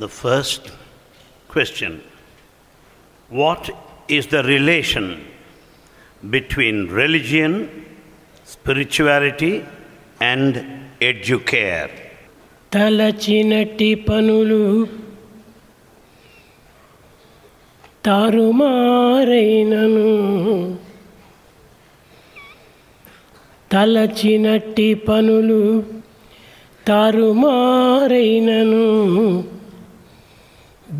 The first question What is the relation between religion, spirituality, and educare? తలచినట్టి పనులు తారుమారైనను తలచినట్టి పనులు తారుమారైనను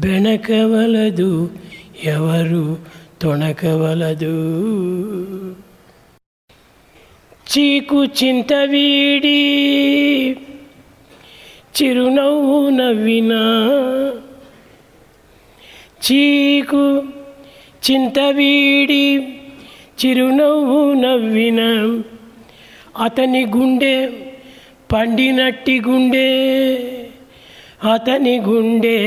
బెణకవలదు ఎవరు తొణకవలదు చీకు చింత వీడి చిరునవ్వు నవ్వినా చీకు చింత వీడి చిరునవ్వు నవ్విన అతని గుండె పండినట్టి గుండె అతని గుండె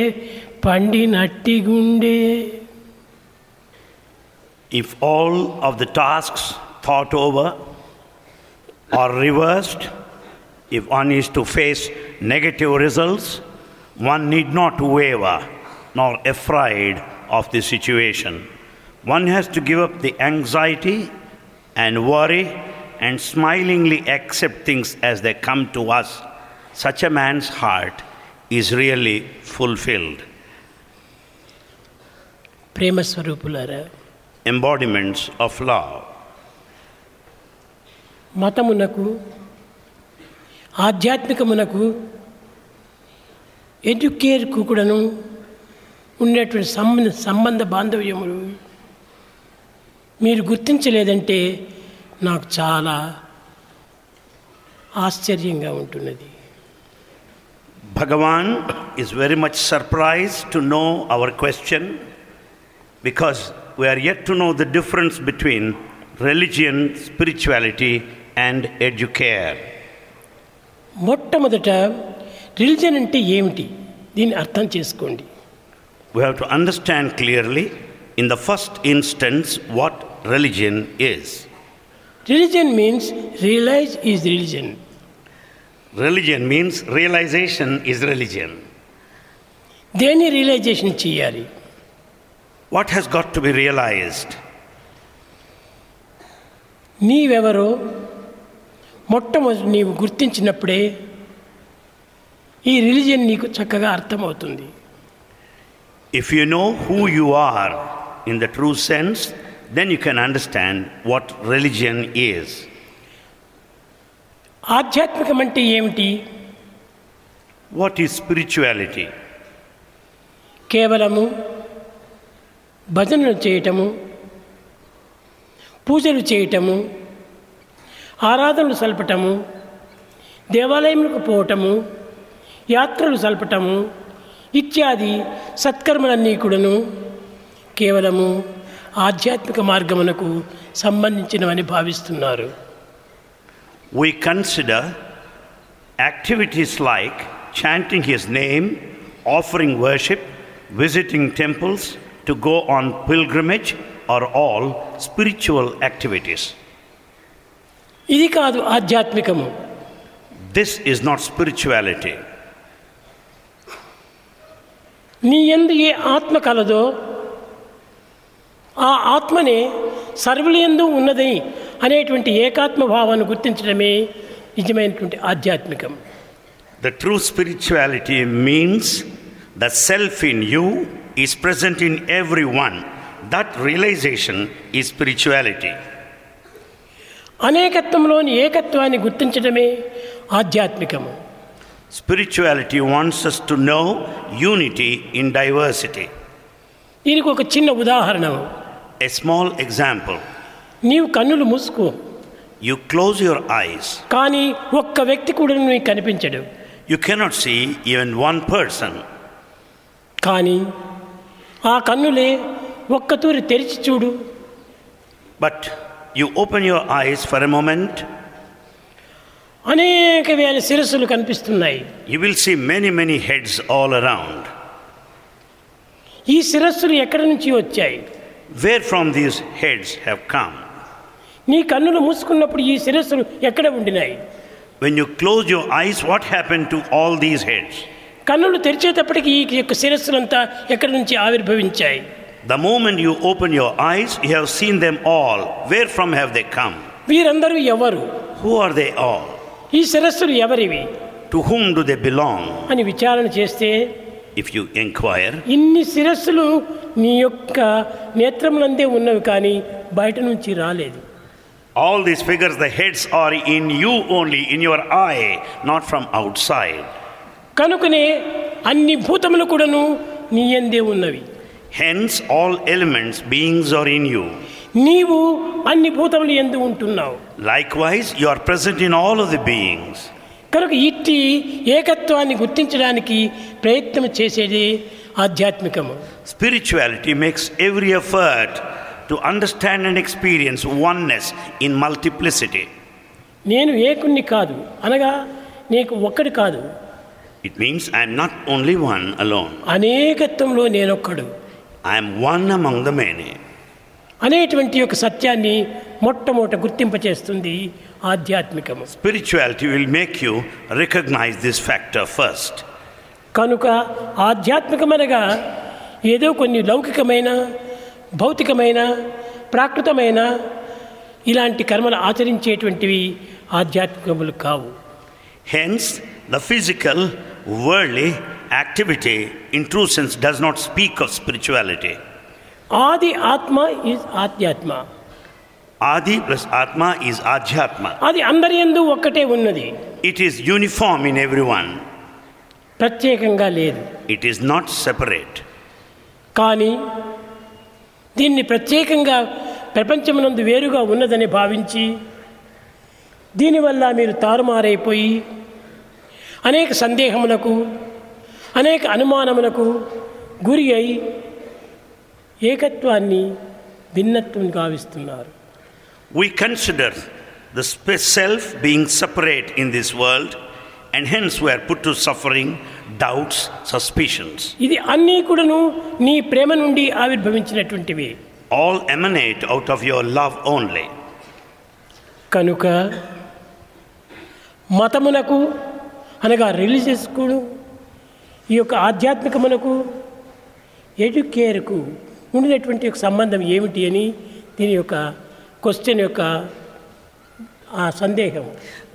If all of the tasks thought over are reversed, if one is to face negative results, one need not waver nor afraid of the situation. One has to give up the anxiety and worry and smilingly accept things as they come to us. Such a man's heart is really fulfilled. ప్రేమ స్వరూపులారా? Embodiments of love. మతమునకు ఆధ్యాత్మికమునకు ఎడ్యుకేర్కు కూడాను ఉన్నటువంటి సంబంధ సంబంధ బాంధవ్యములు మీరు గుర్తించలేదంటే నాకు చాలా ఆశ్చర్యంగా ఉంటున్నది. Bhagavan is very much surprised to know our question. because we are yet to know the difference between religion, spirituality, and educare. మొట్టమొదట రిలిజన్ అంటే ఏమిటి దీన్ని అర్థం చేసుకోండి We have to understand clearly, in the first instance, what religion is. Religion means realize is religion Religion means realization is religion. దేన్ని realisation చేయాలి what has got to be realized నీవెవరో మొట్టమొదటి నీవు గుర్తించినప్పుడే ఈ రిలిజన్ నీకు చక్కగా అర్థమవుతుంది. If you know who you are in the true sense then you can understand what religion is ఆధ్యాత్మికం అంటే ఏమిటి? వాట్ ఈ స్పిరిచువాలిటీ కేవలము భజనలు చేయటము పూజలు చేయటము ఆరాధనలు సల్పటము దేవాలయములకు పోవటము యాత్రలు సల్పటము ఇత్యాది సత్కర్మలన్నీ కూడాను కేవలము ఆధ్యాత్మిక మార్గమునకు సంబంధించినవని భావిస్తున్నారు. We consider activities like chanting his name offering worship visiting temples to go on pilgrimage are all spiritual activities. ఇది కాదు ఆధ్యాత్మికము This is not spirituality. నీ ఎందు ఏ ఆత్మ కలదో ఆ ఆత్మనే సర్వుల యందు ఉన్నది అనేటువంటి ఏకాత్మ భావాన్ని గుర్తించడమే నిజమైనటువంటి ఆధ్యాత్మికం The true spirituality means the self in you is present in everyone. That realization is spirituality. అనేకత్వంలోని ఏకత్వాన్ని గుర్తించడమే ఆధ్యాత్మికము Spirituality wants us to know unity in diversity. దీనికి ఒక చిన్న ఉదాహరణ A small example నీవు కన్నులు మూసుకో you close your eyes, కానీ ఒక్క వ్యక్తి కూడా నీకు కనిపించడు you cannot see even one person. కానీ ఆ కన్నులే ఒక్కతూరి తెరిచి చూడు But you open your eyes for a moment, అనేక వేల శిరస్సులు కనిపిస్తున్నాయి you will see many, many heads all around. ఈ శిరస్సులు ఎక్కడి నుంచి వచ్చాయి Where from these heads have come? నీ కన్నులు మూసుకున్నప్పుడు ఈ శిరస్సులు ఎక్కడ ఉండినాయి When you close your eyes, what happened to all these heads? కన్నులు తెరిచేటప్పటికి ఈ యొక్క శిరస్సులంతా ఎక్కడి నుంచి ఆవిర్భవించాయి The moment you open your eyes, you have seen them all. Where from have they come? వీరందరూ ఎవరు Who are they all? ఈ శిరస్సులు ఎవరివి To whom do they belong? అని విచారణ చేస్తే If you inquire, ఇన్ని శిరస్సులు నీ యొక్క నేత్రములందే ఉన్నవి కానీ బయట నుంచి రాలేదు all these figures, the heads are in you only, in your eye, not from outside. కనుకనే అన్ని భూతములు కూడాను నీ ఎందే ఉన్నవి. Hence all elements beings are in you నీవు అన్ని భూతములు ఎందు ఉంటున్నావు. Likewise you are present in all of the beings కనుక ఇట్టి ఏకత్వాన్ని గుర్తించడానికి ప్రయత్నం చేసేది ఆధ్యాత్మికము. Spirituality makes every effort to understand and experience oneness in multiplicity నేను ఏకుణ్ణి కాదు అనగా నీకు ఒక్కడి కాదు. It means I am not only one alone అనేకత్వంలో నేనొక్కడు. I am one among the many అనేటువంటి ఒక సత్యాన్ని మొట్టమొదట గుర్తింపచేస్తుంది ఆధ్యాత్మికం spirituality will make you recognize this factor first కనుక ఆధ్యాత్మికమనగా ఏదో కొన్ని లౌకికమైన భౌతికమైన ప్రాకృతమైన ఇలాంటి కర్మలు ఆచరించేటువంటివి ఆధ్యాత్మికములు కావు. Hence the physical worldly activity in true sense does not speak of spirituality ఆది ఆత్మ ఈజ్ ఆధ్యాత్మ ఆది ప్లస్ ఆత్మ ఈజ్ ఆధ్యాత్మ అది అందరి ఎందు ఒక్కటే ఉన్నది. It is uniform in everyone ప్రత్యేకంగా లేదు. ఇట్ ఈస్ నాట్ సెపరేట్ కానీ దీన్ని ప్రత్యేకంగా ప్రపంచమునందు వేరుగా ఉన్నదని భావించి దీనివల్ల మీరు తారుమారైపోయి అనేక సందేహములకు అనేక అనుమానములకు గురి అయి ఏకత్వాన్ని భిన్నత్వం కావిస్తున్నారు we consider the self being separate in this world and hence we are put to suffering doubts suspicions ఇది అన్నీ కూడాను నీ ప్రేమ నుండి ఆవిర్భవించినటువంటివి. All emanate out of your love only కనుక మతమునకు అనగా రిలీజియస్ స్కూలు ఈ యొక్క ఆధ్యాత్మిక మనకు ఎడ్యుకేర్కు ఉండేటువంటి యొక్క సంబంధం ఏమిటి అని దీని యొక్క క్వశ్చన్ యొక్క ఆ సందేహం.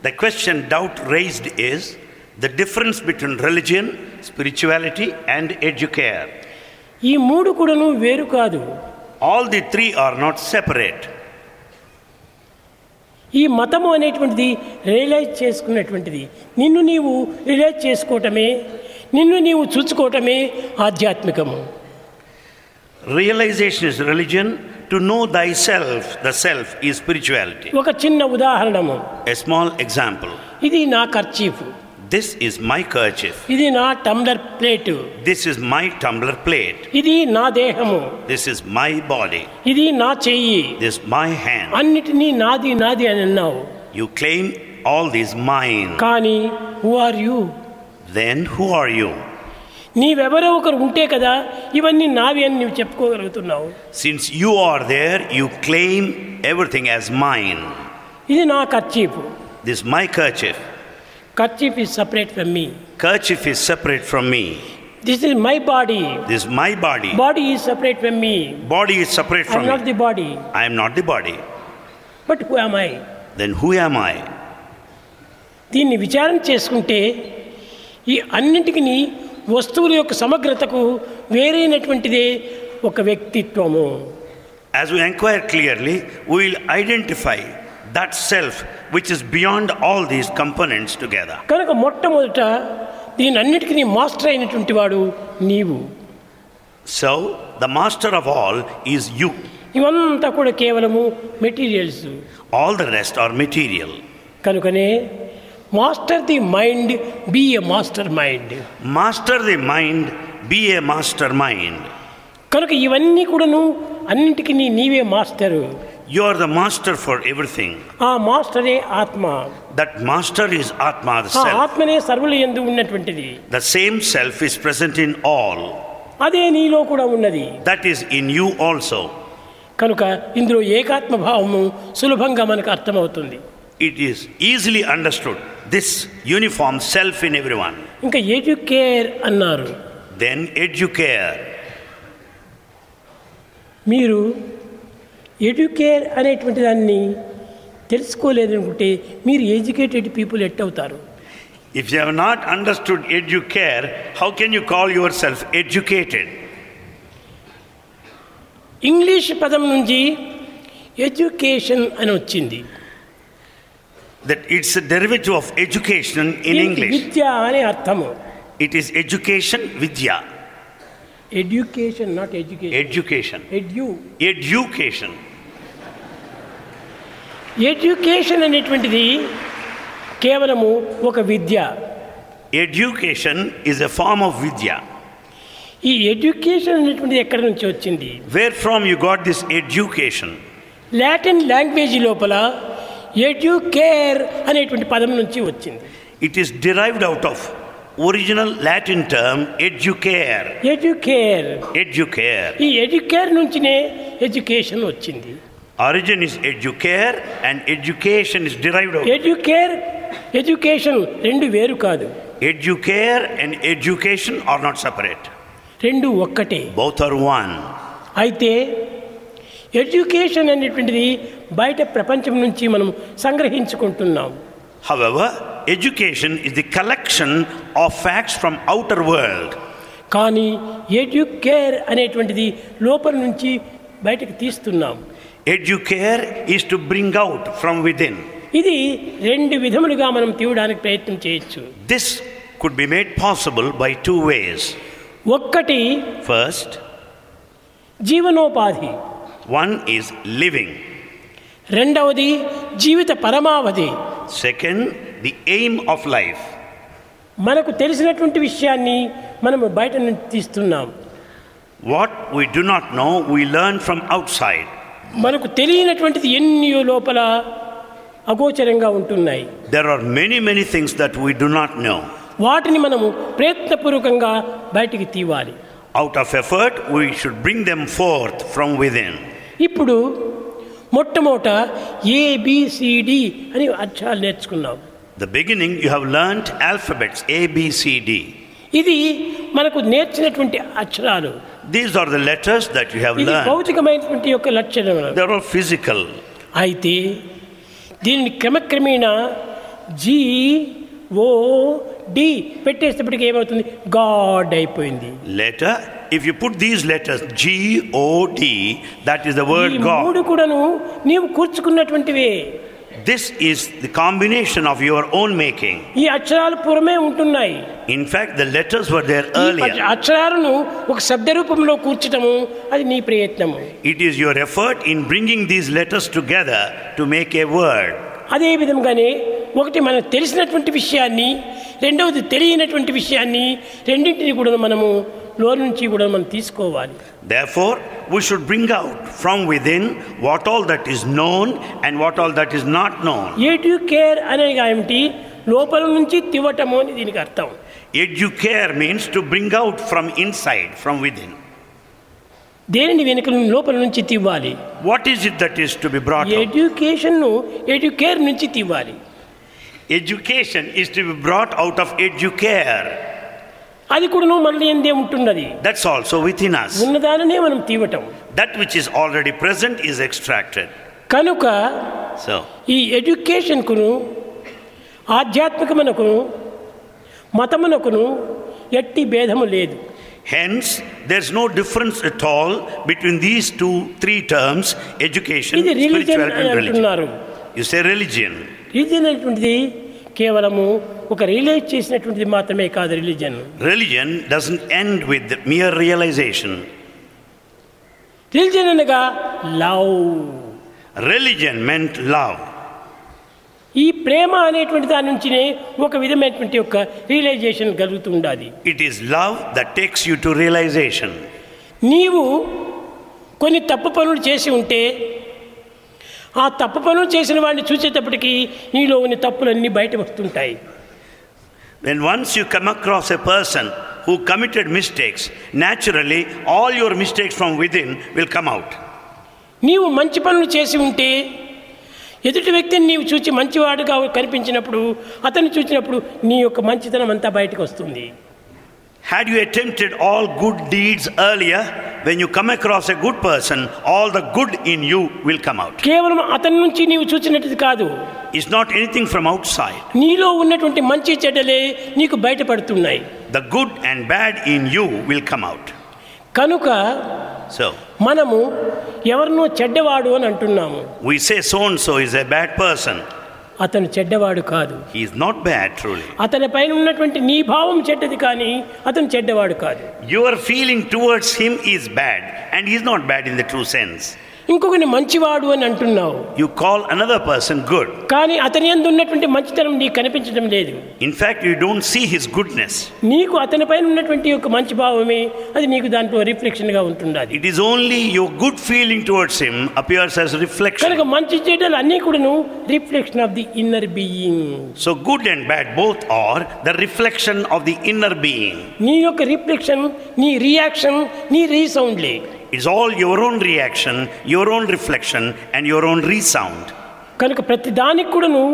The question doubt raised is the difference between religion spirituality and educare ఈ మూడు కూడాను వేరు కాదు. All the three are not separate ఈ మతము అనేటువంటిది రియలైజ్ చేసుకున్నటువంటిది నిన్ను నీవు రియలైజ్ చేసుకోవటమే నిన్ను నీవు చూసుకోవటమే ఆధ్యాత్మికము Realization is religion. To know thyself, the self, is spirituality. ఒక చిన్న ఉదాహరణము A small example. ఇది నా kerchief This is my kerchief. ఇది నా tumbler plate This is my tumbler plate. ఇది నా దేహము This is my body. ఇది నా చెయ్యి This is my hand. అన్నిటినీ నాది నాది అని అన్నావు You claim all these mine. కానీ who are you Then who are you? నీవెవరో ఒకరు ఉంటే కదా ఇవన్నీ నావి అని నువ్వు చెప్పుకోగలుగుతున్నావు Since you are there, you claim everything as mine. ఇది నా kerchief This is my kerchief. Kerchief is separate from me Kerchief is separate from me. This is my body This is my body. Body is separate from me Body is separate I from not me. The body I am not the body. But who am I Then who am I? దీన్ని విచారణ చేసుకుంటే ఈ అన్నింటికి వస్తువుల యొక్క సమగ్రతకు వేరైనటువంటిదే ఒక వ్యక్తిత్వము As we inquire clearly, we will identify that self which is beyond all these components together. కనుక మొట్టమొదట దీని అన్నిటికీ మాస్టర్ అయినటువంటి వాడు నీవు So, the master of all is you. ఇవంతా కూడా కేవలము materials All the rest are material. కనుకనే master the mind be a master mind Master the mind, be a mastermind. కనుక ఇవన్నీ కూడాను అన్నింటికి నీవే master you are the master for everything ఆ మాస్టర్ ఏ ఆత్మ దట్ మాస్టర్ ఇస్ ఆత్మ ద సెల్ఫ్ ఆత్మనే సర్వలు యందు ఉన్నటువంటిది. The same self is present in all అదే నీలో కూడా ఉన్నది. That is in you also కనుక ఇందులో ఏకాత్మ భావము సులభంగా మనకు అర్థమవుతుంది. It is easily understood this uniform self in every one ఇంకా ఎడ్యుకేర్ అన్నారు. దెన్ ఎడ్యుకేర్ మీరు ఎడ్యుకేర్ అనేటువంటి దాన్ని తెలుసుకోలేదనుకుంటే మీరు ఎడ్యుకేటెడ్ పీపుల్ ఎట్ అవుతారు If you have not understood educare, how can you call yourself educated? English పదం నుంచి ఎడ్యుకేషన్ అని వచ్చింది a derivative of education in దీనికి English. విద్య అనే అర్థము It is education, vidya. Education not education Education. Edu Education. Education అనేటువంటిది కేవలము ఒక విద్య. Education is a form of విద్య. ఈ ఎడ్యుకేషన్ అనేటువంటిది ఎక్కడి నుంచి వచ్చింది? Where from you got this education Latin language లోపల ఎడ్యుకేర్ అనేటువంటి పదం నుంచి వచ్చింది. It is derived out of original Latin term educare educare. Educare ఈ ఎడ్యుకేర్ నుంచినే ఎడ్యుకేషన్ వచ్చింది. Origin is educare and education is derived out. Educare education రెండు వేరు కాదు Educare and education are not separate. రెండు ఒక్కటే Both are one. అయితే education అనేటువంటిది బయట ప్రపంచం నుంచి మనం సంగ్రహించుకుంటున్నాం However, education is the collection of facts from outer world. కానీ ఎడ్యుకేర్ అనేటువంటిది లోపల నుంచి బయటకు తీస్తున్నాం Educare is to bring out from within. ఇది రెండు విధములుగా మనం తీయడానికి ప్రయత్నం చేయొచ్చు This could be made possible by two ways. ఒక్కటి First, జీవనోపాధి one is living. రెండవది జీవిత పరమావధి Second, the aim of life. మనకు తెలిసినటువంటి విషయాన్ని మనము బయట నుంచి తీస్తున్నాం What we do not know, we learn from outside. మనకు తెలియనటువంటిది ఎన్ని లోపల అగోచరంగా ఉంటున్నాయి. There are many many things that we do not know వాటిని మనము ప్రయత్నపూర్వకంగా బయటికి తీవాలి. Out of effort we should bring them forth from within ఇప్పుడు మొట్టమొదట ఏబిసిడి అని అక్షరాలు నేర్చుకున్నాం. The beginning you have learn alphabets A B C D ఇది మనకు నేర్చినటువంటి అక్షరాలు. These are the letters that you have ఇది learned. భౌతికమైనటువంటి యొక్క లక్షణములు They're all physical. అయితే దీనిని క్రమక్రమేణా జి ఓ డి పెట్టేసేటప్పటికి ఏమవుతుంది గాడ్ అయిపోయింది Later, if you put these letters G, O, D, that is the ఈ word మూడు. కూడాను నీవు కూర్చుకున్నటువంటివే This is the combination of your own making. ఈ అక్షరాలు పూర్వమే ఉంటున్నాయి In fact, the letters were there ఈ earlier. అక్షరాలను ఒక శబ్ద రూపంలో కూర్చటము అది నీ ప్రయత్నము It is your effort in bringing these letters together to make a word. అదే విధంగానే ఒకటి మనకు తెలిసినటువంటి విషయాన్ని రెండవది తెలియనటువంటి విషయాన్ని రెండింటిని కూడా మనము లోరు నుంచి కూడా మనం తీసుకోవాలి. Therefore we should bring out from within what all that is known and what all that is not known educare అనే ఏంటి లోపల నుంచి తివ్వటము అని దీనికి అర్థం. Educare means to bring out from inside from within దేనిని వెనుక లోపల నుంచి తివ్వాలి? What is it that is to be brought education educare నుంచి తివ్వాలి. Education is to be brought out of educare. అది కూడాను మనల్ని ఎందే ఉంటున్నది That's also within us. ఉన్నదాననే మనం తీవటం That which is already present is extracted. కనుక So, ఈ ఎడ్యుకేషన్కును ఆధ్యాత్మికమునకును మతమునకును ఎట్టి భేదము లేదు hence, there's no difference at all between these two, three terms education, ఇది రిలీజన్ spirituality, అని religion కేవలము ఒక రియలైజ్ చేసినటువంటిది మాత్రమే కాదు religion. Religion doesn't end with mere realization religion అనగా లవ్. రిలీజియన్ మెంట్ లవ్ ఈ ప్రేమ అనేటువంటి దాని నుంచినే ఒక విధమైనటువంటి ఒక రియలైజేషన్ కలుగుతూ ఉండాలి it is love that takes you to realization నీవు కొన్ని తప్పు పనులు చేసి ఉంటే ఆ తప్పు పనులు చేసిన వాడిని చూసేటప్పటికి నీలో ఉన్న తప్పులన్నీ బయట వస్తుంటాయి When once you come across a person who committed mistakes, naturally all your mistakes from within will come out. నీవు మంచి పనులు చేసి ఉంటే ఎదుటి వ్యక్తిని నీవు చూచి మంచివాడుగా కనిపించినప్పుడు అతన్ని చూసినప్పుడు నీ యొక్క మంచితనం అంతా బయటకు వస్తుంది Had you attempted all good deeds earlier, when you come across a good person, all the good in you will come out. కేవలం అతని నుంచి నీవు చూసినట్టుది కాదు It's not anything from outside. నీలో ఉన్నటువంటి మంచి చెడ్డలే నీకు బయటపడుతున్నాయి The good and bad in you will come out. కనుక So, మనము ఎవరినో చెడ్డవాడు అని అంటున్నాము we say so and so is a bad person. అతను చెడ్డవాడు కాదు He is not bad, truly. అతని పైన ఉన్నటువంటి నీ భావం చెడ్డది కానీ అతను చెడ్డవాడు కాదు Your feeling towards him is bad, and he is not bad in the true ఇంకొకని మంచివాడు అని అంటున్నావు. You call another person good కానీ అతని యందు ఉన్నటువంటి మంచితనం నీకు కనిపించడం లేదు. In fact you don't see his goodness నీకు అతని పైన ఉన్నటువంటి ఒక మంచి భావమే అది నీకు దాంట్లో రిఫ్లెక్షన్గా ఉంటుంది it is only you good feeling towards him appears as reflection కనుక మంచి చేయడాలు అన్ని కూడాను reflection of the inner being so good and bad both are the reflection of the inner being నీ యొక్క రిఫ్లెక్షన్ నీ రియాక్షన్ నీ రీసౌండ్లే It's all your own reaction, your own reflection, and your own resound. కనుక ప్రతి దానికి కూడాను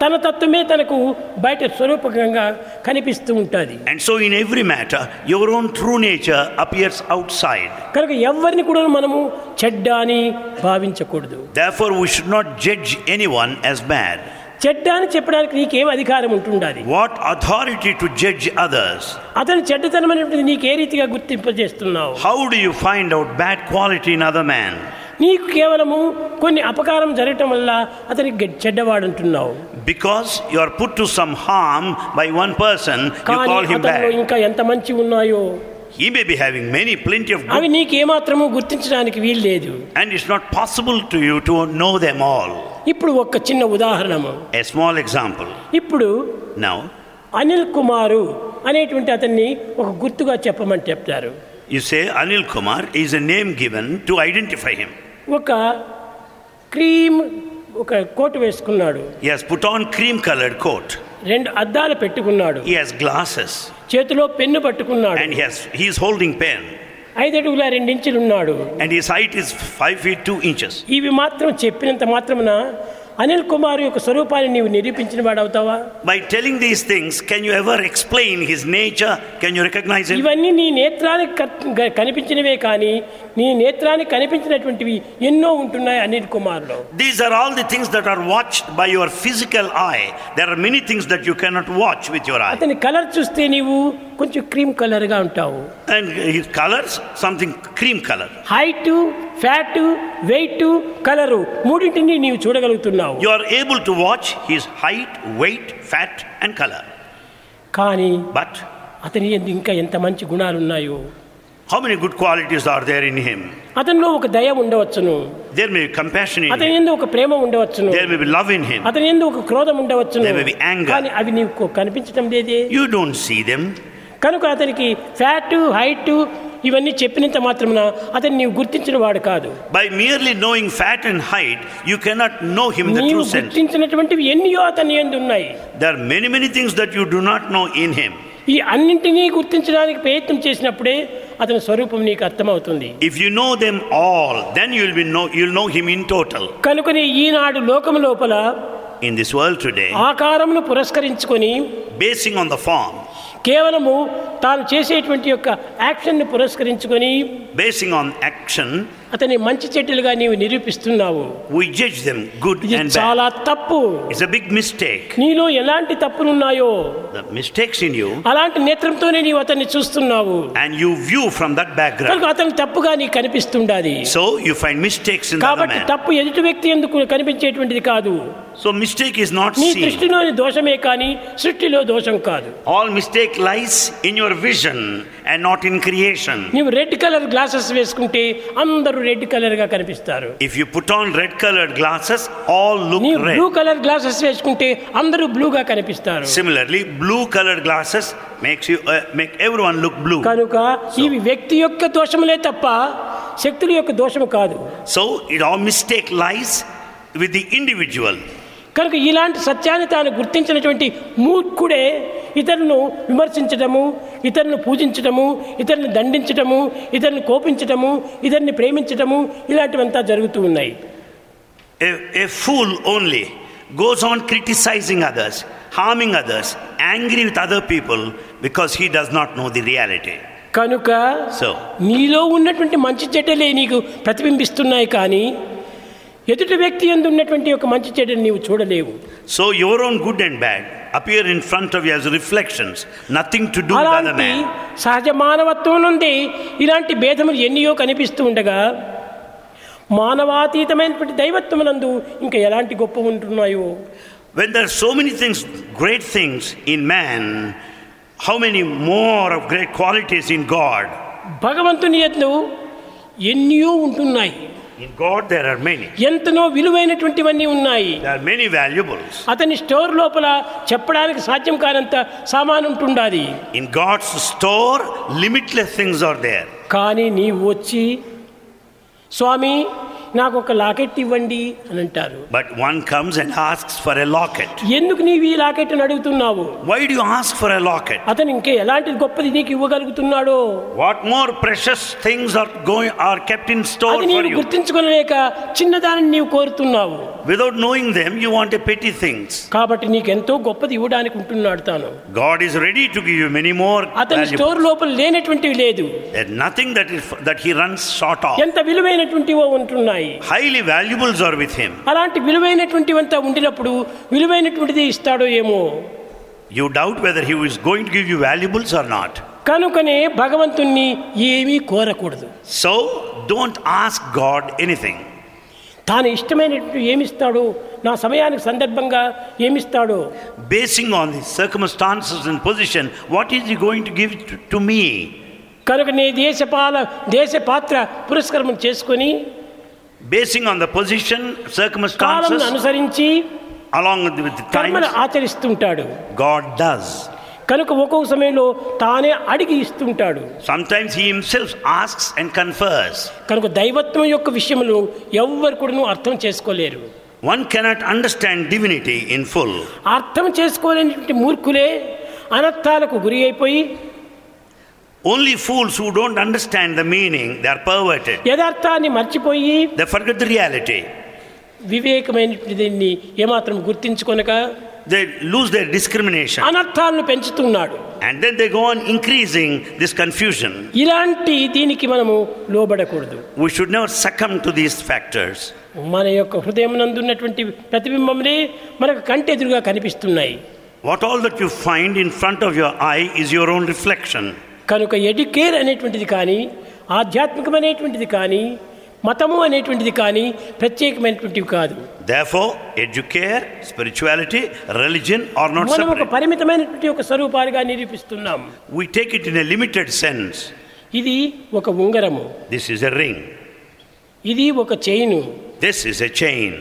తన తత్వమే తనకు బయట స్వరూపకంగా కనిపిస్తూ ఉంటుంది And so, in every matter, your own true nature appears outside. కనుక ఎవరిని కూడా మనము చెడ్డ అని భావించకూడదు Therefore, we should not judge anyone as bad. చెడ్డాన్ని చెప్పడానికి నీకు ఏం అధికారం ఉంటుండాలి what authority to judge others అతని చెడ్డతనం అనేది నీకు ఏ రీతిగా గుర్తింపజేస్తున్నావు. How do you find out bad quality in other man నీకు కేవలము కొన్ని అపకారం జరగటం వల్ల అతని చెడ్డవాడు అంటున్నావు because you are put to some harm by one person you call him bad ఇంకా ఎంత మంచి ఉన్నాయో? He may be having many, plenty of అవి good, నీకు ఏమాత్రము గుర్తించడానికి వీలు లేదు and it's not possible to you to know them all. ఇప్పుడు ఒక చిన్న ఉదాహరణము A small example. ఇప్పుడు Now, అనిల్ కుమారు అనేటువంటి అతన్ని ఒక గుర్తుగా చెప్పమని చెప్తారు you say Anil Kumar is a name given to identify him. ఒక క్రీమ్ ఒక కోటు వేసుకున్నాడు He has put on cream colored coat. రెండు అద్దాలు పెట్టుకున్నాడు He has glasses చేతిలో పెన్ను పట్టుకున్నాడు and he has he is holding pen. ఐదడుగుల రెండించులు ఉన్నాడు And his height is five feet two inches. ఇవి మాత్రం చెప్పినంత మాత్రమున అనిల్ కుమార్ యొక్క స్వరూపాన్ని నీవు నిరూపించిన వాడు అవుతావా By telling these things, can you ever explain his nature? Can you recognize him? ఇవన్నీ నీ నేత్రానికి క- గ- కనిపించినవే కానీ నీ నేత్రానికి కనిపించినటువంటివి ఎన్నో ఉంటున్నాయి Anil కుమార్లో These are all the things that are watched by your physical eye. There are many things that you cannot watch with your eye. అతని కలర్ చూస్తే నీవు కొంచెం క్రీమ్ కలర్గా ఉంటావు And his colors, something cream color. Height fat weight colour మూడింటిని నీవు చూడగలుగుతున్నావు You are able to watch his height, weight, fat, and color. కానీ But అతని యందు ఇంకా ఎంత మంచి గుణాలు ఉన్నాయో how many good qualities are there in him? అతనిలో ఒక దయ ఉండవచ్చును There may be compassion in అతని him. ఎందు ఒక ప్రేమ ఉండవచ్చును There may be love in him. అతని ఎందు ఒక క్రోధం ఉండవచ్చును There may be anger. కానీ అవి నీకు కనిపించడం లేదే You don't see them. కనుక అతనికి ఫ్యాట్ హైట్ ఇవన్నీ చెప్పినంత మాత్రమున అతన్ని నీవు గుర్తించిన వాడు కాదు by merely knowing fat and height you cannot know him the true sense గుర్తించినటువంటివి ఎన్నియో అతని యందు ఉన్నాయి there are many many things that you do not know in him ఈ అన్నింటిని గుర్తించడానికి ప్రయత్నం చేసినప్పుడే అతని స్వరూపం నీకు అర్థమవుతుంది. If you know them all then you will be know you will know him in total కనుక ఈనాడు లోకము లోపల ఇన్ దిస్ వరల్డ్ టుడే ఆకారమును పురస్కరించుకొని బేసింగ్ ఆన్ ద ఫామ్ కేవలము తాను చేసేటువంటి యొక్క యాక్షన్ని పురస్కరించుకొని బేసింగ్ ఆన్ యాక్షన్ అతని మంచి చెడ్డలుగా నీవు నిరూపిస్తున్నావు. We judge them good and చాలా తప్పు. ఇట్స్ ఎ బిగ్ మిస్టేక్ నీలో ఎలాంటి తప్పులు ఉన్నాయో ద మిస్టేక్స్ ఇన్ యు అలాంటి నేత్రంతోనే నీవు అతన్ని చూస్తున్నావు. And you view from that background అతను తప్పుగా నీకు కనిపిస్తుండాలి so you find mistakes in the కాబట్టి తప్పు ఎదుటి వ్యక్తి ఎందుకు కనిపించేటువంటిది కాదు. So mistake is not seen నీ దృష్టిలో దోషమే కానీ సృష్టిలో దోషం కాదు. All mistake lies in your vision and not in creation నీవు రెడ్ కలర్ గ్లాసెస్ వేసుకుంటే అందరూ రెడ్ కలర్గా కనిపిస్తారు if you put on red colour glasses all look red blue colour glasses వేసుకుంటే అందరూ బ్లూ గా కనిపిస్తారు similarly blue colour glasses makes you make everyone look blue కనుక ఈ వ్యక్తి యొక్క దోషమే తప్ప శక్తుల యొక్క దోషము కాదు. So it uh mistake lies with the individual కనుక ఇలాంటి సత్యాన్ని తాను గుర్తించినటువంటి మూర్ఖుడే ఇతరులను విమర్శించటము ఇతరులను పూజించటము ఇతరులను దండించటము ఇతరులను కోపించటము ఇతరుని ప్రేమించటము ఇలాంటివంతా జరుగుతూ ఉన్నాయి A, a fool only goes on criticizing others, harming others, angry with other people because he does not know the reality. కనుక So, నీలో ఉన్నటువంటి మంచి చెడ్డలే నీకు ప్రతిబింబిస్తున్నాయి కానీ ఎదుటి వ్యక్తి ఎందు ఉన్నటువంటి ఒక మంచి చెడుని నీవు చూడలేవు. So your own good and bad appear in front of as reflections nothing to do అలాంటి సహజ మానవత్వం నుండి ఇలాంటి భేదములు ఎన్నియో కనిపిస్తూ ఉండగా మానవాతీతమైనటువంటి దైవత్వం నందు ఇంకా ఎలాంటి గొప్ప ఉంటున్నాయో? When there so many things great things in man how many more of great qualities in God భగవంతుని ఎన్నో ఎన్నియో ఉంటున్నాయి. In God, there are many. ఎంతనో విలువైనటువంటివన్నీ ఉన్నాయి There are many valuables. అతని స్టోర్ లోపల చెప్పడానికి సాధ్యం కానంత సామాను ఉంటుండాది In God's store, limitless things are there. కానీ నీవు వచ్చి స్వామి నాకు ఒక లాకెట్ ఇవ్వండి అని అంటారు But one comes and asks for a locket. ఎందుకు నీవు ఈ లాకెట్ అని అడుగుతున్నావు Why do you ask for a locket? అతను ఇంకే ఎలాంటి గొప్పది నీకు ఇవ్వగలుగుతున్నాడో What more precious things are going are kept in store అది for నీవు you? గుర్తించుకోలేక చిన్నదానిని నీవు కోరుతున్నావు Without knowing them, you want a petty things. కాబట్టి నీకు ఎంతో గొప్పది ఇవ్వడానికి ఉంటున్నాడు తాను God is ready to give you many more అతని valuables. స్టోర్ లోపల లేనటువంటివి లేదు There's nothing that is that he runs short of. ఎంత విలువైనటువంటివో ఉంటున్నాయి ఉంటాయి. Highly valuable are with him అలాంటి విలువైనటువంటి అంతా ఉండినప్పుడు విలువైనటువంటిది ఇస్తాడో ఏమో? You doubt whether he is going to give you valuables or not కనుకనే భగవంతుణ్ణి ఏమీ కోరకూడదు. So don't ask God anything తాను ఇష్టమైనట్టు ఏమిస్తాడు నా సమయానికి సందర్భంగా ఏమిస్తాడు? Basing on the circumstances and position what is you going to give to మీ కనుక నీ దేశపాల దేశ పాత్ర పురస్కారం చేసుకొని basing on the position circumstances అనుసరించి అలాంగ్ విత్ కర్మను ఆచరిస్తుంటాడు. గాడ్ డస్ కనుక ఒక్కొక్క సమయంలో తానే అడిగి ఇస్తుంటాడు. Sometimes he himself asks and confers కనుక దైవత్వం యొక్క విషయమును ఎవ్వరు కూడా అర్థం చేసుకోలేరు. One cannot understand divinity in full అర్థం చేసుకోలేనటువంటి మూర్ఖులే అనర్థాలకు గురి అయిపోయి Only fools who don't understand the meaning, they are perverted. యథార్థాన్ని మర్చిపోయి They forget the reality. వివేకమైనటువంటి దీన్ని ఏమాత్రం గుర్తించుకొనక They lose their discrimination. అనర్థాలను పెంచుతున్నాడు And then they go on increasing this confusion. ఇలాంటి దీనికి మనము లోబడకూడదు We should never succumb to these factors. మన యొక్క హృదయం నందున్నటువంటి ప్రతిబింబములే మనకు కంటెదురుగా కనిపిస్తున్నాయి What all that you find in front of your eye is your own reflection. కనుక ఎడ్యుకేర్ అనేటువంటిది కానీ ఆధ్యాత్మికమైనటువంటిది కానీ మతము అనేటువంటిది కానీ ప్రత్యేకమైనటువంటివి కాదు Therefore, educare, spirituality, religion are not మనం ఒక. పరిమితమైనటువంటి ఒక స్వరూపాలుగా నిరూపిస్తున్నాం We take it in a limited sense. ఇది ఒక ఉంగరము This is a ring. ఇది ఒక chain This is a chain.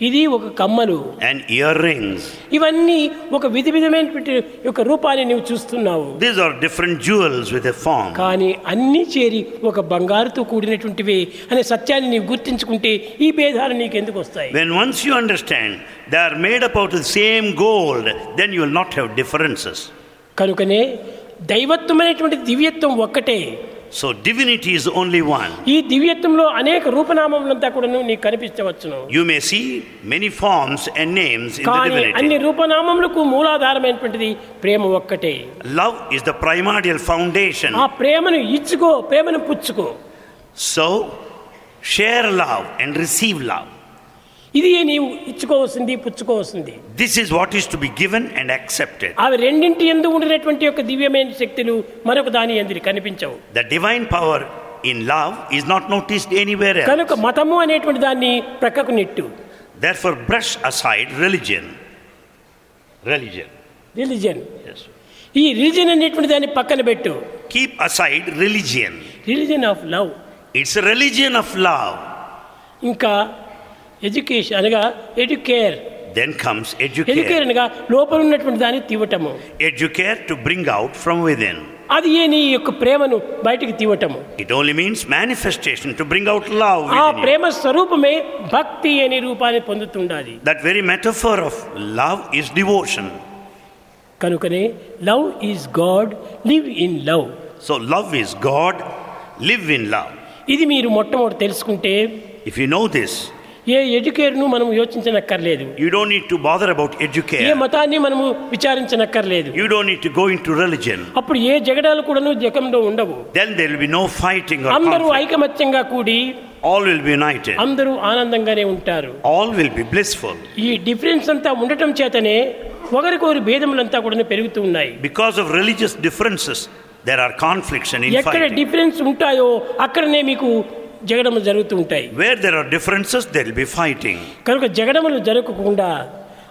ఇది ఒక కమ్మలు And earrings. ఇవన్నీ ఒక విధి విధమైనటువంటి యొక్క రూపాన్ని నువ్వు చూస్తున్నావు These are different jewels with a form. కానీ అన్నీ చేరి ఒక బంగారుతో కూడినటువంటివే అనే సత్యాన్ని నీవు గుర్తించుకుంటే ఈ భేదాలు నీకు ఎందుకు వస్తాయి When once you understand they are made up out of the same gold, then you will not have differences. కనుకనే దైవత్వమైనటువంటి దివ్యత్వం ఒక్కటే So divinity is only one. ఈ దివ్యత్వంలో అనేక రూపనామములంతా కూడా నీకు కనిపించవచ్చును You may see many forms and names in the కానీ అన్ని divinity. రూపనామములకు మూలాధారమైనటువంటిది ప్రేమ ఒక్కటే Love is the primordial foundation. ఆ ప్రేమను ఇచ్చుకో ప్రేమను పుచ్చుకో So share love and receive love. ఇది నీవు ఇచ్చుకోవాల్సింది పుచ్చుకోవాల్సింది This is what is to be given and accepted. అవి రెండింటి ఎందు ఉండినటువంటి యొక్క దివ్యమైన శక్తులు మరొక దాని ఎందు కనిపించవు The divine power in love is not noticed anywhere else. కనుక మతము అనేటువంటి దాన్ని ప్రక్కకు net Therefore, brush aside religion. Religion. Religion Yes. ఈ రిలిజన్ అనేటువంటి దాన్ని పక్కన పెట్టు Keep aside religion. Religion of love It's a religion of love. ఇంకా ఎడ్యుకేషన్ అనగా ఎడ్యుకేర్. దెన్ కమ్స్ ఎడ్యుకేర్ అనగా లోపల ఉన్నటువంటి దాన్ని తీవటము. Educare to bring out from with అది ఏ నీ యొక్క ప్రేమను బయటికి తీవటము. It only means manifestation to bring out love ఆ ప్రేమ స్వరూపమే భక్తి అనే రూపాన్ని పొందుతుండాలి. That very metaphor of love is devotion కనుకనే love is God live in love. So love is God live in love ఇది మీరు మొట్టమొదటి తెలుసుకుంటే ఇఫ్ యు నో దిస్ ఏ ఎడ్యుకేర్ను మనం యోచించనక్కర్లేదు You don't need to bother about A educare. మతాన్ని మనము విచారించనక్కర్లేదు You don't need to go into religion. అప్పుడు ఏ జగడాలు కూడాను జగంలో ఉండవు there will be no fighting or అందరూ. ఐకమత్యంగా కూడి All will be united. అందరూ ఆనందంగానే ఉంటారు All will be blissful. ఈ డిఫరెన్స్ అంతా ఉండటం చేతనే ఒకరికొకరి భేదములంతా కూడా పెరుగుతూ ఉన్నాయి Because of religious differences, there are conflicts and ఎక్కడ. డిఫరెన్స్ ఉంటాయో అక్కడనే మీకు జగడములు జరుగుతూ ఉంటాయి. Where there are differences there'll be fighting కనుక జగడములు జరగకుండా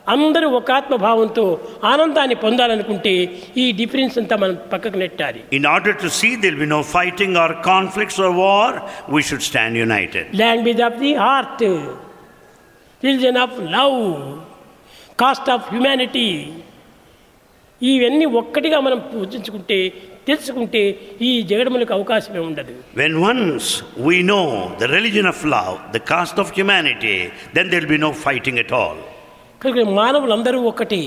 అందరూ ఒక ఆత్మభావంతో ఆనందాన్ని పొందాలనుకుంటే ఈ డిఫరెన్స్ అంతా మనం పక్కకు నెట్టాలి. In order to see there'll be no fighting or conflicts or war we should stand united language of the heart religion of love caste of humanity ఇవన్నీ ఒక్కటిగా మనం పూజించుకుంటే తెలుసుకుంటే ఈ జగడములకు అవకాశమే ఉండదు When once we know the religion of love, the caste of humanity, then there will be no fighting at all. కనుక మానవులందరూ ఒక్కటి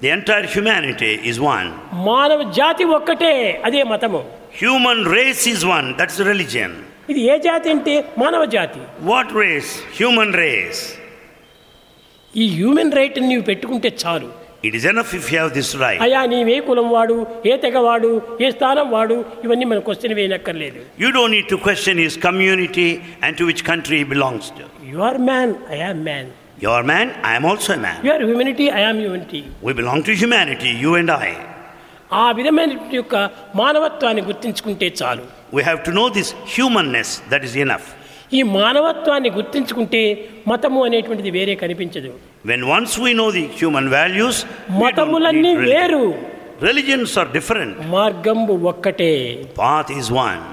The entire humanity is one. మానవ జాతి ఒక్కటే అదే మతము Human race is one, that's religion. ఇది ఏ జాతి అంటే మానవ జాతి What race? Human race. ఈ హ్యూమన్ రైట్ నీవు పెట్టుకుంటే చాలు It is enough if you have this right. అయా నీవే కులం వాడు ఏ తెగ వాడు ఏ స్థానం వాడు ఇవన్నీ మన question వేయనక్కర్లేదు You don't need to question his community and to which country he belongs to. You are man I am man You are man, I am also a man. You are humanity I am humanity We belong to humanity, you and I. ఆ విధమైన యొక్క మానవత్వాన్ని గుర్తించుకుంటే చాలు We have to know this humanness, that is enough. ఈ మానవత్వాన్ని గుర్తించుకుంటే మతము అనేటువంటిది వేరే కనిపించదు. When once we know the human values మతములన్నీ వేరు. రిలిజియన్స్ ఆర్ డిఫరెంట్ మార్గం ఒక్కటే. పాత్ ఈజ్ వన్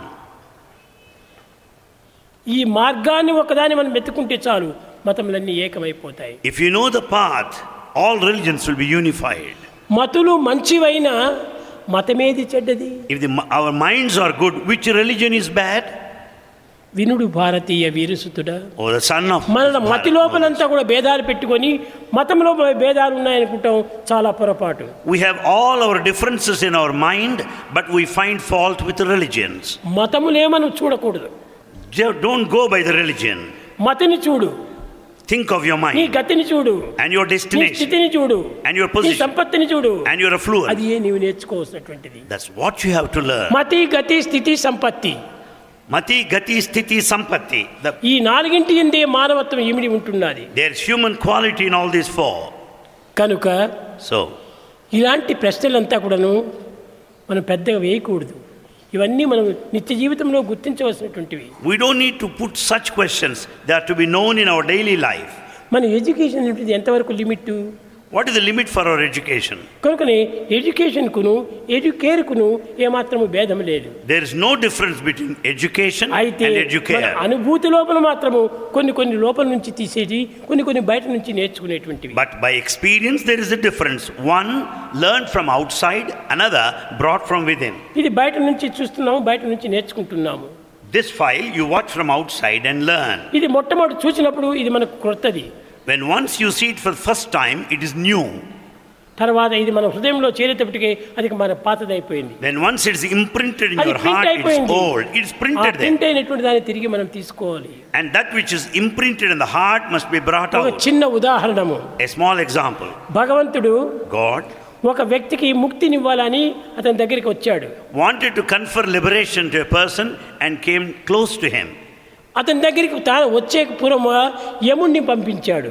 ఈ మార్గాన్ని ఒకదాన్ని మనం వెతుక్కుంటే చాలు మతములన్నీ ఏకమైపోతాయి. If you know the path all religions will be unified మతులు మంచివైన మతమేది చెడ్డది? If the our minds are good which religion is bad వినుడు భారతీయ వీరసుతుడా Oh. మన. మతి లోపలంతా కూడా భేదాలు పెట్టుకొని మతంలో భేదాలు ఉన్నాయనుకుంటాం చాలా పొరపాటు We have all our differences in our mind, but we find fault with the religions. మతములే మనం చూడకూడదు Don't go by the religion. మతిని చూడు Think of your నీ mind గతిని చూడు and your నీ destination స్థితిని చూడు and your నీ position సంపత్తిని చూడు and your affluence. అది ఏ నీవు నేర్చుకోవాల్సినటువంటిది That's what you have to learn. మతి గతి స్థితి సంపత్తి Mati, Gati, Sthiti, Sampatti. The, ఈ నాలుగింటి ఎందే మానవత్వం ఇమిడి ఉంటున్నది there's human quality in all these four. కనుక So, ఇలాంటి ప్రశ్నలంతా కూడాను మనం పెద్దగా వేయకూడదు ఇవన్నీ మనం నిత్య జీవితంలో గుర్తించవలసినటువంటివి we don't need to put such questions. They are to be known in our daily life. మన ఎడ్యుకేషన్ అనేది ఎంతవరకు limit what is the limit for our education కనుకనే ఎడ్యుకేషన్కును ఏ ఏమాత్రము భేదం లేదు. There is no difference between education అయితే ఎడ్యుకేర్ అనుభూతి లోపల మాత్రము కొన్ని కొన్ని లోపల నుంచి తీసేది కొన్ని కొన్ని బయట నుంచి నేర్చుకునేటువంటివి. But by experience there is a difference one learn from outside another brought from within ఇది బయట నుంచి చూస్తున్నాము బయట నుంచి నేర్చుకుంటున్నాము. This file you watch from outside and learn ఇది మొట్టమొదటి చూసినప్పుడు ఇది మనకు క్రొత్తది When once you see it for the first time, it is new. తర్వాత ఇది మన హృదయంలో చేరేటప్పటికే అది మన పాతదైపోయింది Then once it is imprinted in అది your ప్రింట్ heart, it's అయిపోయింది old. It's ఆ printed there. ప్రింట్ అయినటువంటి దాన్ని తిరిగి మనం తీసుకోవాలి And that which is imprinted in the heart must be brought ఒక out. చిన్న ఉదాహరణము A small example. భగవంతుడు God ఒక వ్యక్తికి ముక్తినివ్వాలని అతని దగ్గరికి వచ్చాడు wanted to confer liberation to a person and came close to him. అతని దగ్గరికి తాను వచ్చే పూర్వము యముణ్ణి పంపించాడు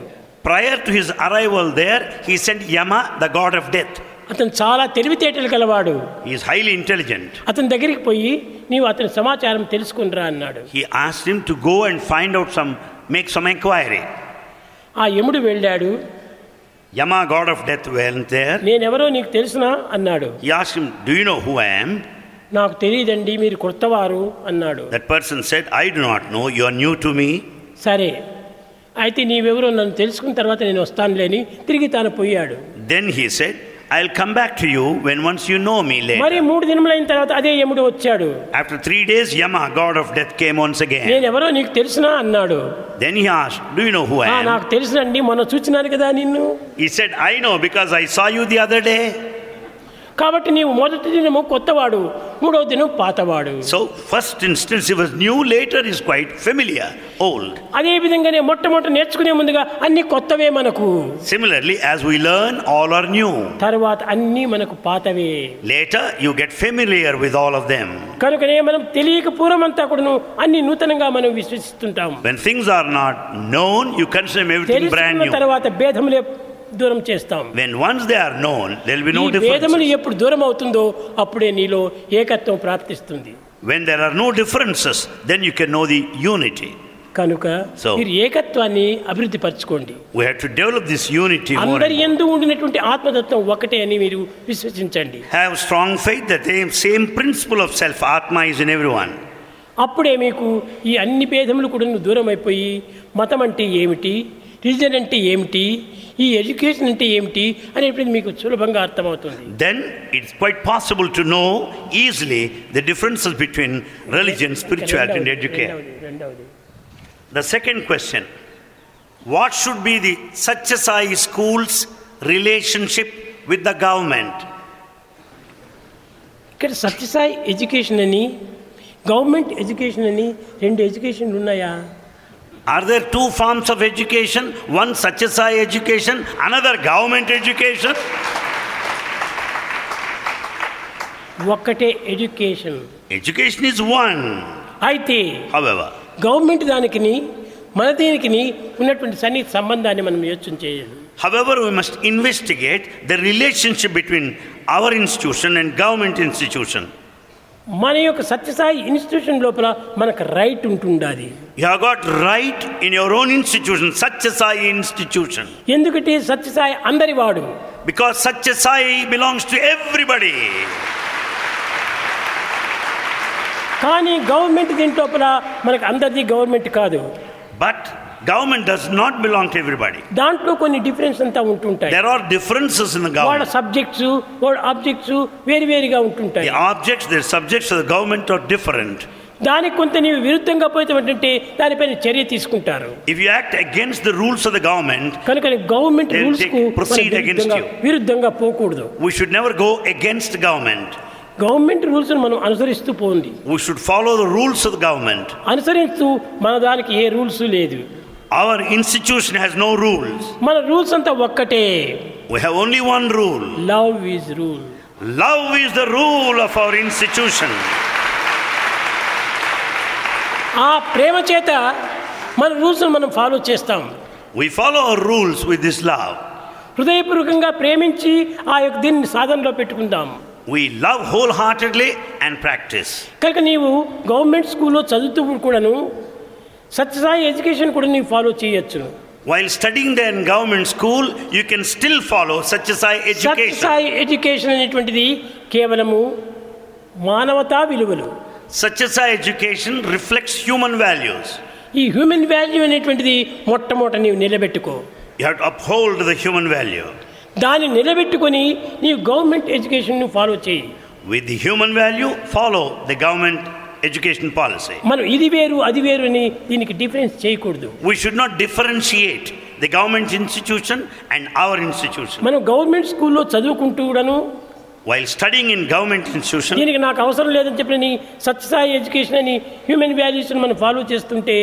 Prior to his arrival there, he sent Yama, the god of death. అతను చాలా తెలివితేటలు గలవాడు He is highly intelligent. అతని దగ్గరికి పోయి నీవు అతని సమాచారం తెలుసుకునిరా అన్నాడు He asked him to go and find out some, make some inquiry. ఆ యముడు వెళ్ళాడు Yama, god of death, went there. నేనెవరో నీకు తెలుసునా అన్నాడు He asked him, Do you know who I am? నాకు తెలియదండి మీరు కొత్తవారు అన్నాడు That person said, I do not know, you are new to me. సరే అయితే నీవెవరో నన్ను తెలుసుకున్న తర్వాత నేను వస్తానులే అని తిరిగి తాను పోయాడు Then he said, I'll come back to you when once you know me మరి later. మూడు దినములైన తర్వాత అదే యముడు వచ్చాడు After three days, Yama, god of death, came once again. నేనెవరో నీకు తెలుసునా అన్నాడు Then he asked, Do you know who "ఆ, I am? నాకు తెలుసునండి మొన్న చూచినాను కదా నిన్ను He said, I know because I saw you the other day. కాబట్టి నీవు మొదటి దినము కొత్తవాడు మూడవ దినం పాతవాడు So, first instance he was new, later he's quite familiar, old. అదే విధంగానే మొట్టమొదటి నేర్చుకునే ముందుగా అన్ని కొత్తవే మనకు Similarly, as we learn, all are new. తర్వాత అన్నీ మనకు పాతవే Later, you get familiar with all of them. కనుకనే మనం తెలియక పూర్వమంతా కూడాను అన్ని నూతనంగా మనం విశ్వసిస్తుంటాం When things are not known, you consider everything brand తెలుసుకున్న new. తర్వాత భేదములే దూరం చేస్తాం. When once they are known there'll be no difference వేదమును ఎప్పుడు దూరం అవుతుందో అప్పుడే నీలో ఏకత్వం ప్రాప్తిస్తుంది. When there are no differences then you can know the unity కనుక సో మీరు ఏకత్వాన్ని అభివృద్ధి పరచుకోండి we have to develop this unity అందరి ఎందు ఉండినటువంటి ఆత్మతత్వం ఒకటే అని మీరు విశ్వసించండి. Have strong faith that same same principle of self ఆత్మ ఇస్ ఇన్ ఎవరీవన్ అప్పుడే మీకు ఈ అన్ని భేదములు కూడా దూరం అయిపోయి మతం అంటే ఏమిటి? రిలీజన్ అంటే ఏమిటి? ఈ ఎడ్యుకేషన్ అంటే ఏమిటి? అనేటువంటి మీకు సులభంగా అర్థమవుతుంది. Then it's quite possible to know easily the differences between religion spirituality and education the second question what should be the Sathya Sai schools relationship with the government ఇక్కడ సత్యసాయి ఎడ్యుకేషన్ అని గవర్నమెంట్ ఎడ్యుకేషన్ అని రెండు ఎడ్యుకేషన్లు ఉన్నాయా? Are there two forms of education? One Satyasai education, another government education? ఒక్కటే education Education is one. అయితే However, government దానికిని మన దీనికిని ఉన్నటువంటి సన్నిహిత సంబంధాన్ని మనం యోచన చేయాలి however, we must investigate the relationship between our institution and government institution. మన యొక్క సత్యసాయి ఇన్స్టిట్యూషన్ లోపల మనకు రైట్ ఉంటుండాలి You have got right in your own institution, Satyasai institution. ఎందుకంటే సత్యసాయి అందరి వాడు Because Satyasai belongs to everybody. కానీ గవర్నమెంట్ దీని లోపల మనకు అందరిది గవర్నమెంట్ కాదు But government does not belong to everybody. దాంట్లో కొన్ని డిఫరెన్స్ అంతా ఉంటుంటాయి There are differences in the వాళ్ళ government. సబ్జెక్ట్స్ వాళ్ళ ఆబ్జెక్ట్స్ వేరు వేరుగా ఉంటుంటాయి The objects, the subjects of the government are different. దానికి కొంత నీవు విరుద్ధంగా పోతామంటే దానిపైన చర్య తీసుకుంటారు If you act against the rules of the government, కనుక గవర్నమెంట్ They'll రూల్స్ take- కు proceed మనం against విరుద్ధంగా- you. విరుద్ధంగా పోకూడదు we should never go against the government. Government rules మనం అనుసరిస్తూ పోండి We should follow the rules of the government. అనుసరిస్తూ మన దానికి ఏ రూల్స్ లేదు Our institution has no rules. మన రూల్స్ అంతా ఒక్కటే We have only one rule. Love is rule Love is the rule of our institution. ఆ ప్రేమ చేత మన రూల్స్ మనం ఫాలో చేస్తాం We follow our rules with this love. హృదయపూర్వకంగా ప్రేమించి ఆ యొక్క దీన్ని సాధనలో పెట్టుకుందాం We love wholeheartedly and practice. కనుక నీవు గవర్నమెంట్ స్కూల్లో చదువుతూ కూడాను సత్యసాయి ఎడ్యుకేషన్ కూడా నీవు ఫాలో చేయొచ్చు While studying there in government school, you can still follow Satyasai education. Satyasai education అనేటువంటిది కేవలము మానవతా విలువలు Satyasai education reflects human values. ఈ హ్యూమన్ వాల్యూ అనేటువంటిది మొట్టమొదట నీవు నిలబెట్టుకో You have to uphold the human value. దాన్ని నిలబెట్టుకొని నీవు గవర్నమెంట్ ఎడ్యుకేషన్ ఫాలో చేయి With the human value, follow the government education policy మనం ఇది వేరు అది వేరు అని దీనికి డిఫరెన్స్ చేయకూడదు. We should not differentiate the government institution and our institution మనం గవర్నమెంట్ స్కూల్లో చదువుకుంటూ కూడాను while studying in government institution దీనికి నాకు అవసరం లేదని చెప్పిన సత్యసాయి ఎడ్యుకేషన్ అని హ్యూమన్ వాల్యూస్ మనం ఫాలో చేస్తుంటే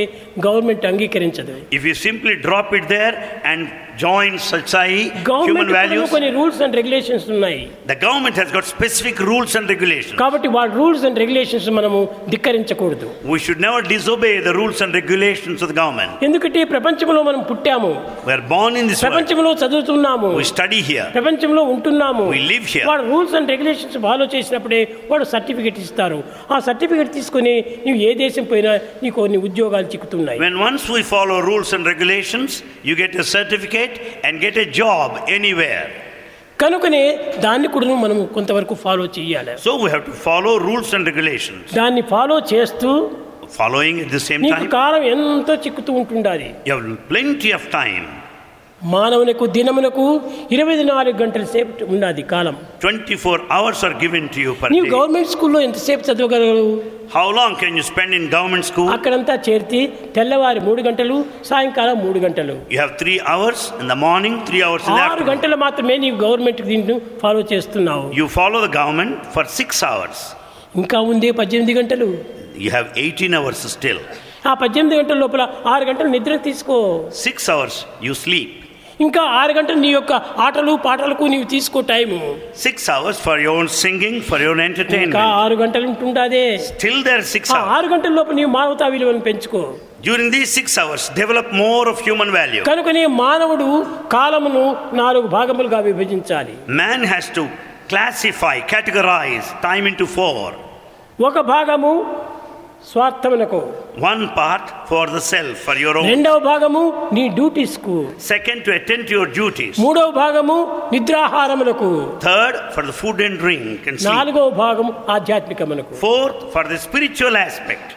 government అంగీకరించదు if you simply drop it there and join Satsai human values కొన్ని రూల్స్ అండ్ రెగ్యులేషన్స్ ఉన్నాయి the government has got specific rules and regulations కాబట్టి వాటి రూల్స్ అండ్ రెగ్యులేషన్స్ మనము ధిక్కరించకూడదు we should never disobey the rules and regulations of the government ఎందుకంటే ప్రపంచంలో మనం పుట్టాము we are born in this ప్రపంచంలో చదువుతున్నాము వి స్టడీ హియర్ ప్రపంచంలో ఉంటున్నాము వి లివ్ హియర్ వాటి rules rules and regulations follow చేసినప్పుడే వాడు సర్టిఫికెట్ ఇస్తారు. ఆ సర్టిఫికెట్ తీసుకుని నువ్వు ఏ దేశం పోయినా నీ కొన్ని ఉద్యోగాలు చిక్కుతున్నాయి. When once we follow rules and regulations you get a certificate and get a job anywhere కనుకనే దాన్ని కూడా మనం కొంతవరకు ఫాలో చేయాలి. So we have to follow rules and regulations దాన్ని ఫాలో చేస్తూ following at the same time కాలం ఎంత చిక్కుతూ ఉంటుండాలి. యు ప్లెంటీ ఆఫ్ టైం మానవులకు దినమునకు ఇరవై ఐదు నాలుగు గంటల సేపు ఉన్నది కాలం. Twenty four hours are given to you నీవు గవర్నమెంట్ స్కూల్లో ఎంతసేపు చదవగలరు how long can you spend in government school అక్కడ అంతా చేరితే తెల్లవారు మూడు గంటలు సాయంకాలం మూడు గంటలు. You have three hours in the morning three hours ఆరు గంటలు మాత్రమే నీవు గవర్నమెంట్ దీన్ని ఫాలో చేస్తున్నావు. You follow the government for six hours ఇంకా ఉంది పద్దెనిమిది గంటలు? You have eighteen hours still ఆ పద్దెనిమిది గంటల లోపల ఆరు గంటలు నిద్ర తీసుకో. సిక్స్ అవర్స్ యూ స్లీప్ ఇంకా ఆరు గంటలు నీ యొక్క ఆటలు పాటలకు నీవు తీసుకో time Six hours for your own singing, for your own ఇంకా entertainment. ఆరు గంటలు ఉంటుండాదే six ఆ hours. ఆరు గంటల లోపు నీవు మానవతా విలువను పెంచుకో During these six hours, develop more of human value. కనుకనే మానవుడు కాలమును నాలుగు భాగములుగా విభజించాలి Man has to classify, categorize time into four. ఒక భాగము స్వార్థమునకు. One part for the self for your రెండవ భాగము నీ డ్యూటీస్కు second to attend to your duties మూడవ భాగము నిద్రాహారమునకు. Third for the food and drink and నాలుగవ భాగము ఆధ్యాత్మికమునకు. Fourth for the spiritual aspect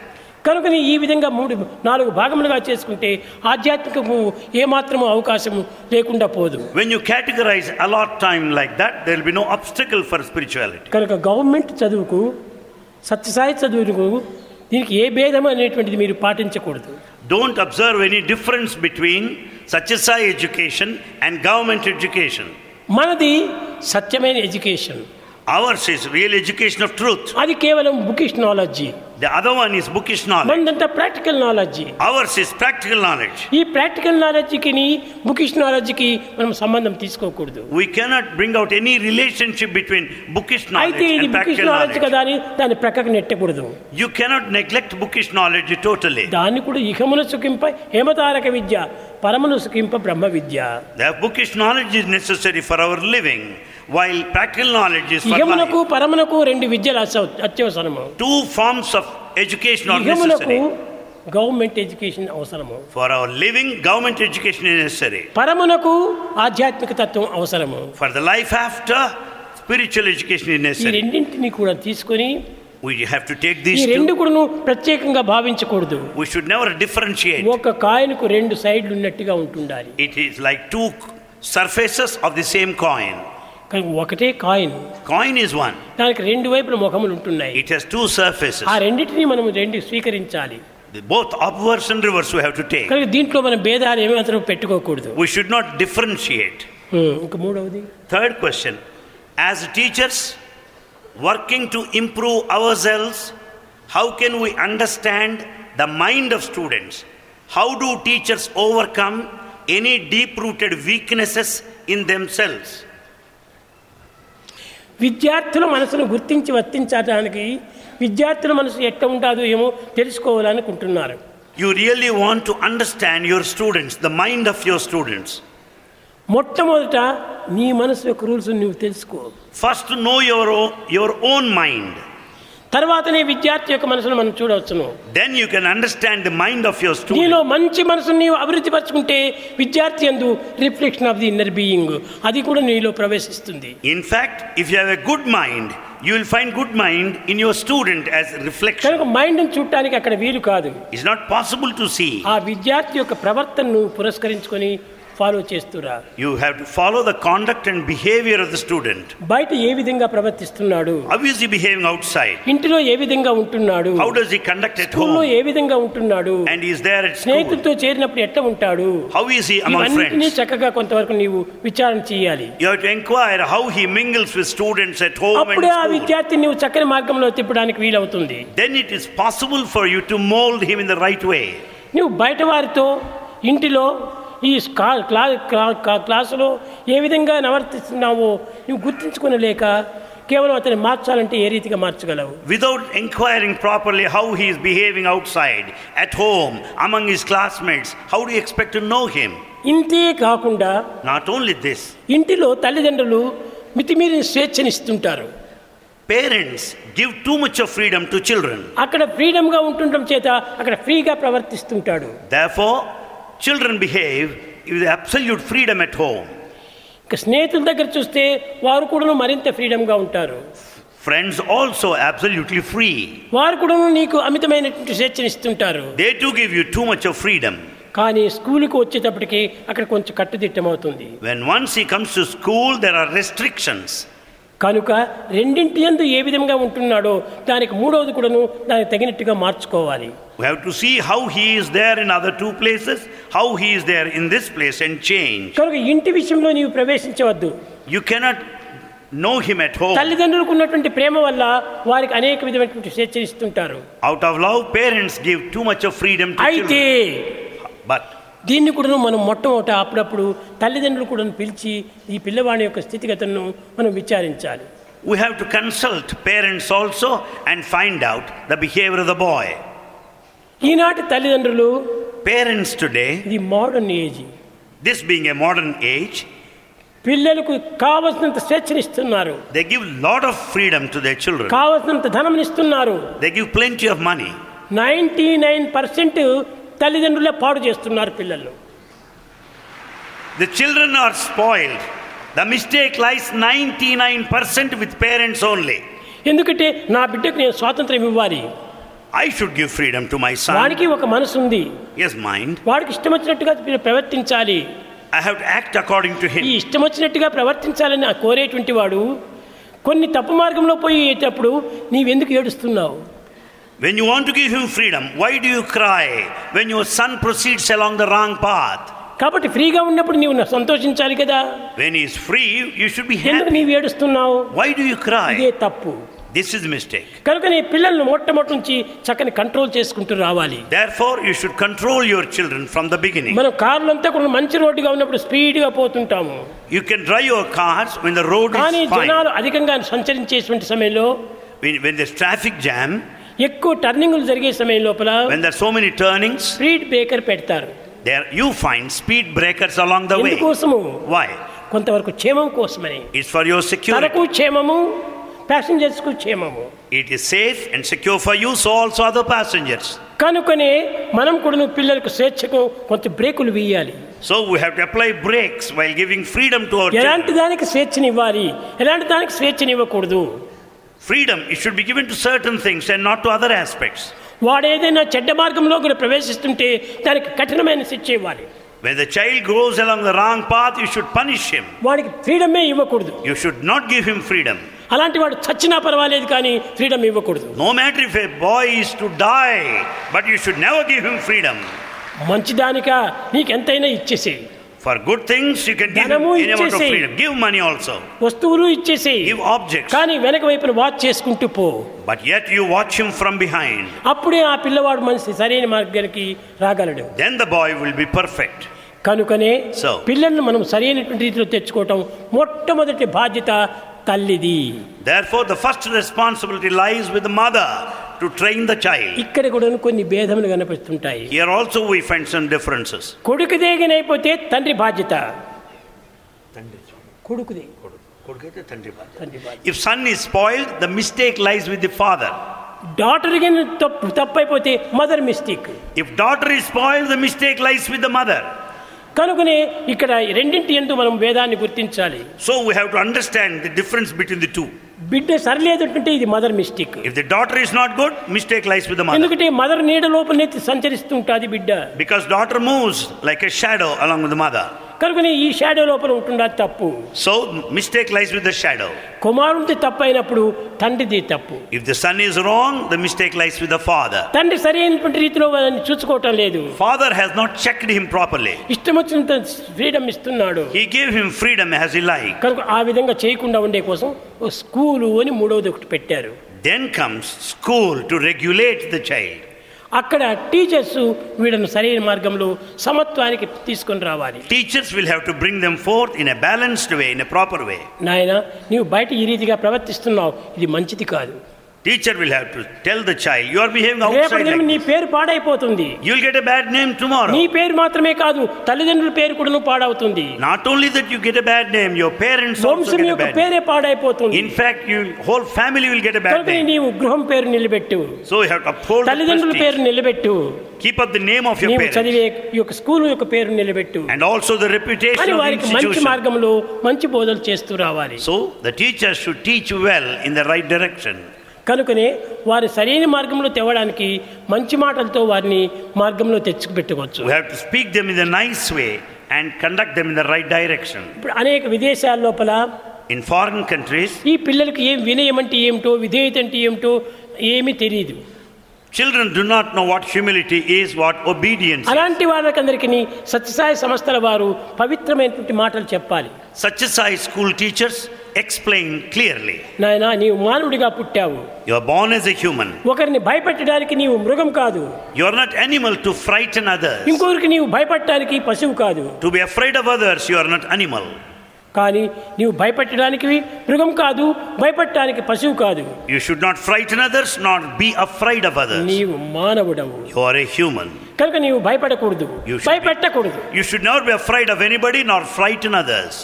కనుక నీ ఈ విధంగా మూడు నాలుగు భాగములుగా చేసుకుంటే ఆధ్యాత్మికము ఏ మాత్రము అవకాశం లేకుండా పోదు. When you categorize a lot time like that there will be for spirituality కనుక గవర్నమెంట్ చదువుకు సత్యసాయి చదువుకు దీనికి ఏ భేదము అనేటువంటిది మీరు పాటించకూడదు. Don't observe any difference between Sathya Sai education and government education మనది సత్యమైన education. Ours is real education of truth. అది కేవలం bookish knowledge The other one is bookish knowledge. మనదంతా practical knowledge Ours is practical knowledge. ఈ practical నాలెడ్జికి bookish నాలెడ్జికి మనం సంబంధం తీసుకోకూడదు We cannot bring out any relationship between bookish knowledge అయితే ఇది and bookish practical knowledge knowledge. కదా అని దాన్ని ప్రక్కకు నెట్టకూడదు You cannot neglect bookish knowledge totally. దాన్ని కూడా ఇహమును సుఖింప హేమతారక విద్య పరమును సుఖింప బ్రహ్మ విద్య The bookish knowledge is necessary for our living, while practical knowledge is for ఇహమునకు life. పరమునకు రెండు విద్యలు అత్యవ- అత్యవసరము Two forms of education are ఇహమునకు necessary. Government education అవసరము For our living, government education is necessary. పరమునకు ఆధ్యాత్మిక తత్వం అవసరము For the life after, spiritual education is ఈ necessary. రెండింటిని కూడా తీసుకొని We have to take ఈ these రెండు two. కూడాను ప్రత్యేకంగా భావించకూడదు We should never differentiate. ఒక కాయనకు రెండు సైడ్లు ఉన్నట్టుగా ఉంటుండాలి It is like two surfaces of the same coin. కానీ ఒకటే కాయిన్ Coin is one. దానికి రెండు వైపుల ముఖములు ఉంటున్నాయి It has two surfaces. ఆ రెండింటిని మనం రెండు స్వీకరించాలి Both upwards and reverse we have to take. కనుక దీంట్లో మనం భేదాలు ఏమాత్రం పెట్టుకోకూడదు We should not differentiate. ఉం, ఇంకా మూడవది Third question. As teachers working to improve ourselves, how can we understand the mind of students? How do teachers overcome any deep rooted weaknesses in themselves? విద్యార్థుల మనసును గుర్తించి వర్తించడానికి విద్యార్థుల మనసు ఎట్లా ఉంటుందో ఏమో తెలుసుకోవాలనుకుంటున్నారు. You really want to understand your students the mind of your students మొట్టమొదట నీ మనసు యొక్క రూల్స్ నువ్వు తెలుసుకో. First know your your own mind తర్వాతనే విద్యార్థి యొక్క మనసును మనం చూడవచ్చును. Then you can understand the mind of your student నీలో మంచి మనసును నీవు అభివృద్ధి పరచుకుంటే విద్యార్థి యందు reflection of the inner being. అది కూడా నీలో ప్రవేశిస్తుంది. In fact if you have a good mind you will find good mind in your student as reflection కనుక మైండ్ని చూడడానికి అక్కడ వీలు కాదు. It's not possible to see ఆ విద్యార్థి యొక్క ప్రవర్తనను పురస్కరించుకొని follow చేస్తురా. You have to follow the conduct and behaviour of the student బయట ఏ విధంగా ప్రవర్తిస్తున్నాడు? How is he behaving outside ఇంట్లో ఏ విధంగా ఉంటున్నాడు? How does he conduct at home స్కూల్లో ఏ విధంగా ఉంటున్నాడు? అండ్ ఇస్ దేర్ అట్ స్నేహితులతో చేరినప్పుడు ఎట్లా ఉంటాడు? How is he among friends ఇవన్నీ చక్కగా కొంతవరకు నీవు విచారణ చేయాలి. You have to enquire how he mingles with students at home and అప్పుడు ఆ విద్యార్థి నీవు చక్కని మార్గంలో తిప్పడానికి వీలవుతుంది. Then it is possible for you to mould him in the right way నువ్వు బయట వారితో ఇంటిలో ఈ క్లా క్లా క్లా క్లాసులో ఏ విధంగా నవర్తిస్తున్నావో నువ్వు గుర్తించుకుని లేక కేవలం అతన్ని మార్చాలంటే ఏ రీతిగా మార్చగలవు? Without enquiring properly how he's behaving outside at home among his classmates how do expect to know him ఇంతే కాకుండా నాట్ ఓన్లీ దిస్ ఇంటిలో తల్లిదండ్రులు మితిమీరిన స్వేచ్ఛనిస్తుంటారు. Parents give too much of freedom to children అక్కడ ఫ్రీడమ్గా ఉంటుండడం చేత అక్కడ ఫ్రీగా ప్రవర్తిస్తుంటాడు. Therefore children behave with absolute freedom at home. ఇక స్నేహితుల దగ్గర చూస్తే వారు కూడా మరింత ఫ్రీడమ్గా ఉంటారు Friends also absolutely free. వారు కూడా నీకు అమితమైనటువంటి స్వేచ్ఛనిస్తుంటారు They too give you too much of freedom. కానీ స్కూలుకి వచ్చేటప్పటికి అక్కడ కొంచెం కట్టుదిట్టమవుతుంది When once he comes to school, there are restrictions. కనుక రెండింటి యందు ఏ విధంగా ఉంటున్నాడో దానికి మూడవది కూడాను దానికి తగినట్టుగా మార్చుకోవాలి We have to see how he is there in other two places, how he is there in this place, and change. కనుక ఇంటి విషయంలో నీవు ప్రవేశించవద్దు You cannot know him at home. తల్లిదండ్రులకు ఉన్నటువంటి ప్రేమ వల్ల వారికి అనేక విధమైనటువంటి స్వేచ్ఛ ఇస్తుంటారు Out of love, parents give too much of freedom to అయితే children. But దీన్ని కూడా మనం మొట్టమొదట అప్పుడప్పుడు తల్లిదండ్రులు కూడా పిలిచి ఈ పిల్లవాడి యొక్క స్థితిగతులను మనం విచారించాలి we have to consult parents also and find out the behavior of the boy. ఈనాటి తల్లిదండ్రులు Parents today, ఇది modern age this being a modern age, పిల్లలకు కావలసినంత స్వేచ్ఛనిస్తున్నారు they give lot of freedom to their children. కావలసినంత ధనం ఇస్తున్నారు They give plenty of money. Ninety nine percent తల్లిదండ్రులే పాడు చేస్తున్నారు పిల్లలు The children are spoiled. The mistake lies 99% with parents only. ఎందుకంటే నా బిడ్డకు నేను స్వాతంత్రం ఇవ్వాలి I should give freedom to my son. వాడికి ఒక మనసు ఉంది Yes, mind. వాడికి ఇష్టం వచ్చినట్టుగా ప్రవర్తించాలి I have to act according to ఈ him. ఇష్టం వచ్చినట్టుగా ప్రవర్తించాలని కోరేటువంటి వాడు కొన్ని తప్పు మార్గంలో పోయేటప్పుడు నీవెందుకు ఏడుస్తున్నావు When you want to give him freedom, why do you cry when your son proceeds along the wrong path? కాబట్టి ఫ్రీగా ఉన్నప్పుడు నీవు నా- సంతోషించాలి కదా When he is free, you should be ఎందుకు happy. నీవు ఏడుస్తున్నావు Why do you ఇదే cry? తప్పు This is mistake. కనుక నీ పిల్లల్ని మొట్టమొదటి నుంచి చక్కని కంట్రోల్ చేసుకుంటూ రావాలి Therefore, you should control your children from the beginning. మనం కార్లంతా కూడా మంచి రోడ్డుగా ఉన్నప్పుడు స్పీడ్గా పోతుంటాము You can drive your cars when the road కానీ is fine. జనాలు అధికంగా సంచరించేటువంటి సమయంలో When, when there's traffic jam, ఎక్కువ టర్నింగ్లు జరిగే సమయం లోపల when there's so many turnings, speed breaker పెడతారు there you find speed breakers along the way. ఎందుకోసము Why? కొంతవరకు క్షేమం కోసమని It's for your security. తనకు క్షేమము ప్యాసింజర్స్కు క్షేమము It is safe and secure for you, so also other passengers. కనుకనే మనం కూడా పిల్లలకు స్వేచ్ఛకు కొంత బ్రేకులు వేయాలి So we have to apply brakes while giving freedom to our ఎలాంటి. దానికి స్వేచ్ఛనివ్వాలి ఎలాంటి దానికి స్వేచ్ఛనివ్వకూడదు Freedom, it should be given to certain things and not to other aspects. వాడు ఏదైనా చెడ్డ మార్గంలో కూడా ప్రవేశిస్తుంటే దానికి కఠినమైన శిక్ష ఇవ్వాలి When the child goes along the wrong path, you should punish him. వాడికి ఫ్రీడమే ఇవ్వకూడదు You should not give him freedom. అలాంటి వాడు చచ్చినా పర్వాలేదు కానీ ఫ్రీడమ్ ఇవ్వకూడదు No matter if a boy is to die, but you should never give him freedom. మంచిదానిక నీకు ఎంతైనా ఇచ్చేసేయి for good things you can give any amount of freedom give money also వస్తువులు ఇచ్చేసి గివ్ ఆబ్జెక్ట్స్ కానీ వెనక వైపున watch చేసుకుంటూ పో. But yet you watch him from behind అప్పుడే ఆ పిల్లవాడు మనిషి సరైన మార్గానికి రాగలడు. Then the boy will be perfect కనుకనే సో పిల్లల్ని మనం సరైనటువంటి రీతిలో తెచ్చుకోవటం మొట్టమొదటి బాధ్యత తల్లిది. There the first responsibility lies with mother to train the child. ఇక్కడ కూడా కొన్ని భేదములు కనిపిస్తుంటాయి Here also we find some differences. కొడుకు దేగినైపోతే తండ్రి బాధ్యత కొడుకుది తండ్రి బాధ్యత If son is spoiled, the mistake lies with the father. Daughter తప్పు తప్పైపోతే mother mistake If daughter is spoiled, the mistake lies with the mother. కనుకనే ఇక్కడ రెండింటి ఎందు మనం భేదాన్ని గుర్తించాలి So we have to understand the difference between the two. బిడ్డ సరిలేదంటే ఇది mother mistake If the daughter is not good, mistake lies with the mother. ఎందుకంటే మదర్ నీడ లోపలనే సంచరిస్తుంటుంది బిడ్డ Because daughter moves like a shadow along with the mother. కనుకనే ఈ షాడో లోపల ఉంటుందా తప్పు So mistake lies with the shadow. కుమారుడిది తప్పు అయినప్పుడు తండ్రిది తప్పు If the son is wrong, the mistake lies with the father. తండ్రి సరైనటువంటి రీతిలో వాళ్ళని చూసుకోవటం లేదు Father has not checked him properly. ఇష్టం వచ్చినంత ఫ్రీడమ్ ఇస్తున్నాడు He gave him freedom as he liked. కనుక ఆ విధంగా చేయకుండా ఉండే కోసం ఓ స్కూలు అని మూడవది ఒకటి పెట్టారు. Then comes school to regulate the child అక్కడ టీచర్స్ వీళ్ళని సరైన మార్గంలో సమత్వానికి తీసుకొని రావాలి. Teachers will have to bring them forth in a balanced way in a proper way నాయనా నీవు బయట ఈ రీతిగా ప్రవర్తిస్తున్నావు ఇది మంచిది కాదు. Teacher will have to tell the child, you are behaving outside రేపటి like నీ this. పేరు పాడైపోతుంది You'll get a bad name tomorrow. నీ పేరు మాత్రమే కాదు తల్లిదండ్రుల పేరు కూడా పాడవుతుంది Not only that you get a bad name, your parents also వంశం get a యొక్క bad name. పేరే పాడైపోతుంది In fact, you whole family will get a bad కనుక name. నీవు గృహం పేరు నిలబెట్టు So you have to uphold the తల్లిదండ్రుల పేరు prestige. నిలబెట్టు Keep up the name of your నీవు parents. చదివే ఈ యొక్క స్కూల్ యొక్క పేరు నిలబెట్టు And also the reputation అని of the వారికి మంచి institution. మార్గంలో మంచి బోధలు చేస్తూ రావాలి So the teachers should teach well in the right direction. కనుకనే వారి సరైన మార్గంలో తేవడానికి మంచి మాటలతో వారిని మార్గంలో తెచ్చుకుపెట్టవచ్చు We have to speak them in a nice way and conduct them in the right direction. ఇప్పుడు అనేక విదేశాల లోపల In foreign countries, ఈ పిల్లలకి ఏం వినయం అంటే ఏమిటో విధేయత అంటే ఏమిటో ఏమీ తెలియదు do not know what humility is, what obedience is. అలాంటి వాళ్ళకందరికీ సత్యసాయి సంస్థల వారు పవిత్రమైనటువంటి మాటలు చెప్పాలి Such as I school teachers explain clearly. నాయనా నీవు మానవుడిగా పుట్టావు You are born as a human. ఒకరిని భయపెట్టడానికి నీవు మృగం కాదు You are not animal to frighten others. ఇంకొకరికి నీవు భయపడటానికి పశువు కాదు To be afraid of others, you are not animal. కానీ నీవు భయపెట్టడానికి మృగం కాదు భయపడటానికి పశువు కాదు You should not frighten others, nor be afraid of others. నీవు మానవుడవు You are a human. కనుక నీవు భయపడకూడదు You should be- భయపెట్టకూడదు You should never be afraid of anybody, nor frighten others.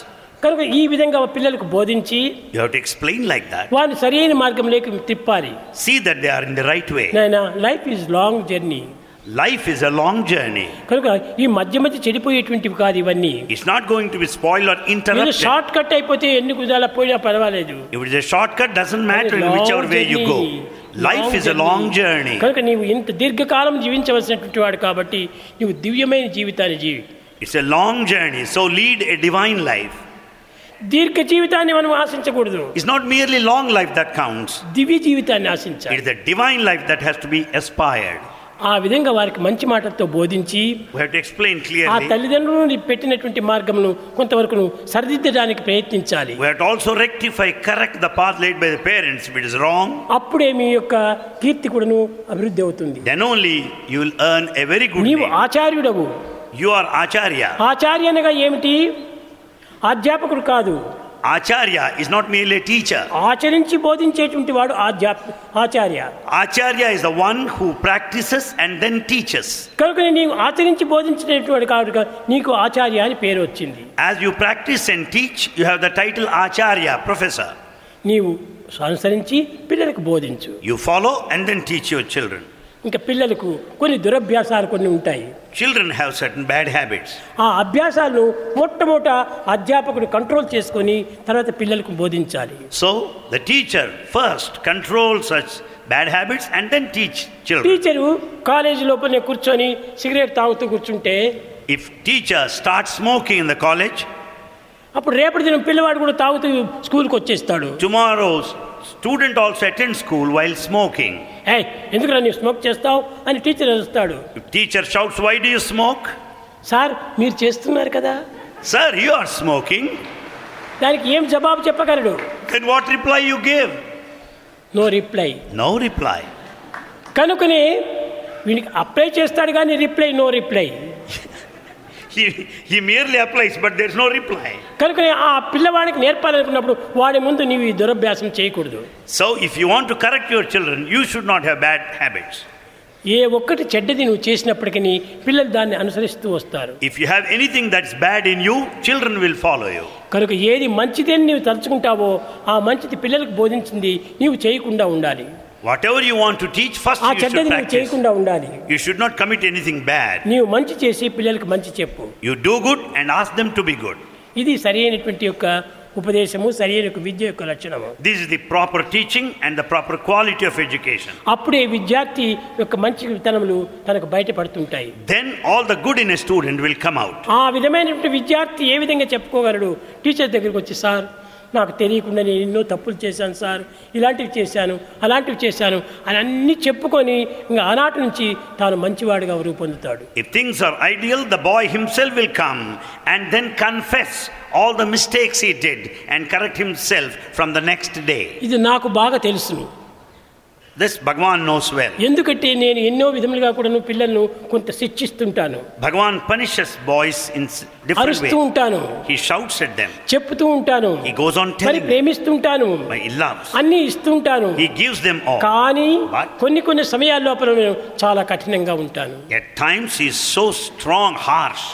కనుక ఈ విధంగా పిల్లలకు బోధించి You have to explain like that. వారిని సరైన మార్గంలోకి తిప్పాలి See that they are in the right way. నాయన life is long journey Life is a long journey. కనుక ఈ మధ్య మధ్య చెడిపోయేటువంటివి కాదు ఇవన్నీ It's not going to be spoiled or ఏదో interrupted. షార్ట్ కట్ అయిపోతే ఎన్ని కుదాల పోయినా పర్వాలేదు If it is a shortcut, doesn't matter in Long whichever way you go. journey. Life Long is a long journey. కనుక నీవు ఇంత దీర్ఘకాలం జీవించవలసినటువంటి వాడు కాబట్టి నీవు దివ్యమైన జీవితాన్ని జీవి It's a long journey, so lead a divine life. దీర్ఘ జీవితాన్ని మనం ఆశించకూడదు It's not merely long life that counts, దివ్య జీవితాన్ని ఆశించాలి it is a divine life that has to be aspired. ఆ విధంగా వారికి మంచి మాటలతో బోధించి We have to explain ఆ clearly. తల్లిదండ్రులు పెట్టినటువంటి మార్గమును కొంతవరకు సరిదిద్దడానికి ప్రయత్నించాలి We have to also rectify, correct the path laid by the parents if it is wrong. అప్పుడే మీ యొక్క కీర్తి కూడాను అభివృద్ధి అవుతుంది Then only you will earn a very good నీవు name. ఆచార్యుడవు You are Acharya. ఆచార్య అనగా ఏమిటి అధ్యాపకుడు కాదు Acharya is not merely a teacher. ఆచరించి బోధించేటువంటి వాడు ఆధ్యాప్ ఆచార్య Acharya is the one who practices and then teaches. కనుక నీవు ఆచరించి బోధించినటువంటి వాడు కాబట్టి నీకు ఆచార్య అని పేరు వచ్చింది As you practice and teach, you have the title Acharya, professor. నీవు అనుసరించి పిల్లలకు బోధించు You follow and then teach your children. ఇంకా పిల్లలకు కొన్ని దురభ్యాసాలు కొన్ని ఉంటాయి. Children have certain bad habits ఆ అభ్యాసాలను మొట్టమొదట అధ్యాపకుడు కంట్రోల్ చేసుకొని తర్వాత పిల్లలకు బోధించాలి. So the teacher first control such bad habits and then teach children teacher college లోపలనే కూర్చొని సిగరెట్ తాగుతూ కూర్చుంటే if teacher start smoking in the college అప్పుడు రేపటి దినం పిల్లవాడు కూడా తాగుతూ స్కూల్కి వచ్చేస్తాడు. Tomorrow's student also attends school while smoking. ఏ ఎందుకు నీవు స్మోక్ చేస్తావు అని టీచర్ వస్తాడు If teacher shouts, why do you smoke? Sir మీరు చేస్తున్నారు కదా Sir, you are smoking. దానికి ఏం జవాబు చెప్పగలడు Then what reply you give? No reply No reply. కనుకనే వీనికి అప్లై చేస్తాడు కానీ reply no reply He, he merely applies, but there's no reply. కనుకనే ఆ పిల్లవాడికి నేర్పాలనుకున్నప్పుడు వాడి ముందు నీవు ఈ దురభ్యాసం చేయకూడదు So, if you want to correct your children, you should not have bad habits. ఏ ఒక్కటి చెడ్డది నువ్వు చేసినప్పటికీ పిల్లలు దాన్ని అనుసరిస్తూ వస్తారు If you have anything that's bad in you, children will follow you. కనుక ఏది మంచిది అని నీవు తలుచుకుంటావో ఆ మంచిది పిల్లలకు బోధించింది నీవు చేయకుండా ఉండాలి Whatever you want to teach, first ఆ you should చెడ్డది నువ్వు practice. చేయకుండా ఉండాలి You should not commit anything bad. నీవు మంచి చేసి పిల్లలకు మంచి చెప్పు You do good and ask them to be good. ఇది సరి అయినటువంటి యొక్క ఉపదేశము సరి అయిన యొక్క విద్య యొక్క లక్షణము This is the proper teaching and the proper quality of education. అప్పుడే విద్యార్థి యొక్క మంచి విత్తనములు తనకు బయటపడుతుంటాయి Then all the good in a student will come out. ఆ విధమైనటువంటి విద్యార్థి ఏ విధంగా చెప్పుకోగలడు టీచర్ దగ్గరికి వచ్చి సార్ నాకు తెలియకుండా నేను ఎన్నో తప్పులు చేశాను సార్ ఇలాంటివి చేశాను అలాంటివి చేశాను అని అన్ని చెప్పుకొని ఇంకా ఆనాటి నుంచి తాను మంచివాడిగా రూపొందుతాడు if things are ideal the boy himself will come and then confess all the mistakes he did and correct himself from the next day ఇది నాకు బాగా తెలుసును. This Bhagavan knows well. ఎందుకంటే నేను ఎన్నో విధములుగా కూడా పిల్లలను కొంత శిక్షిస్తుంటాను boys in s- different అరుస్తూ. ఉంటాను He shouts at them. చెప్తూ ఉంటాను He goes on మరి telling them. ప్రేమిస్తుంటాను He loves. అన్నీ ఇస్తుంటాను He gives them all. కానీ కొన్ని కొన్ని సమయాల లోపల నేను చాలా కఠినంగా ఉంటాను At times he is so strong, harsh.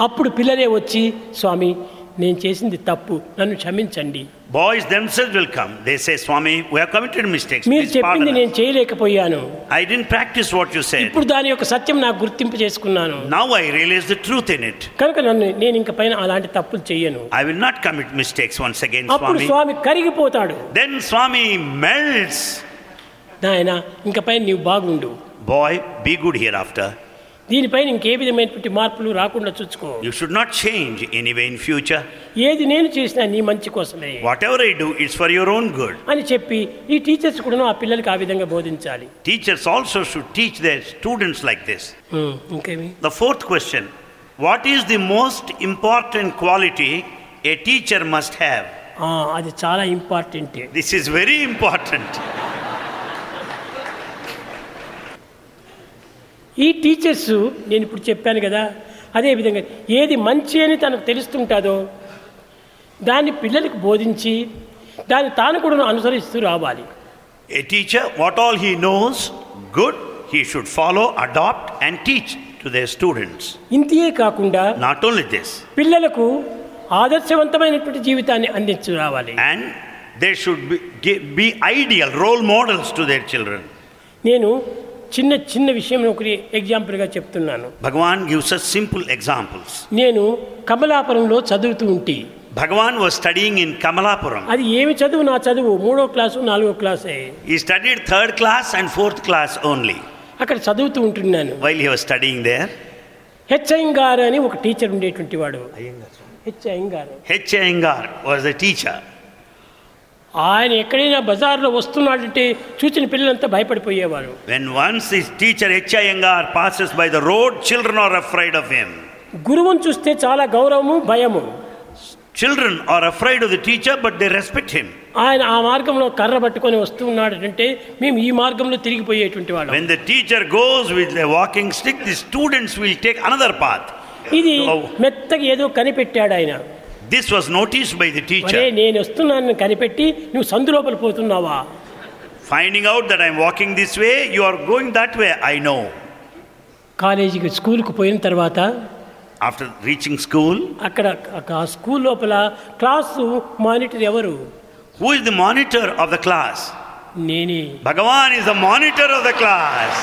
అప్పుడు పిల్లలే వచ్చి స్వామి నేను చేసింది తప్పు నన్ను క్షమించండి boys themselves will come they say Swami we have committed mistakes మీరు చెప్పింది నేను చేయలేకపోయాను. I didn't practise what you said ఇప్పుడు దాని యొక్క సత్యం నాకు గుర్తింపు చేసుకున్నాను. Now I realise the truth in it కనుక నన్ను నేను ఇంకా పైన అలాంటి తప్పులు చేయను I will not commit mistakes once again Swami అప్పుడు స్వామి కరిగిపోతాడు. దెన్ స్వామి మెల్ట్స్ నాయనా ఇంకా పైన నీవు బాగుండు. Boy be good here after దీనిపైన ఇంకే విధమైనటువంటి మార్పులు రాకుండా చూసుకో You should not change anyway in future. ఏది నేను చేసినా నీ మంచి కోసమే Whatever I do, it's for your own good. అని చెప్పి ఈ టీచర్స్ కూడా ఆ పిల్లలకి ఆ విధంగా బోధించాలి Teachers also should teach their students like this. ఉమ్, ఇంకేమి The fourth question What is the most important quality a teacher must have? ఆ, అది చాలా important This is very important. ఈ టీచర్స్ నేను ఇప్పుడు చెప్పాను కదా అదేవిధంగా ఏది మంచి అని తనకు తెలుస్తుంటుందో దాన్ని పిల్లలకు బోధించి దాన్ని తాను కూడా అనుసరిస్తూ రావాలి. A teacher what all he knows good he should follow adopt and teach to the students ఇంతే కాకుండా నాట్ ఓన్లీ దిస్ పిల్లలకు ఆదర్శవంతమైనటువంటి జీవితాన్ని అందించు రావాలి. And they should be be ideal role models to their children నేను చిన్న చిన్న విషయం ఒకటి ఎగ్జాంపుల్గా చెప్తున్నాను. Bhagavan gives a simple examples నేను కమలాపురంలో చదువుతూ ఉంటే. Bhagavan was studying in Kamalapuram అది ఏమి చదువు? నా చదువు. మూడో క్లాసు నాలుగో class. He studied third class and fourth class only అక్కడ చదువుతూ ఉంటున్నాను. While he was studying there HM garu అని ఒక టీచర్ ఉండేటువంటి వాడు. హెచ్ఐఎం గారు హెచ్ గారు వాస్ ద టీచర్ ఆయన ఎక్కడైనా బజార్లో వస్తున్నాడంటే చూచిన పిల్లలంతా భయపడిపోయేవారు When once his teacher H. Iyengar passes by the road, children are afraid of him. గురువుని చూస్తే చాలా గౌరవము భయము Children are afraid of the teacher, but they respect him. ఆయన ఆ మార్గంలో కర్ర పట్టుకొని వస్తూ ఉన్నాడంటే మేము ఈ మార్గంలో తిరిగిపోయేటువంటి వాళ్ళం When the teacher goes with a walking stick, the students will take another path. ఇది Oh. మెత్తగా ఏదో కనిపెట్టాడు ఆయన This was noticed by the మరే teacher. నేను వస్తున్నాను కనిపెట్టి నువ్వు సందు లోపల పోతున్నావా Finding out that I'm walking this way, you are going that way, I know. కాలేజీకి స్కూల్కి పోయిన తర్వాత After reaching school, అక్కడ ఆ స్కూల్ లోపల క్లాసు మానిటర్ ఎవరు who is the monitor of the class? నేనే Bhagavan is the monitor of the class.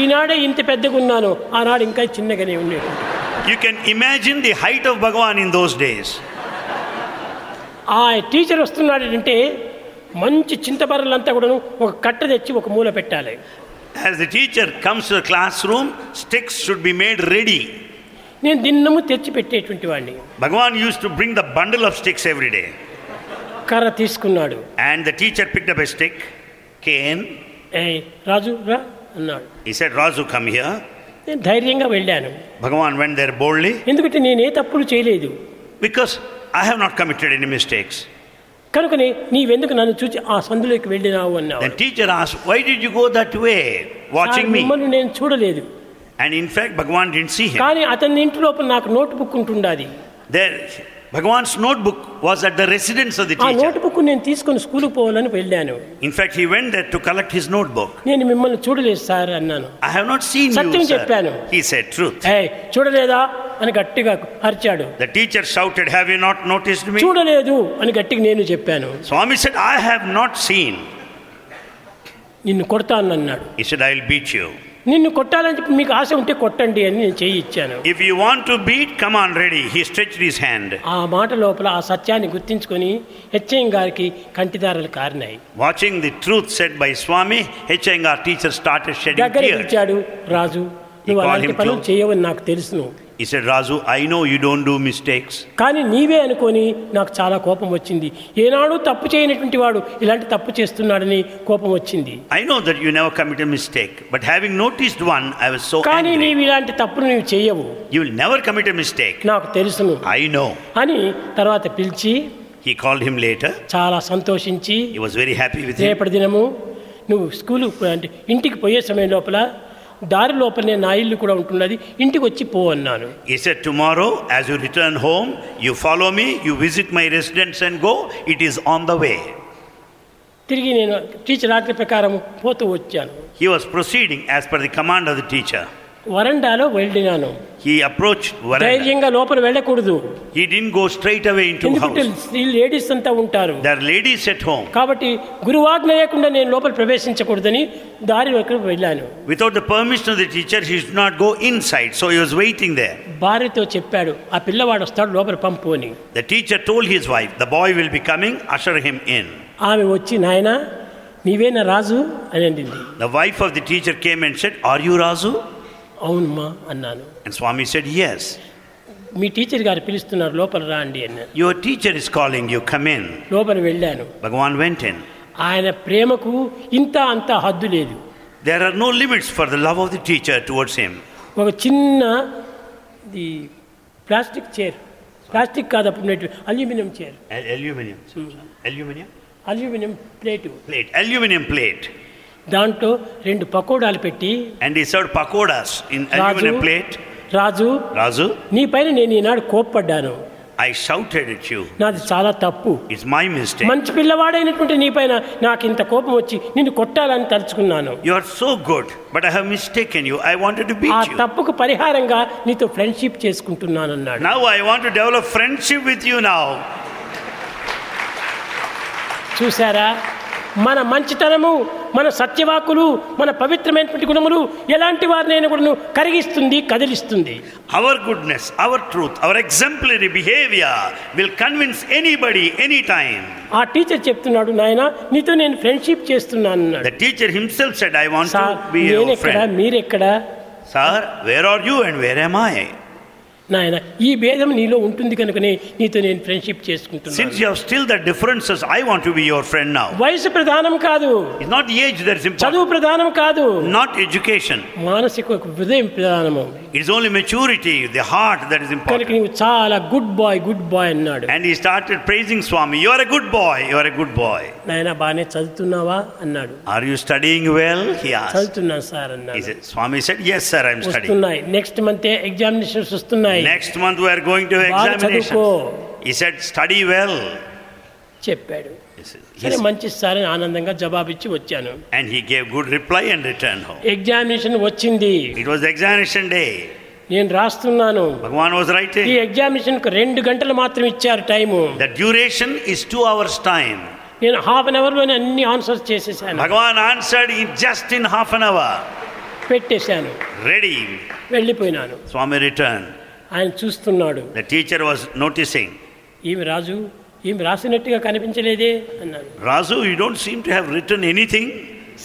ఈనాడే ఇంత పెద్దగా ఉన్నాను ఆనాడు ఇంకా చిన్నగానే ఉండేది You can imagine the height of Bhagavan in those days. ఆ టీచర్ వస్తున్నాడంటే మంచి చింతబర్రలంతా కూడా ఒక కట్ట తెచ్చి ఒక మూల పెట్టాలి As the teacher comes to the classroom, sticks should be made ready. నేను దిన్నము తెచ్చి పెట్టేటువంటి వాడిని Bhagavan used to bring the bundle of sticks every day. కర్ర తీసుకున్నాడు And the teacher picked up a stick, cane. ఏ రాజు రా అన్నాడు He said, Razu, come here. నేను ధైర్యంగా వెళ్ళాను Bhagavan went there boldly ఎందుకంటే నేనే తప్పులు చేయలేదు because I have not committed any mistakes. కనుకనే నీవెందుకు నన్ను చూసి ఆ సందులోకి వెళ్ళినావు అన్నావు Then teacher asked, Why did you go that way? Watching sir, me. మిమ్మల్ని నేను చూడలేదు And in fact, Bhagavan didn't see him. కానీ అతని ఇంటి లోపల నాకు notebook ఉంటుండాది There, Bhagavan's notebook was at the residence of the ఆ teacher. నోట్ బుక్ నేను తీసుకొని స్కూల్కి పోవాలని వెళ్ళాను In fact, he went there to collect his notebook. నేను మిమ్మల్ని చూడలేదు సార్ అన్నాను I have not seen Satyam you, sir. చెప్పాను. He said, Truth. ఏ చూడలేదా అని గట్టిగా అరిచాడు The teacher shouted, Have you not noticed me? చూడలేదు అని గట్టిగా నేను చెప్పాను Swami said, I have not seen. నిన్ను కొడతాను అన్నాడు He said, I'll beat you. నిన్ను కొట్టాలని మీకు ఆశ ఉంటే కొట్టండి అని నేను చేయి ఇచ్చాను. If you want to beat come on ready he stretch his hand ఆ మాట లోపల ఆ సత్యాన్ని గుర్తించుకొని హెచ్ఎం గారికి కంటిదారలు కారినాయి. Watching the truth set by Swami HM గారి teacher started shedding tear Raju. నువ్వు అలాంటి పనులు చేయవని నాకు తెలుసును. He said, Razu, I know you don't do mistakes. కానీ నీవే అనుకొని నాకు చాలా కోపం వచ్చింది ఏనాడు తప్పు చేయనటువంటి వాడు ఇలాంటి తప్పు చేస్తున్నాడని కోపం వచ్చింది I know that you never commit a mistake, but having noticed one, I was so కానీ angry. నీవు ఇలాంటి తప్పులు నీవు చేయవు You will never commit a mistake. నాకు తెలుసును I know. అని తర్వాత పిలిచి He called him later. చాలా సంతోషించి He was very happy with him. రేపటి దినము నువ్వు స్కూలు అంటే ఇంటికి పోయే సమయం లోపల దారి లోపలనే నా ఇల్లు కూడా ఉంటున్నది ఇంటికి వచ్చి పో అన్నాను He said, Tomorrow, as you return home, you follow me, you visit my residence and go. It is on the way. తిరిగి నేను టీచర్ ఆజ్ఞ ప్రకారం పోతూ వచ్చాను He was proceeding as per the command of the teacher. వరండాలో వెళ్ళినాను He approached Varanda. ధైర్యంగా లోపల వెళ్ళకూడదు He didn't go straight away into ఎందుకంటే house. స్త్రీ లేడీస్ అంతా ఉంటారు There are ladies at home. కాబట్టి గురువాజ్ఞ లేకుండా నేను లోపల ప్రవేశించకూడదని దారి వైపు వెళ్ళాను Without the permission of the teacher, he should not go inside. So he was waiting there. భార్యతో చెప్పాడు ఆ పిల్లవాడు వస్తాడు లోపల పంపు అని The teacher told his wife, The boy will be coming, usher him in. ఆమె వచ్చి నాయన నీవేనా రాజు అని అండింది The wife of the teacher came and said, Are you Razu? అవునమ్మా అన్నాను And Swami said, Yes. మీ టీచర్ గారు పిలుస్తున్నారు లోపల రాండి అన్నాను Your teacher is calling you, come in. లోపల వెళ్ళాను Bhagavan went in. ఆయన ప్రేమకు ఇంత అంత హద్దు లేదు There are no limits for the love of the teacher towards him. ఒక చిన్న ఇది ప్లాస్టిక్ చైర్ ప్లాస్టిక్ కాదు అప్పుడు aluminium chair Al- Aluminium. Aluminium? Aluminium plate Plate. Aluminium plate. దాంట్లో రెండు పకోడాలు పెట్టి and he serve pakodas in plate Raju Raju నీ పైన నేను ఈనాడు కోప్పడ్డాను. ఐ షౌటెడ్ ఇట్ యూ నాది చాలా తప్పు. ఇట్స్ మై మిస్టేక్ మంచి పిల్లవాడైనటువంటి నీపైన నాకు ఇంత కోపం వచ్చి నిన్ను కొట్టాలని తలుచుకున్నాను. You are so good but I have mistake you I wanted to beat ఆ తప్పుకు పరిహారంగా నీతో ఫ్రెండ్షిప్ చేసుకుంటున్నాను అన్నాడు now I want to develop friendship with you now చూసారా మన మంచితనము మన సత్యవాకులు మన పవిత్రమైనటువంటి గుణములు ఎలాంటి వారినైనా కూడా కరిగిస్తుంది కదిలిస్తుంది. Our goodness our truth our exemplary behaviour will convince anybody any time ఆ టీచర్ చెప్తున్నాడు నాయన నీతో నేను ఫ్రెండ్షిప్ చేస్తున్నాను the teacher himself said I want to be your friend మీరు ఎక్కడ sir where are you and where I నాయన ఈ భేదం నీలో ఉంటుంది కనుకనే నీతో నేను ఫ్రెండ్షిప్ చేసుకుంటున్నాను. Since you have still the differences I want to be your friend now వయసు ప్రధానం కాదు. It's not age that is important చదువు ప్రధానం కాదు. నాట్ ఎడ్యుకేషన్ మానసిక హృదయం ప్రధానము. It's only maturity the heart that is important నీవు చాలా గుడ్ బాయ్ గుడ్ బాయ్ అన్నాడు. And he started praising Swami you are a good boy you are a good boy నాయన బానే చదువుతున్నావా? అన్నాడు. Are you studying well he ask చదువుతున్నాను sir అన్నాడు. Swami said yes sir i am studying. Next month examinations వస్తున్నాయి? Next month we're going to examination he said study well చెప్పాడు సరే మంచి సార్ ఆనందంగా జవాబిచ్చి వచ్చాను and he gave good reply and return home examination వచ్చింది it was examination day నేను రాస్తున్నాను భగవాన్ వాజ్ రైట్ ఈ ఎగ్జామినేషన్ కు రెండు గంటలు మాత్రం ఇచ్చారు time the duration is two hours time నేను హాఫ్ అన్ అవర్ లోనే అన్ని ఆన్సర్స్ చేసేసాను Bhagavan answered in just in half an hour పెట్టేశాను రెడీ వెళ్ళిపోయినాను స్వామి రిటర్న్ ఆయన చూస్తున్నాడు. ద టీచర్ వాస్ నోటీసింగ్ ఈమె రాజు? ఈమె రాసినట్టుగా కనిపించలేదే? అన్నాను Raju you don't seem to have return anything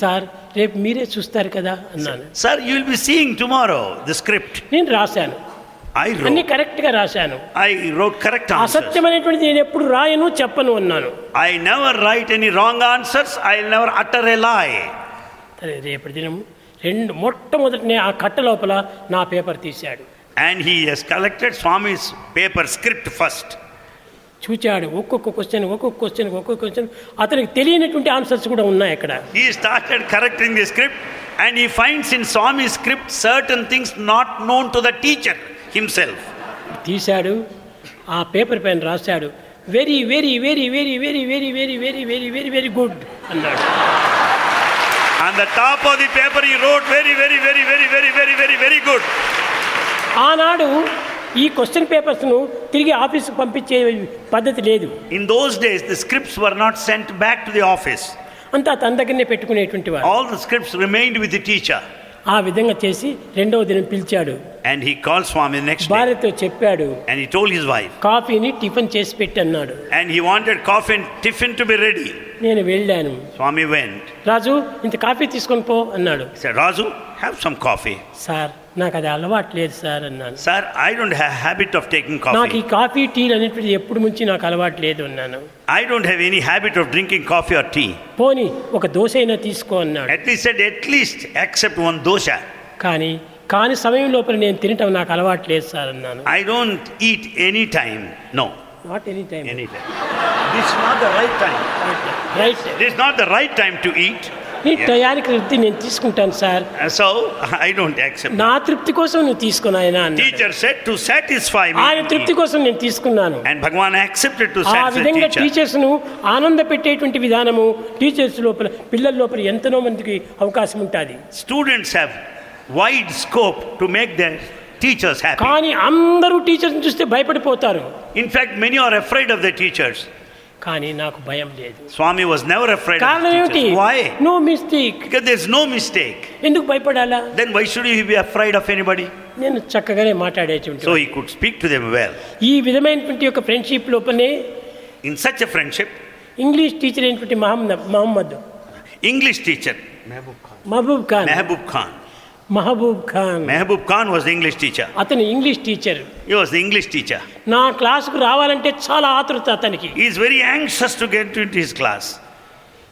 sir రేపు మీరే చూస్తారు కదా? అన్నాను sir you will be seeing tomorrow the script నేను రాశాను. ఐ అన్ని కరెక్ట్గా రాశాను. ఐ రోట్ కరెక్ట్ అసత్యమైనటువంటిది నేను ఎప్పుడు రాయను చెప్పను అన్నాను. I never write any wrong answers I never utter a lie రేపటి దినం రెండు మొట్టమొదటి ఆ కట్ట లోపల నా పేపర్ తీశాడు. And he has collected Swami's paper script first చూచాడు ఒక్కొక్క క్వశ్చన్ ఒక్కొక్క క్వశ్చన్ ఒక్కొక్క క్వశ్చన్ అతనికి తెలియనటువంటి ఆన్సర్స్ కూడా ఉన్నాయి అక్కడ he started correcting the script and he finds in Swami script certain things not known to the teacher himself తీశాడు ఆ పేపర్ పైన రాశాడు very very very very very very very very very very very good అన్నాడు on the top of the paper he wrote very very very very very very very good ఆనాడు ఈ question పేపర్స్ను తిరిగి office పంపించే పద్ధతి లేదు. In those days the scripts were not sent back to the office అంతా తన దగ్గరనే పెట్టుకునేటువంటి all the scripts remained with the teacher ఆ విధంగా చేసి రెండవ దినం పిలిచాడు. And he call Swami next భార్యతో చెప్పాడు and he told his wife కాఫీని టిఫిన్ చేసి పెట్టన్నాడు and he wanted coffee and tiffin to be ready నేను వెళ్ళాను స్వామి వెంట్ రాజు ఇంత కాఫీ తీసుకొని పో అన్నాడు Raju have some coffee sir నాకు అది అలవాట్లేదు సార్ అన్నాను sir I don't have habit of taking coffee నాకు ఈ కాఫీ టీ అనేటువంటి ఎప్పుడు నుంచి నాకు అలవాటు లేదు అన్నాను I don't have any habit of drinking coffee or tea పోనీ ఒక దోశ అయినా తీసుకో అన్నాడు at least at least accept one dosa కానీ కాని సమయం లోపల నేను తినటం నాకు అలవాటు లేదు సార్ అన్నాను. I don't eat any time no not any time any time this not the right time right this not the right time to eat ఈ టయానికి తృప్తి నేను తీసుకుంటాను sir. So I don't accept నా తృప్తి కోసం నువ్వు తీసుకున్నా ఆయన teacher said to satisfy me ఆయన తృప్తి కోసం నేను తీసుకున్నాను. And Bhagavan accepted to satisfy ఆ విధంగా టీచర్స్ను ఆనంద పెట్టేటువంటి విధానము టీచర్స్ లోపల పిల్లల లోపల ఎంతనో మందికి అవకాశం ఉంటుంది. Students have wide scope to make their teachers happy. కానీ అందరూ టీచర్స్ని చూస్తే భయపడిపోతారు In fact, many are afraid of their teachers. కానీ నాకు భయం లేదు Swami was never afraid of కారణం his ఏమిటి teachers. Why? No mistake Because there's no mistake. ఎందుకు భయపడాలా Then why should he be afraid of anybody? నేను చక్కగానే మాట్లాడేటువంటి So he could speak to them well. ఈ విధమైనటువంటి యొక్క ఫ్రెండ్షిప్ లోపలనే In such a friendship, English teacher అయినటువంటి Mohammed Mohammed English teacher, Mahabub Khan Mehboob Khan. Mahabub Khan Mehboob Khan was the English teacher. అతను English teacher He was the English teacher. నా క్లాసుకు రావాలంటే చాలా ఆతృత అతనికి He is very anxious to get into his class.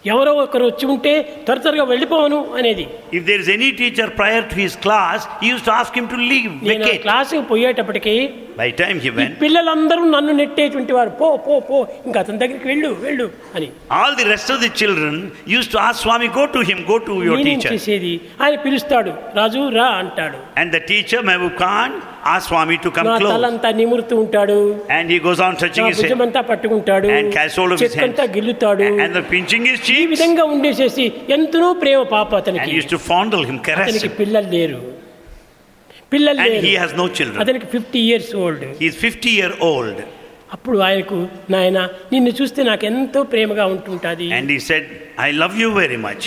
ఎవరో ఒకరు వచ్చి ఉంటే తరతరగా వెళ్ళిపోవను అనేది. If there is any teacher prior to his class he use to ask him to leave vacate క్లాసుకి పోయేటప్పటికి బై టైం హి వెంట్ పిల్లలందరూ నన్ను నెట్టేటువంటి వారు పో పో పో ఇంకా అతని దగ్గరికి వెళ్ళు వెళ్ళు అని. All the rest of the children used to ask Swami go to him go to your teacher నేను చేసేది? ఆయన పిలుస్తాడు రాజు రా అంటాడు. And the teacher my we can't asked Swami to come నా close. తలంతా నిమురుతూ ఉంటాడు And he goes on touching నా his head భుజమంతా పట్టుకుంటాడు and catch hold of his చెక్కంతా hands. గిల్లుతాడు And the pinching his ఈ cheeks. విధంగా ఉండేసేసి ఎంతనో ప్రేమ పాప And అతనికి used to fondle him, caress అతనికి him. పిల్లలు లేరు పిల్లలు And లేరు he has no children. అతనికి fifty years old He is 50 year old. అప్పుడు ఆయనకు నాయన నిన్ను చూస్తే నాకు ఎంతో ప్రేమగా ఉంటుంటుంది And he said, I love you very much.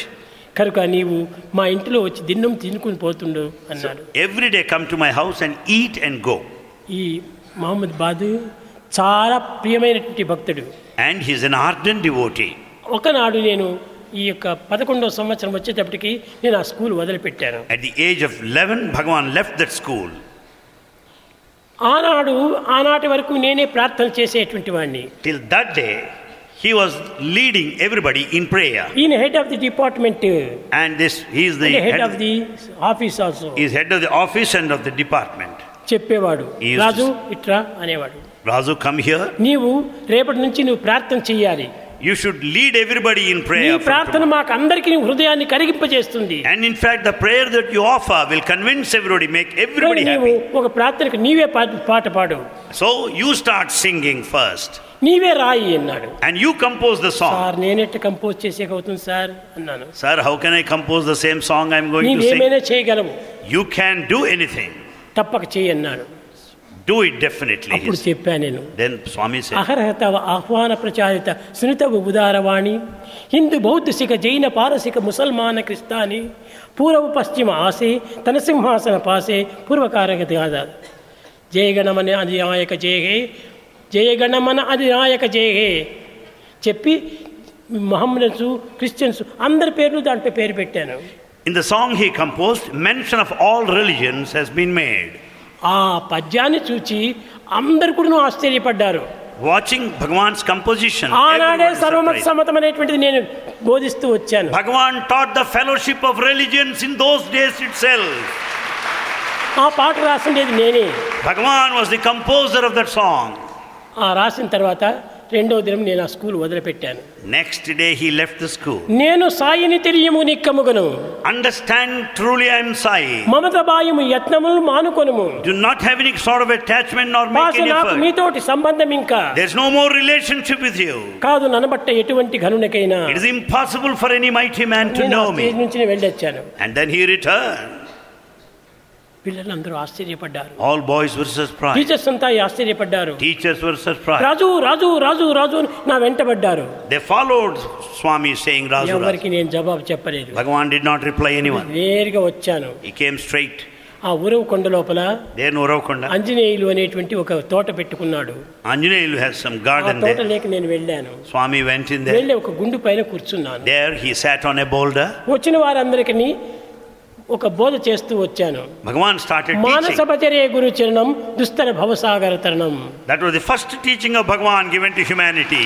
కనుక నీవు మా ఇంటిలో వచ్చి దిన్నం తినుకుని పోతుండు అన్నాడు Every day come to my house and eat and go. ఈ మహమ్మద్ బాదు చాలా ప్రియమైనటువంటి భక్తుడు he is an ardent devotee. ఒకనాడు నేను ఈ యొక్క పదకొండవ సంవత్సరం వచ్చేటప్పటికి నేను ఆ స్కూల్ వదిలిపెట్టాను At the age of 11, Bhagavan left that school. ఆనాడు ఆనాటి వరకు నేనే ప్రార్థన చేసేటువంటి వాడిని Till that day, he was leading everybody in prayer. ఈయన head of the department And this, he is the head head of of, the office also he is head of the office and of the department. చెప్పేవాడు రాజు ఇట్రా అనేవాడు Razu, come here. నీవు రేపటి నుంచి నువ్వు ప్రార్థన చెయ్యాలి You should lead everybody in నీ prayer. from ప్రార్థన tomorrow. మాకు అందరికీ నీ హృదయాన్ని కరిగింపజేస్తుంది And in fact, the prayer that you offer will convince everybody, make everybody నీవు happy. ఒక ప్రార్థనకు నీవే పా- పాట పాడు So you start singing first. నీవే రాయి అన్నాడు And you compose the song. Sir నేనెట్ట compose చేసేక అవుతుంది సార్ అన్నాను Sir, how can I compose the same song I'm going to sing? నీవేమైనా చేయగలవు You can do anything. తప్పక చేయి అన్నాడు Do it definitely. he అప్పుడు said. చెప్పాను నేను Then Swami said, అహరహత ఆహ్వాన ప్రచారిత సునితవ ఉదారవాణి హిందూ బౌద్ధ సిఖ జైన పారసిక ముసల్మాన క్రిస్తాని పూర్వ పశ్చిమ ఆసే తన సింహాసన పాసే పూర్వకారక గాథ జయగణమన అధినాయక జయహే జయగణమన అధినాయక జయహే చెప్పి మహమ్మదన్స్ క్రిస్టియన్స్ అందరి పేర్లు దాంట్లో పేరు పెట్టాను in the song he composed, mention of all religions has been made. ఆ పద్యాన్ని చూచి అందరు కూడా ఆశ్చర్యపడ్డారు. వాచింగ్ భగవాన్స్ కంపోజిషన్ ఆనాడే సర్వమత సమతం నేను బోధిస్తూ వచ్చాను. Bhagavan taught the fellowship of religions in those days itself ఆ పాట రాసిండేది నేనే. Bhagavan was the composer of that song ఆ రాసిన తర్వాత రెండవ దినం నేను ఆ school వదిలిపెట్టాను Next day he left the school. నేను సాయిని తెలియము నిక్కముగను Understand truly I am Sai. మమత బాయము యత్నములు మానుకొనుము Do not have any sort of attachment nor భాష make any నాకు effort. మీతోటి సంబంధం ఇంకా There's no more relationship with you. కాదు ననబట్ట ఎటువంటి ఘనునికైనా It is impossible for any mighty man to నేను ఆ know స్టేజ్ me. నుంచి నేను వెళ్ళొచ్చాను And then he returned. పిల్లలందరూ ఆశ్చర్యపడ్డారు All boys were surprised. Teachers అంతా ఆశ్చర్యపడ్డారు Teachers were surprised. రాజు రాజు రాజు రాజు అని నా వెంటబడ్డారు They followed Swami saying Razu Razu. ఎవరికి నేను జవాబు చెప్పలేదు Bhagavan did not reply anyone. నేరుగా వచ్చాను He came straight. ఆ ఉరవు కొండ లోపల There in Uravkonda. ఆంజనేయులు అనేటువంటి ఒక తోట పెట్టుకున్నాడు Anjaneyalu has some ఆ garden తోట there. లేక నేను వెళ్ళాను Swami went in there. వెళ్ళి ఒక గుండు పైన కూర్చున్నాను There he sat on a boulder. వచ్చిన వారందరికీ ఒక బోధ చేస్తూ వచ్చాను Bhagavan started మానస teaching. భజరే గురు చరణం దుస్తర భవసాగర తరణం That was the first teaching of Bhagavan given to humanity.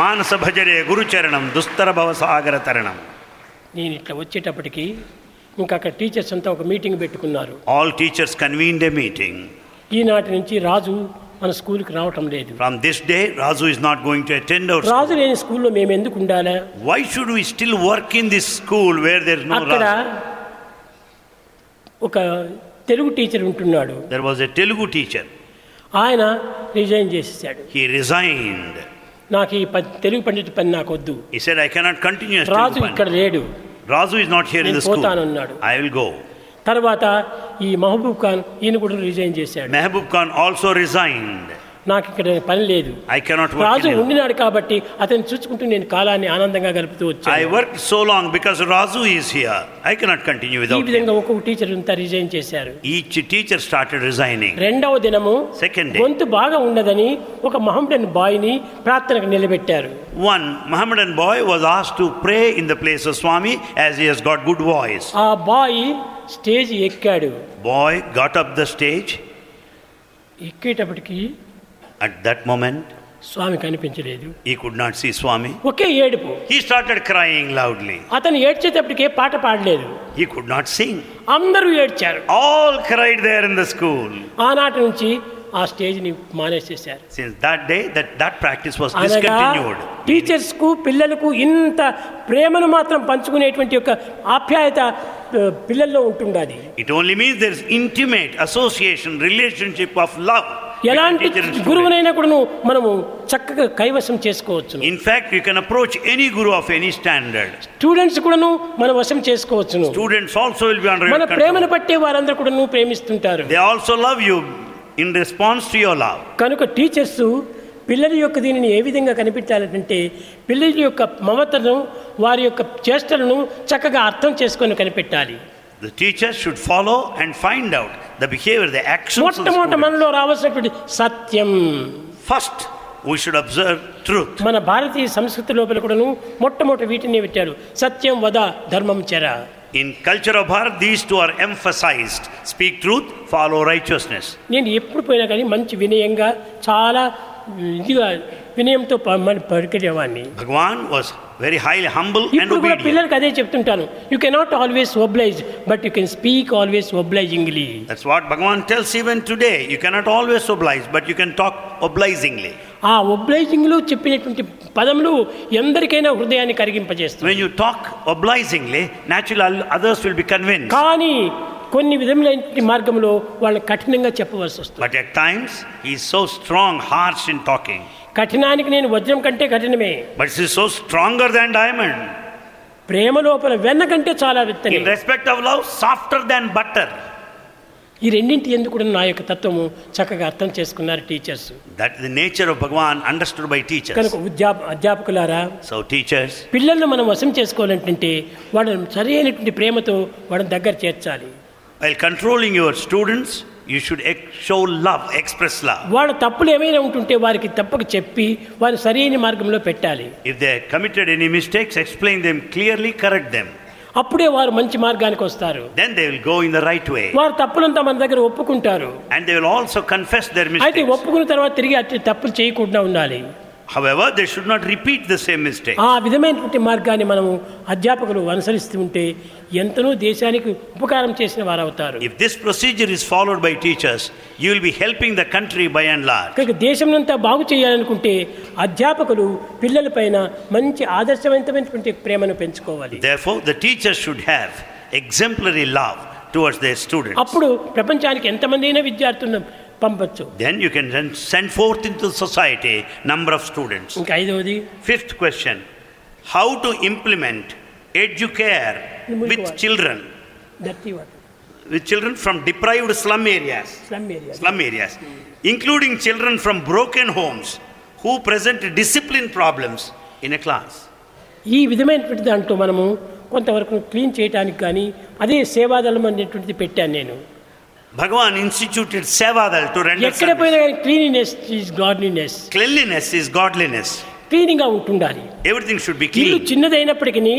Manasa bhajare guru charanam dustara bhavasagara taranam. నేను ఇట్లా వచ్చేటప్పటికి ఇంకా అక్కడ టీచర్స్ అంతా ఒక మీటింగ్ పెట్టుకున్నారు All teachers convened a meeting. ఈనాటి నుంచి రాజు మన స్కూల్కి రావటం లేదు From this day, Razu is not going to attend our Raju school. లేని స్కూల్లో మేము ఎందుకు ఉండాలా Why should we still work in this school where there is no అక్కడ Razu? ఒక తెలుగు టీచర్ ఉంటున్నాడు. There was a Telugu teacher ఆయన resign చేసేసాడు. హీ రిజైన్ నాకు ఈ తెలుగు పండిట పని నాకు వద్దు. He said I cannot continue Raju ఇక్కడ లేడు. Raju is not here in the school పోతాను అన్నాడు ఐ విల్ గో తర్వాత ఈ మహబూబ్ ఖాన్ ఈయన కూడా రిజైన్ చేశాడు. మహబూబ్ ఖాన్ ఆల్సో రిజైన్ నాకు ఇక్కడ పని లేదు. ఐ కెనాట్ వర్క్ రాజు ఉండినాడు కాబట్టి అతను చూసుకుంటూ నేను కాలాన్ని ఆనందంగా గడుపుతూ వచ్చాను. I work so long because Raju is here I cannot continue without ఈ విధంగా ఒక టీచర్ ఉంటా రిజైన్ చేశారు. ఈచ్ టీచర్ స్టార్టెడ్ రిజైనింగ్ రెండవ దినము సెకండ్ డే గొంతు బాగా ఉండదని ఒక మహమ్మడన్ బాయ్ని ప్రార్థనకు నిలబెట్టారు. One Mohammedan boy was asked to pray in the place of Swami as he has got good voice ఆ బాయ్ స్టేజ్ ఎక్కాడు. Boy got up the stage ఎక్కేటప్పటికీ At that moment, స్వామి కనిపించలేదు he could not see Swami. ఒకే ఏడుపు He started crying loudly. అతను ఏడ్చేటప్పటికే పాట పాడలేదు He could not sing. అందరూ ఏడ్చారు All cried there in the school. ఆనాటి నుంచి ఆ స్టేజ్ని మానేసేశారు Since that day, that, that practice was అనగా discontinued. టీచర్స్ కు పిల్లలకు ఇంత ప్రేమను మాత్రం పంచుకునేటువంటి యొక్క ఆప్యాయత ఆ, పిల్లల్లో ఉంటుండాలి It only means there is intimate association, relationship of love. ఎలాంటి. గురువునైనా కూడాను మనము చక్కగా కైవసం చేసుకోవచ్చు In fact, you can approach any guru of any standard. Students కూడాను మన వశం చేసుకోవచ్చును Students also will be under మన ప్రేమను. పట్టే వారందరూ కూడాను ప్రేమిస్తుంటారు They also love you in response to your love. కనుక టీచర్స్ పిల్లల యొక్క దీనిని ఏ విధంగా కనిపించాలంటే పిల్లల యొక్క మమతను వారి యొక్క చేష్టలను చక్కగా అర్థం చేసుకొని కనిపెట్టాలి Should follow and find out the behavior, the actions of the మొట్టమొదట. మనలో రావాల్సినటువంటి సత్యం First, we should observe truth. మన భారతీయ సంస్కృతి లోపల కూడాను మొట్టమొదటి వీటిని పెట్టారు సత్యం వద ధర్మం చెర In culture of Bharat, these two are emphasized. Speak truth, follow righteousness. నేను ఎప్పుడు పోయినా కానీ మంచి వినయంగా చాలా ఇదిగా వినయంతో ప- మన పలికేవాడిని Bhagwan was very highly humble and ఇప్పుడు కూడా obedient. పిల్లలకి అదే చెప్తుంటాను you cannot always oblige but you can speak always obligingly That's what Bhagwan tells even today. You cannot always oblige, but you can talk obligingly. ఆ ఒబ్లైజింగ్లో చెప్పినటువంటి పదములు ఎందరికైనా హృదయాన్ని కరిగింపజేస్తుంది When you talk obligingly, naturally others will be convinced. కానీ కొన్ని విధములైన మార్గంలో వాళ్ళని కఠినంగా చెప్పవలసి వస్తుంది But at times, he is so strong, harsh in talking. కఠినానికి నేను వజ్రం కంటే కఠినమే. But she so stronger than diamond ప్రేమ లోపల వెన్న కంటే చాలా విత్తనం. In respect of love softer than butter ఈ రెండింటి ఎందుకు కూడా నా యొక్క తత్వము చక్కగా అర్థం చేసుకున్నారు teachers that is the nature of Bhagavan understood by teacher కనుక అధ్యాపకులారా సో టీచర్స్ పిల్లల్ని మనం వశం చేసుకోవాలంటే వాళ్ళని సరైనటువంటి ప్రేమతో వాడిని దగ్గర చేర్చాలి. I controlling your students you should ex- show love, express love. వాళ్ళ తప్పులు ఏమైనా ఉంటుంటే వారికి తప్పక చెప్పి వారిని సరైన మార్గంలో పెట్టాలి If they committed any mistakes, explain them clearly, correct them. అప్పుడే వారు మంచి మార్గానికి వస్తారు Then they will go in the right way. వారు తప్పులంతా మన దగ్గర ఒప్పుకుంటారు And they will also confess their అయితే mistakes. ఒప్పుకున్న తర్వాత తిరిగి అట్టి తప్పులు చేయకుండా ఉండాలి However, they should not repeat the same mistake. ఆ విధమైనటువంటి మార్గాన్ని మనము అధ్యాపకులు అనుసరిస్తూ ఉంటే ఎంతనో దేశానికి ఉపకారం చేసిన వారు అవుతారు If this procedure is followed by teachers, you will be helping the country by and large. కనుక దేశంనంతా బాగు చేయాలనుకుంటే అధ్యాపకులు పిల్లలపైన మంచి ఆదర్శవంతమైనటువంటి ప్రేమను పెంచుకోవాలి Therefore, the teachers should have exemplary love towards their students. అప్పుడు ప్రపంచానికి ఎంతమంది అయినా విద్యార్థులను పంపొచ్చు Then you can then send forth into society number of students. ఇంకా ఐదవది Fifth question How to implement educare with children, దర్తి water with children from deprived slum areas, slum area slum areas, including children from broken homes who present discipline problems in a class. ఈ విధమైనటువంటి దాంట్లో మనము కొంతవరకు clean చేయడానికి కానీ అదే సేవాదళం అనేటువంటిది పెట్టాను నేను Bhagavan instituted Sevadal to render ఎక్కడ. పోయినా కానీ cleanliness is godliness Cleanliness is godliness. క్లీనింగ్గా ఉంటుండాలి Everything should be ఇల్లు clean. చిన్నదైనప్పటికీ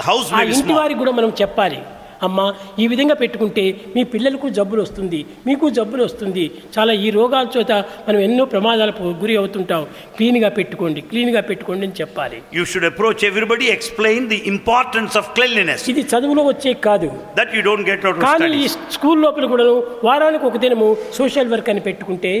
be ఇంటి. వారికి కూడా మనం చెప్పాలి అమ్మా ఈ విధంగా పెట్టుకుంటే మీ పిల్లలకు జబ్బులు వస్తుంది మీకు జబ్బులు వస్తుంది చాలా ఈ రోగాల చేత మనం ఎన్నో ప్రమాదాలకు గురి అవుతుంటాం క్లీన్గా పెట్టుకోండి క్లీన్గా పెట్టుకోండి అని చెప్పాలి You should approach everybody, explain the importance of cleanliness. ఇది చదువులో వచ్చే కాదు you don't get out of కానీ ఈ. స్కూల్ లోపల కూడా వారానికి ఒక దినము సోషల్ వర్క్ అని పెట్టుకుంటే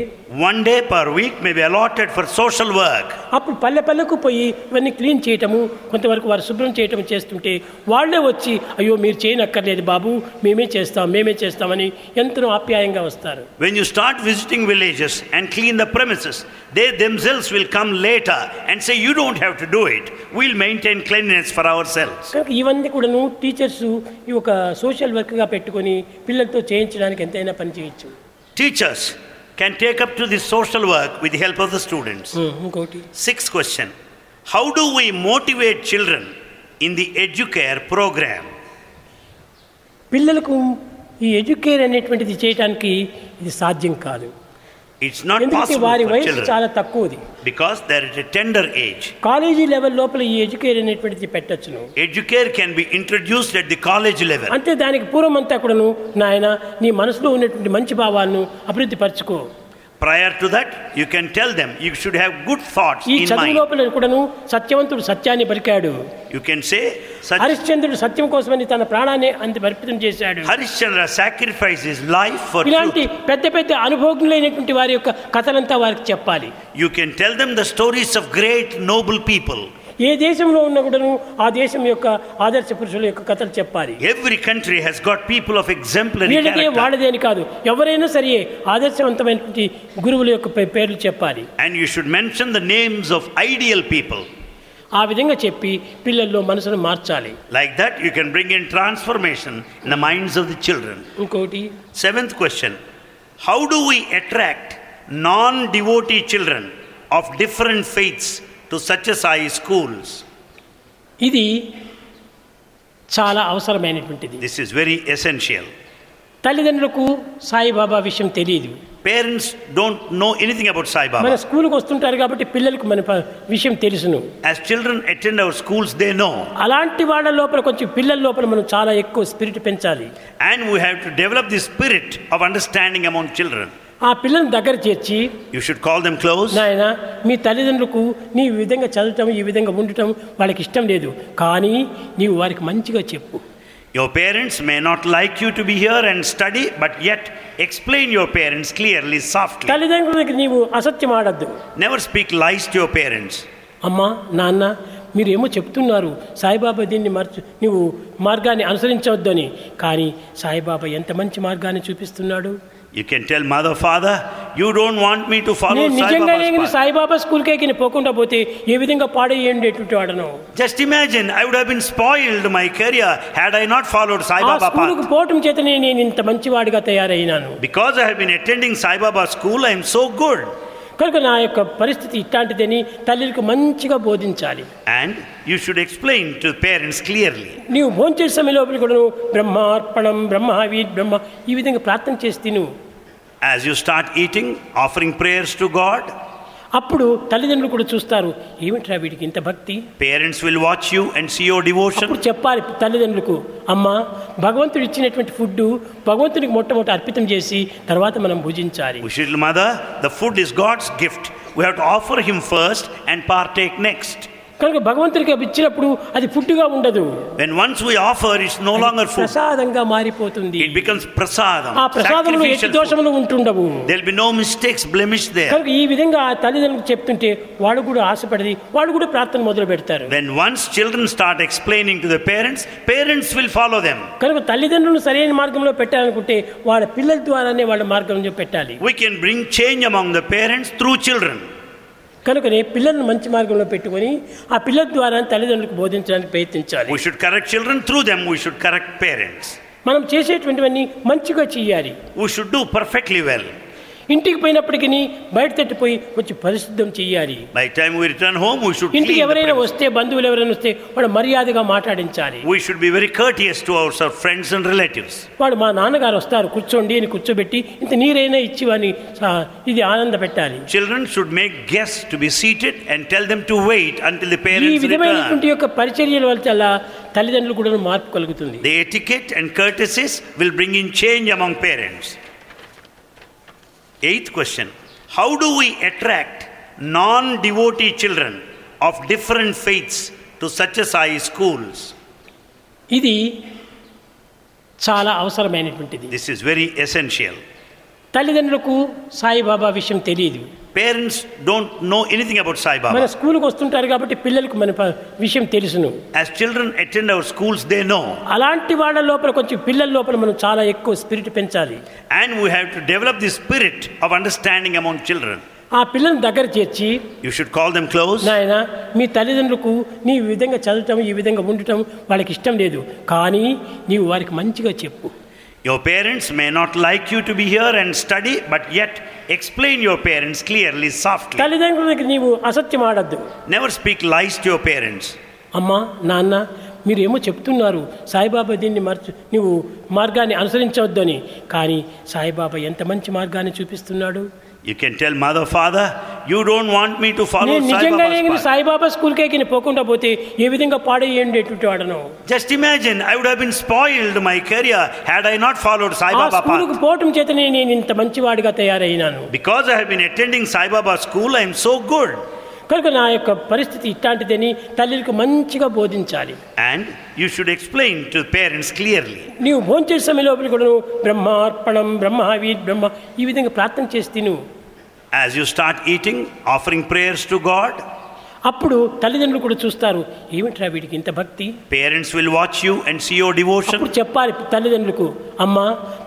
One day per week may be allotted for social work. అప్పుడు పల్లె పల్లెకు పోయి ఇవన్నీ క్లీన్ చేయటము కొంతవరకు వారు శుభ్రం చేయటం చేస్తుంటే వాళ్ళే వచ్చి అయ్యో మీరు చేయనక్కర్లేదు లేదు బాబు మేమే చేస్తాం మేమే చేస్తామని ఎంతనో ఆప్యాయంగా వస్తారు When you start visiting villages and clean the premises, they themselves will come later and say, You don't have to do it. We'll maintain cleanliness for ourselves. కనుక ఇవన్నీ కూడాను టీచర్స్ ఈ ఒక సోషల్ వర్క్గా పెట్టుకొని పిల్లలతో చేయించడానికి ఎంతైనా పని చేయొచ్చు Teachers can take up to this social work with the help of the students. ఉం, ఇంకోటి Sixth question How do we motivate children in the Educare program? పిల్లలకు ఈ ఎడ్యుకేర్ అనేటువంటిది చేయడానికి ఇది సాధ్యం కాదు It's not ఎందుకంటే possible వారి for వయసు children చాలా తక్కువది because they're at a tender age. College level లోపల ఈ ఎడ్యుకేర్ అనేటువంటిది పెట్టచ్చును Educare can be introduced at the college level. అంతే దానికి పూర్వం అంతా కూడాను నాయన నీ మనసులో ఉన్నటువంటి మంచి భావాలను అభివృద్ధి పరచుకో prior to that you can tell them you should have good thoughts ఈ చదువు లోపల కూడాను సత్యవంతుడు సత్యాన్ని పలికాడు. యూ కెన్ సే హరిశ్చంద్రుడు సత్యం కోసమని తన ప్రాణాన్ని అంత బలిపితం చేశాడు. Harishchandra sacrifice is life for ఇలాంటి పెద్ద పెద్ద అనుభవజ్ఞులైనటువంటి వారి యొక్క కథలంతా వారికి చెప్పాలి. You can tell them the stories of great noble people ఏ దేశంలో ఉన్న కూడాను ఆ దేశం యొక్క ఆదర్శ పురుషుల యొక్క కథలు చెప్పాలి Every country has got people of exemplary వీళ్ళదే character. వాళ్ళదే అని కాదు ఎవరైనా సరే ఆదర్శవంతమైనటువంటి గురువుల యొక్క పే- పేర్లు చెప్పాలి And you should mention the names of ideal people. ఆ విధంగా చెప్పి పిల్లల్లో మనసును మార్చాలి Like that, you can bring in transformation in the minds of the children. ఇంకోటి Seventh question How do we attract non devotee children of different faiths to Satyasai schools? ఇది చాలా అవసరమైనటువంటిది This is very essential. తల్లిదండ్రులకు సాయిబాబా విషయం తెలియదు Parents don't know anything about Sai మన Baba. స్కూల్కి వస్తుంటారు కాబట్టి పిల్లలకు మన ప- విషయం తెలుసును As children attend our schools, they know. అలాంటి వాళ్ళ లోపల కొంచెం పిల్లల లోపల మనం చాలా ఎక్కువ స్పిరిట్ పెంచాలి And we have to develop the spirit of understanding among children. ఆ పిల్లల్ని దగ్గర చేర్చి You should call them close. నాయన మీ తల్లిదండ్రులకు నీ ఈ విధంగా చదవటం ఈ విధంగా ఉండటం వాళ్ళకి ఇష్టం లేదు కానీ నీవు వారికి మంచిగా చెప్పు Your parents may not like you to be here and study, but yet explain your parents clearly, softly. తల్లిదండ్రులకి నీవు అసత్యం ఆడద్దు Never speak lies to your parents. అమ్మా నాన్న మీరేమో చెప్తున్నారు సాయిబాబా దీన్ని మర్చి నువ్వు మార్గాన్ని అనుసరించవద్దు అని కానీ సాయిబాబా ఎంత మంచి మార్గాన్ని చూపిస్తున్నాడు You can tell mother, father, you don't want me to follow నేను Sai నిజంగానే Baba's path. సాయిబాబా స్కూల్కి ఎక్కి పోకుండా పోతే ఏ విధంగా పాడేయండేటువంటి వాడను Just imagine, I would have been spoiled my career had I not followed Sai ఆ Baba స్కూల్కు path. పోవటం చేతనే నేను ఇంత మంచివాడిగా తయారైనాను Because I have been attending Sai Baba school, I am so good. కనుక నా యొక్క పరిస్థితి ఇట్లాంటిదని తల్లికి మంచిగా బోధించాలి And you should explain to parents clearly. నీవు భోంచేసే సమయం లోపల కూడా నువ్వు బ్రహ్మార్పణం బ్రహ్మవి బ్రహ్మ ఈ విధంగా ప్రార్థన చేసి తిను As you start eating, offering prayers to God, అప్పుడు తల్లిదండ్రులు కూడా చూస్తారు ఏమిట్రా వీడికి ఇంత భక్తి? Parents will watch you and see your devotion అప్పుడు చెప్పాలి తల్లిదండ్రులకు అమ్మ భగవంతుడు ఇచ్చినటువంటి ఫుడ్ భగవంతునికి మొట్టమొదటి అర్పితం చేసి తర్వాత మనం భుజించాలి. Mother the food is God's gift we have to offer him first and partake next కనుక భగవంతుడికి అవి ఇచ్చినప్పుడు అది పుట్టుగా ఉండదు. When once we offer it's no longer ప్రసాదంగా మారిపోతుంది. ఇట్ ప్రసాదం ఆ ప్రసాదంలో ఎట్టి ఉంటుండవు. There be no mistakes blemish there ఈ విధంగా ఆ తల్లిదండ్రులు చెప్తుంటే వాడు కూడా ఆశపడది వాడు కూడా ప్రార్థన మొదలు పెడతారు. When once children start explaining to the parents parents will follow them కనుక తల్లిదండ్రులను సరైన మార్గంలో పెట్టాలనుకుంటే వాళ్ళ పిల్లల ద్వారానే వాళ్ళ మార్గం పెట్టాలి. We can bring change among the parents through children కనుకనే పిల్లలను మంచి మార్గంలో పెట్టుకొని ఆ పిల్లల ద్వారా తల్లిదండ్రులకు బోధించడానికి ప్రయత్నించాలి. Should correct children through them we should correct parents మనం చేసేటువంటివన్నీ మంచిగా చేయాలి. We should do perfectly well ఇంటికి పోయినప్పటికీ బయట తట్టిపోయి వచ్చి పరిశుద్ధం చెయ్యాలి By the time we return home, we should ఇంటికి clean the ఎవరైనా premises. వస్తే బంధువులు ఎవరైనా వస్తే వాడు మర్యాదగా మాట్లాడించాలి We should be very courteous to our our friends and relatives. వాడు మా నాన్నగారు వస్తారు కూర్చోండి అని కూర్చోబెట్టి ఇంత నీరైనా ఇచ్చి వాడిని సా- ఇది ఆనంద పెట్టాలి Children should make guests to be seated and tell them to wait until the ఈ parents return. విధమైనటువంటి యొక్క పరిచర్యల వల్ల తల్లిదండ్రులు కూడా మార్పు కలుగుతుంది The etiquette and courtesies will bring in change among parents. Eighth question How do we attract non devotee children of different faiths to Satyasai schools? ఇది చాలా అవసరమైనటువంటిది This is very essential. తల్లిదండ్రులకు సాయిబాబా విషయం తెలియదు Parents don't know anything about Sai మన Baba. స్కూల్కి వస్తుంటారు కాబట్టి పిల్లలకు మన ప- విషయం తెలుసును As children attend our schools, they know. అలాంటి వాళ్ళ లోపల కొంచెం పిల్లల లోపల మనం చాలా ఎక్కువ స్పిరిట్ పెంచాలి And we have to develop the spirit of understanding among children. ఆ పిల్లల్ని దగ్గర చేర్చి You should call them close. నాయన మీ తల్లిదండ్రులకు నీ ఈ విధంగా చదవటం ఈ విధంగా ఉండటం వాళ్ళకి ఇష్టం లేదు కానీ నీవు వారికి మంచిగా చెప్పు Your parents may not like you to be here and study, but yet explain your parents clearly, softly. తల్లిదండ్రులకి నీవు అసత్యం ఆడద్దు Never speak lies to your parents. అమ్మా నాన్న మీరేమో చెప్తున్నారు సాయిబాబా దీన్ని మర్చి నువ్వు మార్గాన్ని అనుసరించవద్దు అని కానీ సాయిబాబా ఎంత మంచి మార్గాన్ని చూపిస్తున్నాడు You can tell mother, father, you don't want me to follow నేను Sai నిజంగా Baba's నేను path. సాయిబాబా స్కూల్కే కింద పోకుండా పోతే ఏ విధంగా పాడేయండేటువంటి వాడను Just imagine, I would have been spoiled my career had I not followed Sai ఆ Baba స్కూలుకు path. పోవటం చేతనే నేను ఇంత మంచివాడిగా తయారైనాను Because I have been attending Sai Baba school, I am so good. కనుక నా యొక్క పరిస్థితి ఇట్లాంటిదని తల్లికి మంచిగా బోధించాలి And you should explain to parents clearly. నీవు భోంచేసే సమయం లోపల కూడా బ్రహ్మార్పణం బ్రహ్మవి బ్రహ్మ ఈ విధంగా ప్రార్థన చేసి తిను As you start eating, offering prayers to God, అప్పుడు తల్లిదండ్రులు కూడా చూస్తారు ఏమిట్రా వీడికి ఇంత భక్తి? Parents will watch you and see your devotion అప్పుడు చెప్పాలి తల్లిదండ్రులకు అమ్మ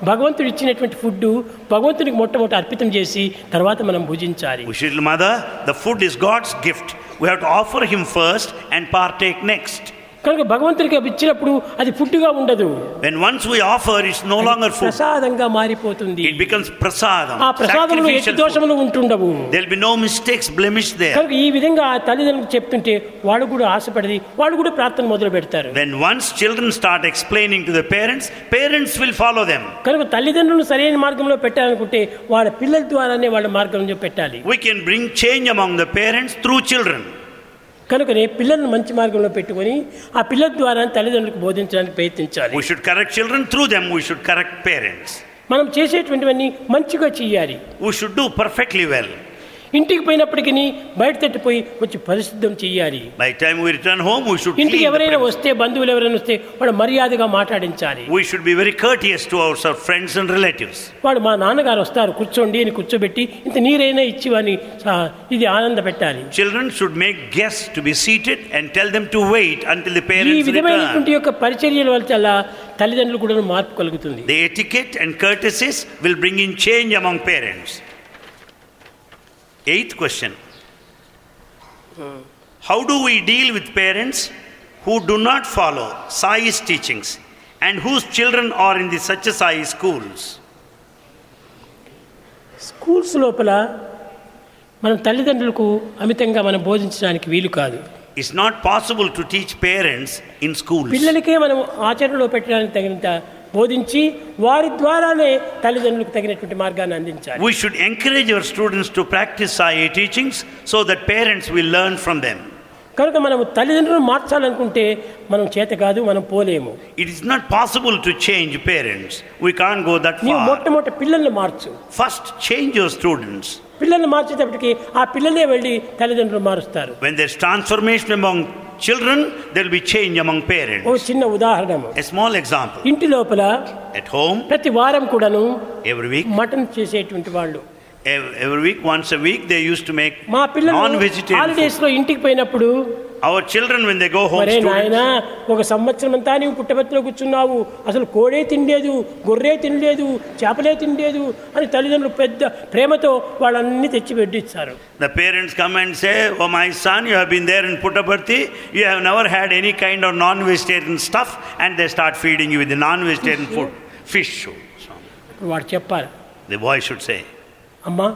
భగవంతుడు ఇచ్చినటువంటి ఫుడ్ భగవంతునికి మొట్టమొదటి అర్పితం చేసి తర్వాత మనం భుజించాలి. Mother the food is God's gift we have to offer him first and partake next కనుక భగవంతుడికి అవి ఇచ్చినప్పుడు అది పుట్టుగా ఉండదు. When once we offer it's no longer food ప్రసాదంగా మారిపోతుంది. ఇట్ ప్రసాదం ఆ ప్రసాదంలో ఎట్టి ఉంటుండవు. There be no mistakes blemish there ఈ విధంగా తల్లిదండ్రులు చెప్తుంటే వాళ్ళు కూడా ఆశపడది వాళ్ళు కూడా ప్రార్థన మొదలు పెడతారు. When once children start explaining to the parents parents will follow them కనుక తల్లిదండ్రులను సరైన మార్గంలో పెట్టాలనుకుంటే వాళ్ళ పిల్లల ద్వారానే వాళ్ళ మార్గంలో పెట్టాలి. We can bring change among the parents through children కనుకనే పిల్లలను మంచి మార్గంలో పెట్టుకొని ఆ పిల్లల ద్వారా తల్లిదండ్రులకు బోధించడానికి ప్రయత్నించాలి. Should correct children through them should correct parents మనం చేసేటువంటివన్నీ మంచిగా చెయ్యాలి. We should do perfectly well ఇంటికి పోయినప్పటికీ బయట తట్టిపోయి వచ్చి పరిశుద్ధం చెయ్యాలి By the time we return home, we should ఇంటికి clean the ఎవరైనా premises. వస్తే బంధువులు ఎవరైనా వస్తే వాడు మర్యాదగా మాట్లాడించాలి We should be very courteous to our our friends and relatives. వాడు మా నాన్నగారు వస్తారు కూర్చోండి అని కూర్చోబెట్టి ఇంత నీరైనా ఇచ్చి వాడిని ఆ, ఇది ఆనంద పెట్టాలి Children should make guests to be seated and tell them to wait until the ఈ parents return. విధమైనటువంటి యొక్క పరిచర్యల వల్ల తల్లిదండ్రులు కూడా మార్పు కలుగుతుంది The etiquette and courtesies will bring in change among parents. Eighth question How do we deal with parents who do not follow Sai's teachings and whose children are in the Satya Sai schools? Schools లోపల మన తల్లిదండ్రులకు అమితంగా మనం బోధించడానికి వీలు కాదు It's not possible to teach parents in schools. పిల్లలకే మనం ఆచరణలో పెట్టడానికి తగినంత బోధించి వారి ద్వారానే తల్లిదండ్రులకు తగినటువంటి మార్గాన్ని అందించాలి. We should encourage our students to practise a teachings so that parents will learn from them కనుక మనం తల్లిదండ్రులు మార్చాలనుకుంటే మనం చేత కాదు మనం పోలేము. It is not possible to change parents we can go that far మొట్టమొదట పిల్లల్ని మార్చు. ఫస్ట్ చేంజ్ యువర్ స్టూడెంట్స్ పిల్లల్ని మార్చేటప్పటికి ఆ పిల్లలే వెళ్ళి తల్లిదండ్రులు మారుస్తారు. When there transformation among children, there'll be change among oh parents. చిన్న ఉదాహరణ A small example. ఇంటి లోపల At home, ప్రతి వారం కూడాను every week, మటన్ చేసేటువంటి వాళ్ళు ev- every week, once a week, they used to make మా పిల్లలు non-vegetarian హాలిడేస్ food. లో ఇంటికి పోయినప్పుడు Our children, when they go home, మరే నాయన students, ఒక సంవత్సరం అంతా నీవు పుట్టబెత్తలో కూర్చున్నావు అసలు కోడే తినలేదు గొర్రె తినలేదు చేపలే తినలేదు అని తల్లిదండ్రులు పెద్ద ప్రేమతో వాళ్ళన్నీ తెచ్చి పెట్టిస్తారు the parents come and say, Oh, my son, you have been there in Puttaparthi, you have never had any kind of non-vegetarian stuff, and they start feeding you with the non-vegetarian food. Fish. So, వాడు చెప్పాలి The boy should say, అమ్మా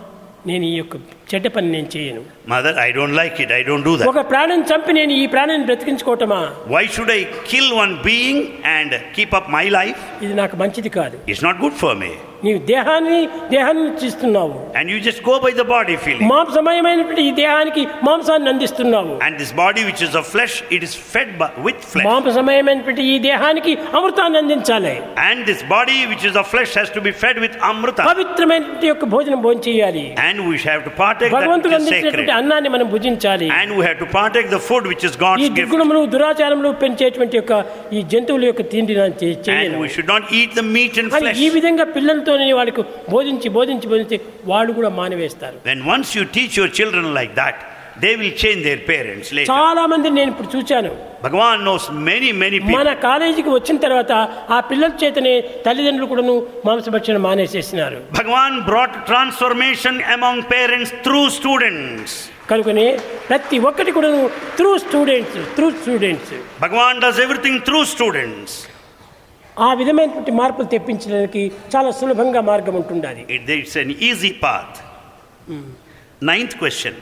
నేను ఈ యొక్క చెడ్డ పని నేను చేయను Mother, I don't like it, I don't do that. ఒక ప్రాణం చంపి నేను ఈ ప్రాణాన్ని బ్రతికించుకోవటమా Why should I kill one being and keep up my life? ఇది నాకు మంచిది కాదు It's not good for me. నీవు దేహాన్ని దేహాన్ని ఇచ్చిస్తున్నావు And you just go by the body feeling. మాంసమయమైనటువంటి ఈ దేహానికి మాంసాన్ని అందిస్తున్నావు And this body which is of flesh, it is fed by, with flesh. మాంసమయమైనటువంటి ఈ దేహానికి అమృతాన్ని అందించాలి And this body which is of flesh has to be fed with amrita. పవిత్రమైనటువంటి యొక్క భోజనం భోజనం చేయాలి And we have to partake that భగవంతుడు which is అందించినటువంటి sacred. అన్నాన్ని మనం భుజించాలి And we have to partake the food which is ఈ God's gift. దుర్గుణములు దురాచారములు పెంచేటువంటి యొక్క ఈ జంతువుల యొక్క తిండి నేను చే- చేయను And we should not eat the meat and కానీ flesh. ఈ విధంగా పిల్లలతో పిల్లలతోనే వాళ్ళకు బోధించి బోధించి బోధించి వాళ్ళు కూడా మానివేస్తారు When once you teach your children like that, they will change their parents later. చాలా మంది నేను ఇప్పుడు Bhagavan knows many, many people. మన కాలేజీకి వచ్చిన తర్వాత ఆ పిల్లల చేతనే తల్లిదండ్రులు కూడాను మాంసభక్షణ మానేసేసినారు Bhagavan brought transformation among parents through students. కనుకనే ప్రతి ఒక్కటి కూడాను through students through students Bhagavan does everything through students. ఆ విధమైనటువంటి మార్పులు తెప్పించడానికి చాలా సులభంగా మార్గం ఉంటుండాలి It- It's an easy path. Ninth question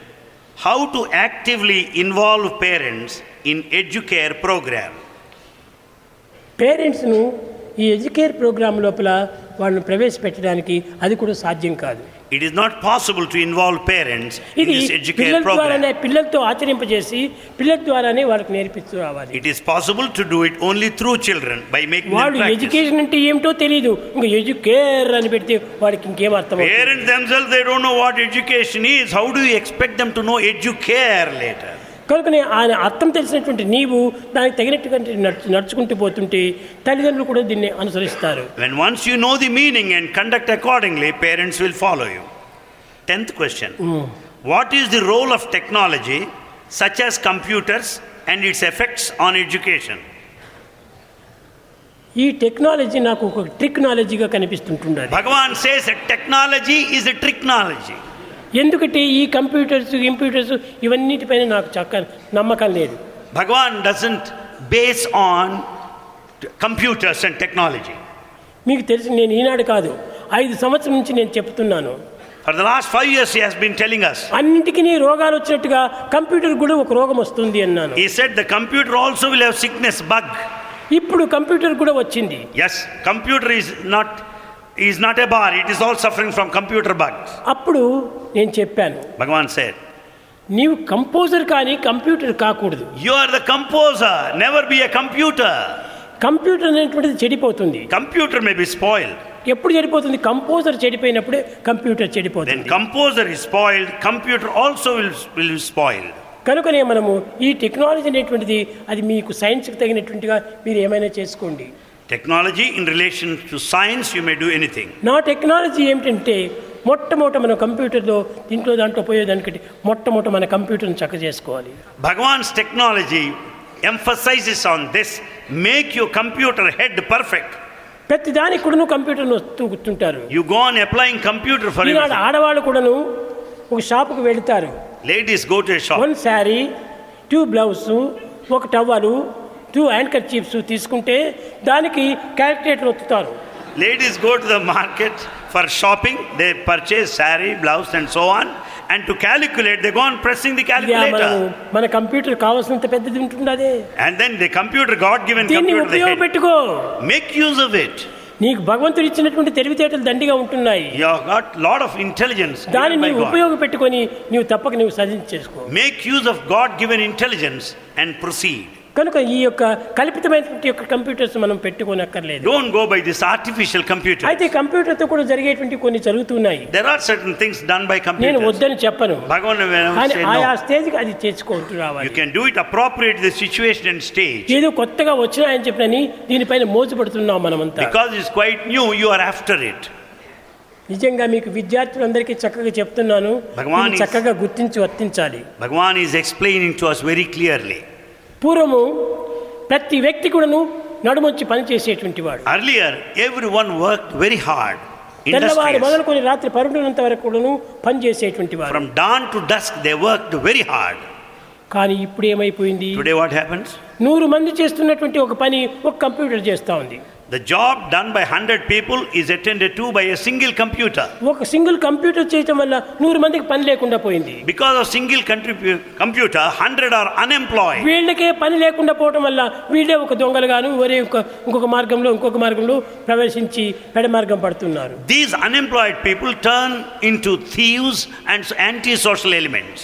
How to actively involve parents in Educare program? పేరెంట్స్ను ఈ ఎడ్యుకేర్ ప్రోగ్రాం లోపల వాళ్ళని ప్రవేశపెట్టడానికి అది కూడా సాధ్యం కాదు It is not possible to involve parents in ఇది పిల్లల ద్వారానే. పిల్లలతో ఆచరింపజేసి పిల్లల ద్వారానే వాళ్ళకి నేర్పిస్తూ రావాలి It is possible to do it only through children by making them వాళ్ళు. ఎడ్యుకేషన్ అంటే ఏమిటో తెలియదు ఇంకా ఎడ్యుకేర్ అని పెడితే వాడికి ఇంకేం అర్థం? Parents themselves, they don't know what education is. How do you expect them to know educare later? కనుక ఆయన అర్థం తెలిసినటువంటి నీవు దానికి తగినట్టుగా నడుచుకుంటూ పోతుంటే తల్లిదండ్రులు కూడా దీన్ని అనుసరిస్తారు. When once you know the meaning and conduct accordingly parents will follow you tenth question what is the role of technology such as computers and its effects on education ఈ టెక్నాలజీ నాకు ఒక ట్రిక్నాలజీగా కనిపిస్తుంటుండదు. Bhagavan says technology is a tricknology ఎందుకంటే ఈ computers computers ఇవన్నిటిపైన నాకు చక్క నమ్మకం లేదు doesn't base on t- computers and technology. మీకు తెలిసి నేను ఈనాడు కాదు ఐదు సంవత్సరం నుంచి నేను చెప్తున్నాను For the last five years, he has been telling us. అన్నిటికీ రోగాలు వచ్చినట్టుగా కంప్యూటర్ కూడా ఒక రోగం వస్తుంది అన్నాను He said the computer also will have sickness bug. ఇప్పుడు కంప్యూటర్ కూడా వచ్చింది Yes, computer is not is not a bar. It is all suffering from computer bugs. అప్పుడు నేను చెప్పాను Bhagavan said, నీవు కంపోజర్ కానీ కంప్యూటర్ కాకూడదు "You are the composer. Never be a computer. Computer అనేటువంటిది చెడిపోతుంది Computer may be spoiled. ఎప్పుడు చెడిపోతుంది కంపోజర్ చెడిపోయినప్పుడే కంప్యూటర్ చెడిపోతుంది composer is spoiled, computer also will will be spoiled. కనుకనే మనము ఈ టెక్నాలజీ అనేటువంటిది అది మీకు సైన్స్కి తగినటువంటిగా మీరు ఏమైనా చేసుకోండి technology in relation to science you may do anything నా టెక్నాలజీ ఏమిటంటే మొట్టమొదట మన కంప్యూటర్లో దీంట్లో దాంట్లో పోయే దానికంటే మొట్టమొదట మన కంప్యూటర్ని చక్క చేసుకోవాలి. Bhagavan's technology emphasises on this make you computer head perfect. ప్రతి దానికి కూడాను కంప్యూటర్ను వస్తూ you you gone applying computer for ఆడవాళ్ళు కూడాను ఒక షాప్కు వెళ్తారు. Ladies go to shop one sari tube blouse ఒక టవరు టూ హ్యాండ్ కర్చీఫ్స్ తీసుకుంటే దానికి calculator ఒత్తుతారు Ladies go to the market for shopping. They purchase sari, blouse, and so on. And to calculate, they go on pressing the ఇది ఆ మనము calculator. మన computer కావాల్సినంత పెద్దది ఉంటుండదే And then the computer, God given దీన్ని computer, the head. ఉపయోగపెట్టుకో Make use of it. నీకు భగవంతుడు ఇచ్చినటువంటి తెలివితేటలు దండిగా ఉంటున్నాయి You have got lot of intelligence దాన్ని given by నీవు God. ఉపయోగపెట్టుకొని నీవు తప్పక నీవు సాధించేసుకో Make use of God given intelligence and proceed. కనుక ఈ యొక్క కల్పితమైనటువంటి యొక్క కంప్యూటర్స్ మనం పెట్టుకొని పెట్టుకోనక్కర్లేదు. Don't go by this artificial computer అయితే కంప్యూటర్తో కూడా జరిగేటువంటి కొన్ని జరుగుతున్నాయి. There are certain things done by computer నేను వద్దని చెప్పను. భగవన్ ఆ స్టేజ్ అది చేర్చుకుంటూ రావాలి. You can do it appropriate the situation and stage ఏదో కొత్తగా వచ్చాయని చెప్పని దీనిపైన మోసపడుతున్నాం మనమంతా. Because it's quite new you are after it నిజంగా మీకు విద్యార్థులందరికీ చక్కగా చెప్తున్నాను. భగవాన్ చక్కగా గుర్తించి వర్తించాలి. Bhagavan is explaining to us very clearly పూర్వము ప్రతి వ్యక్తి కూడాను నడుమొచ్చి పని చేసేటువంటి వాడు Earlier, everyone worked very hard. తెల్లవారు Industrious. మొదలుకొని రాత్రి పరుండునంత వరకు కూడాను పని చేసేటువంటి వాడు From dawn to dusk, they worked very hard. కానీ ఇప్పుడు ఏమైపోయింది Today, what happens? నూరు మంది చేస్తున్నటువంటి ఒక పని ఒక కంప్యూటర్ చేస్తూ ఉంది The job done by 100 people is attended to by a single computer. ఒక సింగిల్ కంప్యూటర్ చేయటం వల్ల నూరు మందికి పని లేకుండా పోయింది Because of single contribu- computer, 100 are unemployed. వీళ్ళకే పని లేకుండా పోవటం వల్ల వీళ్ళే ఒక దొంగలుగాను వేరే ఒక ఇంకొక మార్గంలో ఇంకొక మార్గంలో ప్రవేశించి పెడ మార్గం పడుతున్నారు These unemployed people turn into thieves and antisocial elements.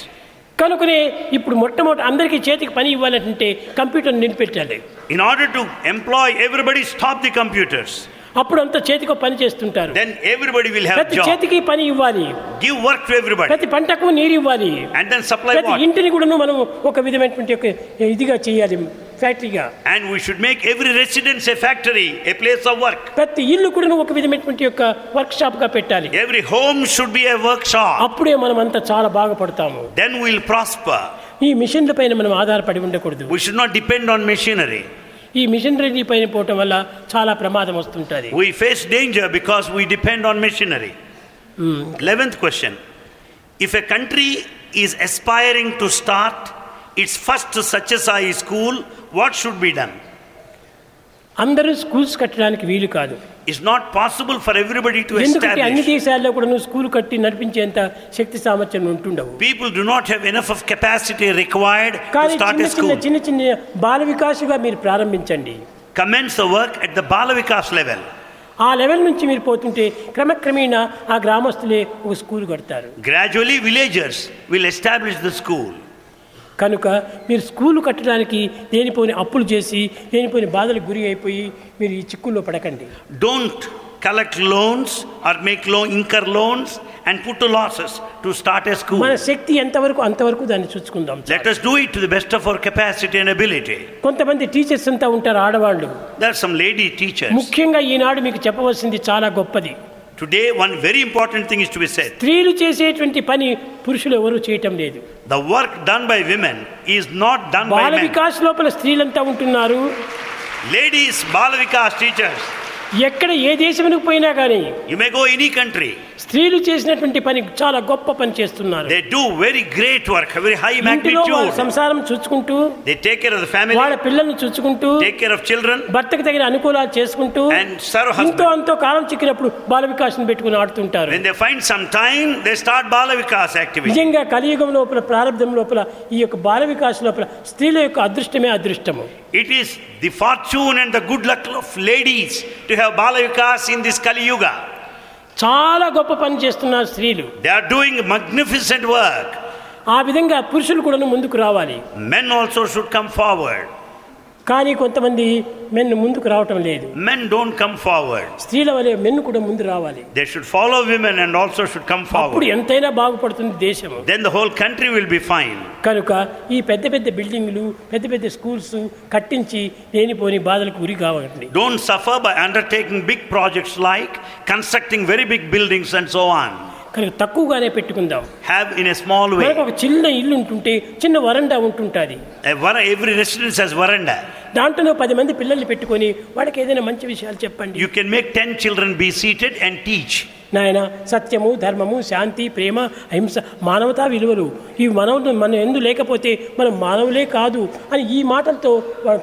కనుకనే ఇప్పుడు మొట్టమొదటి అందరికీ చేతికి పని ఇవ్వాలంటే computer నిలిపెట్టాలి In order to employ everybody, stop the computers. అప్పుడు అంతా చేతికి పని చేస్తుంటారు Then everybody will have ప్రతి job. చేతికి పని ఇవ్వాలి Give work to everybody. ప్రతి పంటకు నీరు ఇవ్వాలి And then supply ప్రతి water. ఇంటిని కూడాను మనం ఒక విధమైనటువంటి ఒక ఇదిగా చేయాలి ఫ్యాక్టరీగా And we should make every residence a factory, a place of work. ప్రతి ఇల్లు కూడా ఒక విధమైనటువంటి యొక్క వర్క్ షాప్గా పెట్టాలి Every home should be a workshop. అప్పుడే మనం అంతా చాలా బాగుపడతాము Then we'll prosper. ఈ మిషన్ల పైన మనం ఆధారపడి ఉండకూడదు We should not depend on machinery. ఈ మిషనరీ పైన పోవటం వల్ల చాలా ప్రమాదం వస్తుంటుంది We face danger because we depend on machinery. Eleventh question. If a country is aspiring to start its first Satyasai school, what should be done? అందరూ schools కట్టడానికి వీలు కాదు. Is not possible for everybody to ఎందుకంటే అన్ని దేశాల్లో కూడా నువ్వు school కట్టి నడిపించేంత శక్తి సామర్థ్యం ఉంటుండవు. People do not have enough of capacity required to start a school చిన్న చిన్న బాల వికాసగా మీరు ప్రారంభించండి. Commence the work at the Bala Vikas level ఆ లెవెల్ నుంచి మీరు పోతుంటే క్రమక్రమేణ ఆ గ్రామస్తులే ఒక స్కూల్ కడతారు. Gradually villagers will establish the school కనుక మీరు స్కూల్ కట్టడానికి దేనిపోని అప్పులు చేసి దేనిపోని బాధలకు గురి అయిపోయి మీరు ఈ చిక్కుల్లో పడకండి Don't collect loans or make loan, incur loans and put to losses to start a school. మన శక్తి ఎంతవరకు అంతవరకు దాన్ని చూసుకుందాం Let us do it to the best of our capacity and ability. కొంతమంది టీచర్స్ అంతా ఉంటారు ఆడవాళ్ళు There are some lady teachers. ముఖ్యంగా ఈనాడు మీకు చెప్పవలసింది చాలా గొప్పది Today, one very important thing is to be said. స్త్రీలు చేసేటువంటి పని పురుషులు ఎవరు చేయటం లేదు The work done by women is not done by Bala men. Vikas లోపల స్త్రీలంతా ఉంటున్నారు Ladies, Balavikas teachers, ఎక్కడ ఏ దేశమునికి పోయినా కానీ you may go any country. స్త్రీలు చేసినటువంటి పని చాలా గొప్ప పని చేస్తున్నారు They do very great work, very high ఇంటిలో వాళ్ళ magnitude. సంసారం చూసుకుంటూ They take care of the family, వాళ్ళ పిల్లల్ని చూసుకుంటూ take care of children, భర్తకు తగిన అనుకూలాలు చేసుకుంటూ and serve ఇంతో husband. అంతో కాలం చిక్కినప్పుడు బాల వికాసం పెట్టుకుని ఆడుతుంటారు When they find some time, they start Balavikas activity. నిజంగా కలియుగం లోపల ప్రారంభం లోపల ఈ యొక్క బాల వికాస్ లోపల స్త్రీల యొక్క అదృష్టమే అదృష్టము It is the fortune and the good luck of ladies to have Bala Vikas in this Kaliyuga చాలా గొప్ప పని చేస్తున్నారు స్త్రీలు. They are doing magnificent work ఆ విధంగా పురుషులు కూడా ముందుకు రావాలి. Men also should come forward కానీ కొంతమంది మెన్ను ముందుకు రావటం లేదు Men don't come forward. స్త్రీల వలె మెన్ను కూడా ముందు రావాలి They should follow women and also should come అప్పుడు forward. ఎంతైనా బాగుపడుతుంది దేశము Then the whole country will be fine. కనుక ఈ పెద్ద పెద్ద బిల్డింగ్లు పెద్ద పెద్ద స్కూల్స్ కట్టించి లేనిపోని బాధలకు గురి కావండి Don't suffer by undertaking big projects like constructing very big buildings and so on. కనుక తక్కువగానే పెట్టుకుందాం. Have in a small way ఒక చిన్న ఇల్లు ఉంటుంటే చిన్న వరండా ఉంటుంటుంది. ఎవ్రీ రెసిడెన్స్ హాస్ వరండా దాంట్లో పది మంది పిల్లల్ని పెట్టుకొని వాళ్ళకి ఏదైనా మంచి విషయాలు చెప్పండి. You can make ten children be seated and teach నాయన సత్యము ధర్మము శాంతి ప్రేమ అహింస మానవతా విలువలు. ఈ మనవ మనం ఎందు లేకపోతే మనం మానవులే కాదు అని ఈ మాటలతో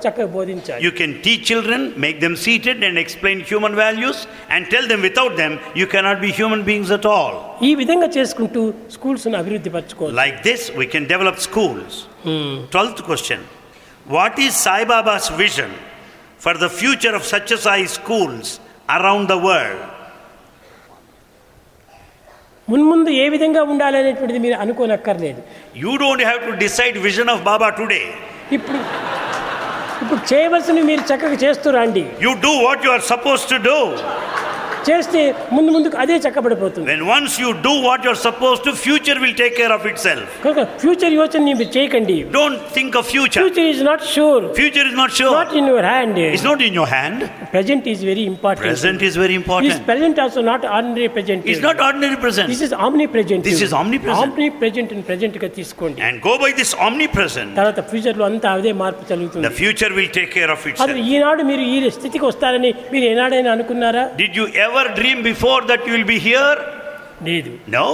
చక్కగా బోధించాలి you can teach children make them seated and explain human values and tell them without them you cannot be human beings at all ఈ విధంగా చేసుకుంటూ స్కూల్స్ అభివృద్ధి పరచుకో like this we can develop schools twelfth question what is Sai Baba's vision for the future of such Sai schools around the world మున్ముందు ఏ విధంగా ఉండాలి అనేటువంటిది మీరు అనుకోనక్కర్లేదు You don't have to decide vision of Baba today. ఇప్పుడు ఇప్పుడు చేయవలసినవి మీరు చక్కగా చేస్తూ రండి You do what you are supposed to do. చేస్తే ముందు ముందుకు అదే చక్కబడిపోతుంది When once you do what you are supposed to, future will take care of itself. కనుక ఫ్యూచర్ యోచన మీరు చేయకండి Don't think of future. Future is not sure Future is not sure. Not in your hand It's not in your hand. Present is very important Present is very this important. Present also not ordinary present It's not ordinary present. This is omnipresent This is omnipresent. Omnipresent present గా తీసుకోండి And go by this omnipresent. తర్వాత future లో అంతా అదే మార్పు The జరుగుతుంది future will take care of అసలు itself. ఈనాడు మీరు ఈ స్థితికి వస్తారని మీరు ఏనాడైనా అనుకున్నారా Did you ever dream before that you will be here? లేదు No.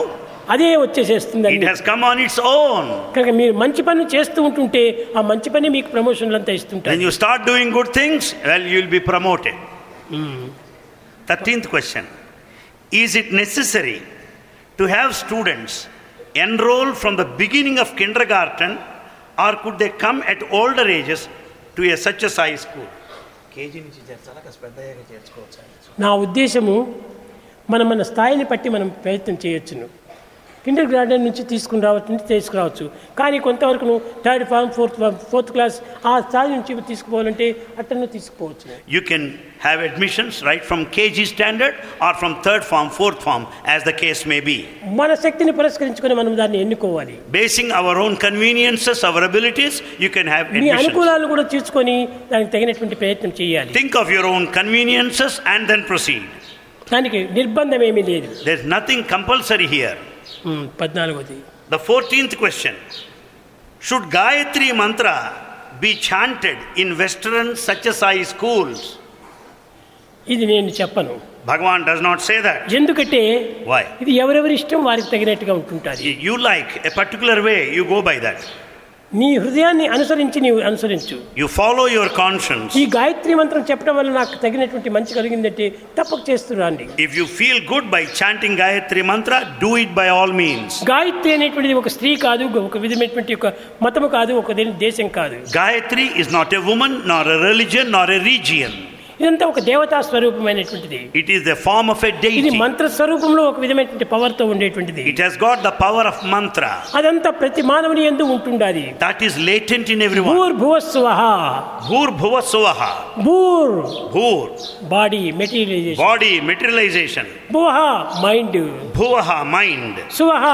అదే వచ్చేసేస్తుందండి It has come on its own. కనుక మీరు మంచి పని చేస్తూ ఉంటుంటే ఆ మంచి పని మీకు ప్రమోషన్లు అంతా When ఇస్తుంటారు you start doing good things, well, you will be promoted. Thirteenth question Is it necessary to have students enroll from the beginning of kindergarten, or could they come at older ages to a such a size school? KG నుంచి చేర్చాలా కాస్త పెద్ద అయ్యాక చేర్చుకోవచ్చు నా ఉద్దేశము మనం మన స్థాయిని బట్టి మనం ప్రయత్నం చేయొచ్చును. కిండర్ గార్డెన్ నుంచి తీసుకుని రావచ్చు తీసుకురావచ్చు కానీ కొంతవరకు third form fourth form fourth class ఆ స్థాయి నుంచి తీసుకుపోవాలంటే అట్టను తీసుకుపోవచ్చు You can have admissions right from KG standard or from third form, fourth form, as the case may be. మన శక్తిని పురస్కరించుకొని మనం దాన్ని ఎన్నుకోవాలి Basing our own conveniences, our abilities, you can have me admissions. అనుకూలాలను కూడా తీసుకొని దానికి తగినటువంటి ప్రయత్నం చేయాలి Think of your own conveniences and then proceed. దానికి నిర్బంధం ఏమీ లేదు There's nothing compulsory here. Um, పద్నాలుగోది The 14th question Should Gayatri Mantra be chanted in Western Satyasai schools? ఇది నేను చెప్పను Bhagavan does not say that. ఎందుకంటే Why? ఇది ఎవరెవరి ఇష్టం వారికి తగినట్టుగా ఉంటుంటుంది You you like a particular way, you go by that. నీ హృదయాన్ని అనుసరించి నీవు అనుసరించు. యు ఫాలో యువర్ కాన్షియన్స్ ఈ గాయత్రి మంత్రం చెప్పడం వల్ల నాకు తగినటువంటి మంచి కలిగిందంటే తప్పక చేస్తున్నాండి if you feel good by chanting Gayatri Mantra do it by all means Gayatri అనేటువంటిది ఒక స్త్రీ కాదు ఒక విధమైనటువంటి ఒక మతము కాదు ఒక దేశం కాదు. Gayatri is not a women nor a religion nor a region ఇదంతా ఒక దేవతా స్వరూపమైనటువంటిది. It is the form of a day ఇది మంత్ర స్వరూపంలో ఒక విధమైనటువంటి పవర్తో ఉండేటువంటిది. It has got the power of mantra అదంతా ప్రతి మానవుని యందు ఉంటుండాలి that is latent in everyone భూర్ భువస్వః భూర్ భువస్వః భూర్. భూర్. బాడీ మెటీరియలైజేషన్ బాడీ మెటీరియలైజేషన్ భువః మైండ్ భువః మైండ్ సువః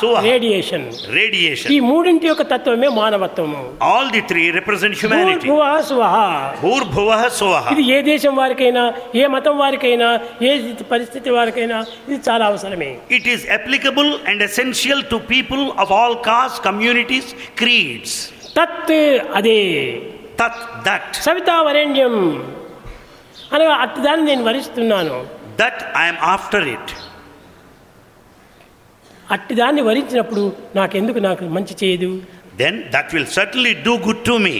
సువః రేడియేషన్ రేడియేషన్ ఈ మూడింటి యొక్క తత్వమే మానవత్వము. ఆల్ ది 3 రిప్రజెంట్ హ్యూమానిటీ భూర్ భువః సువః భూర్ భువః సువః ఇది ఏ దేశం వారికైనా ఏ మతం వారికైనా ఏ పరిస్థితి వారికైనా ఇది చాలా అవసరమే. It is applicable and essential to people of all caste communities creeds తత్ అదే. తత్ దట్. సవితా వరేణ్యం. అనగా అట్ దాన్ని నేను వరిస్తున్నాను. దట్ ఐఎమ్ ఆఫ్టర్ ఇట్ అట్టి దాన్ని వరించినప్పుడు నాకెందుకు నాకు మంచి చేయదు? Then that will certainly do good to me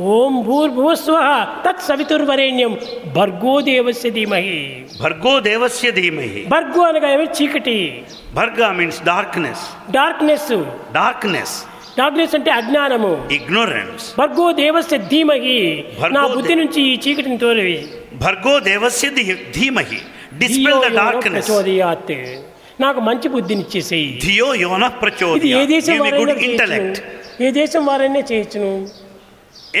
ఓం భూర్భువస్వ తత్ సవితుర్వరేణ్యం భర్గో దేవస్య ధీమహి. భర్గో దేవస్య ధీమహి. భర్గో అనగా ఏమి చీకటి. Bharga means darkness darkness darkness darkness అంటే అజ్ఞానము. ఇగ్నోరెన్స్ భర్గో దేవస్య ధీమహి. నా బుద్ధి నుంచి ఈ చీకటిని తోలివి. భర్గో దేవస్య ధీమహి. డిస్పెల్ ద డార్క్నెస్ నాకు మంచి బుద్ధిని ఇచ్చేసేయి. ధియో యోన ప్రచోదయాత్. ఇది ఏ దేశం వారైనా చేయొచ్చును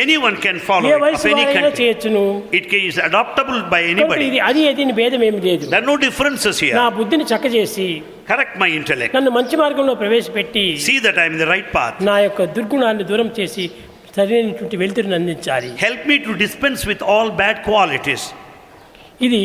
Anyone can follow A it of వయసు any వారైనా country. చేయొచ్చును It ca- is adoptable by కనుక anybody. ఇది అది అది అని భేదం ఏమి లేదు There are no differences నా here. బుద్ధిని చక్కజేసి Correct my intellect. నన్ను మంచి మార్గంలో ప్రవేశపెట్టి See that I am in the right path. నా యొక్క దుర్గుణాన్ని దూరం చేసి సరైనటువంటి వెలుతురుని అందించాలి Help me to dispense with all bad qualities. ఇది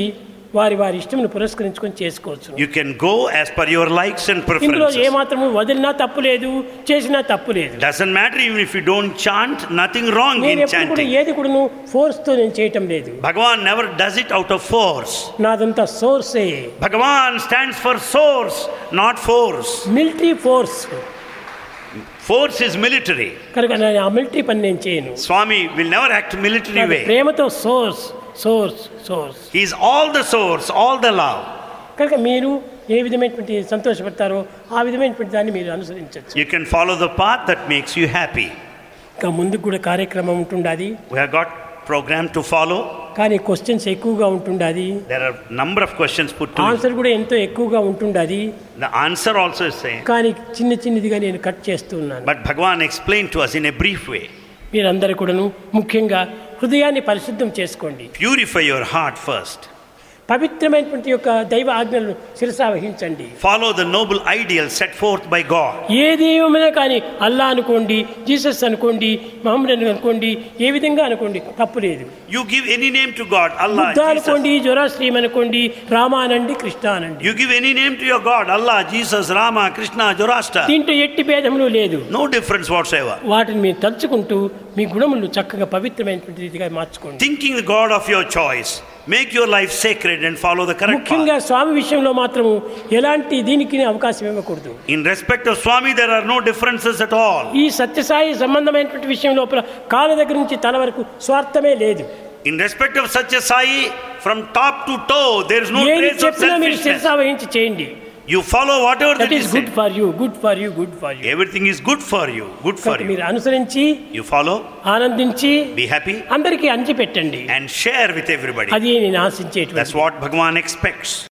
వారి వారి ఇష్టమును పురస్కరించుకొని చేసుకోవచ్చు You can go as per your likes and ఇందులో preferences. ఏమాత్రము వదిలినా తప్పు లేదు చేసినా తప్పు లేదు Doesn't matter even if you don't chant, nothing wrong నేను in ఎప్పుడు కూడా chanting. ఏది కూడాను ఫోర్స్తో నేను చేయటం లేదు Bhagavan never does it out of force. నాదంతా సోర్సే Bhagavan stands for source, not force. Military force Force is military. కనుక నేను ఆ మిలిటరీ పని నేను చేయను Swami will never act military నాకు way. ప్రేమతో source source source is all the source all the love కనుక మీరు ఏ విధమైనటువంటి సంతోషపడతారో ఆ విధమైనటువంటి దాన్ని మీరు అనుసరించచ్చు you can follow the path that makes you happy ఇంకా ముందుకు కూడా కార్యక్రమం ఉంటుండాది. We have got program to follow కానీ క్వశ్చన్స్ ఎక్కువగా ఉంటుండాది. There are number of questions put answer కూడా ఎంతో ఎక్కువగా ఉంటుండాది. The answer also is same కానీ చిన్న చిన్నదిగా నేను కట్ చేస్తున్నాను but Bhagavan explain to us in a brief way మీరందరూ కూడాను ముఖ్యంగా హృదయాన్ని పరిశుద్ధం చేసుకోండి. ప్యూరిఫై యువర్ హార్ట్ ఫస్ట్ పవిత్రమైనటువంటి యొక్క దైవ ఆజ్ఞలను శిరసావహించండి follow the noble ideal set forth by God ఏ దైవమైనా కానీ అల్లా అనుకోండి జీసస్ అనుకోండి మహమ్మద్ అనుకోండి ఏ విధంగా అనుకోండి తప్పు లేదు. You give any name to God Allah అనుకోండి జొరాస్ట్రియం అనుకోండి రామానండి కృష్ణానండి you give any name to your God Allah Jesus Rama Krishna Zoroaster దీంట్లో ఎట్టి భేదములు లేదు. నో డిఫరెన్స్ వాట్స్ ఎవర్ వాటిని మీరు తలుచుకుంటూ మీ గుణములు చక్కగా పవిత్రమైనటువంటి రీతిగా మార్చుకోండి. Thinking god of your choice choice, make your life sacred and follow the correct ముఖ్యంగా path. స్వామి విషయంలో మాత్రము ఎలాంటి దీనికి అవకాశం ఇవ్వకూడదు In respect of Swami, there are no differences at all. ఈ సత్యసాయి సంబంధమైనటువంటి విషయం లోపల కాళ్ళ దగ్గర నుంచి తల వరకు స్వార్థమే లేదు In respect of Satya Sai, from top to toe, there is no ఏది trace of చెప్పినా మీరు selfishness. శిరసా వహించి చేయండి You follow whatever that that is is good said. For you good for you good for you Everything is good for you, good for you. మీరు అనుసరించి You follow, ఆనందించి be happy, అందరికీ అంచి పెట్టండి and share with everybody. అది నేను ఆశించేటువంటి That's what Bhagavan expects.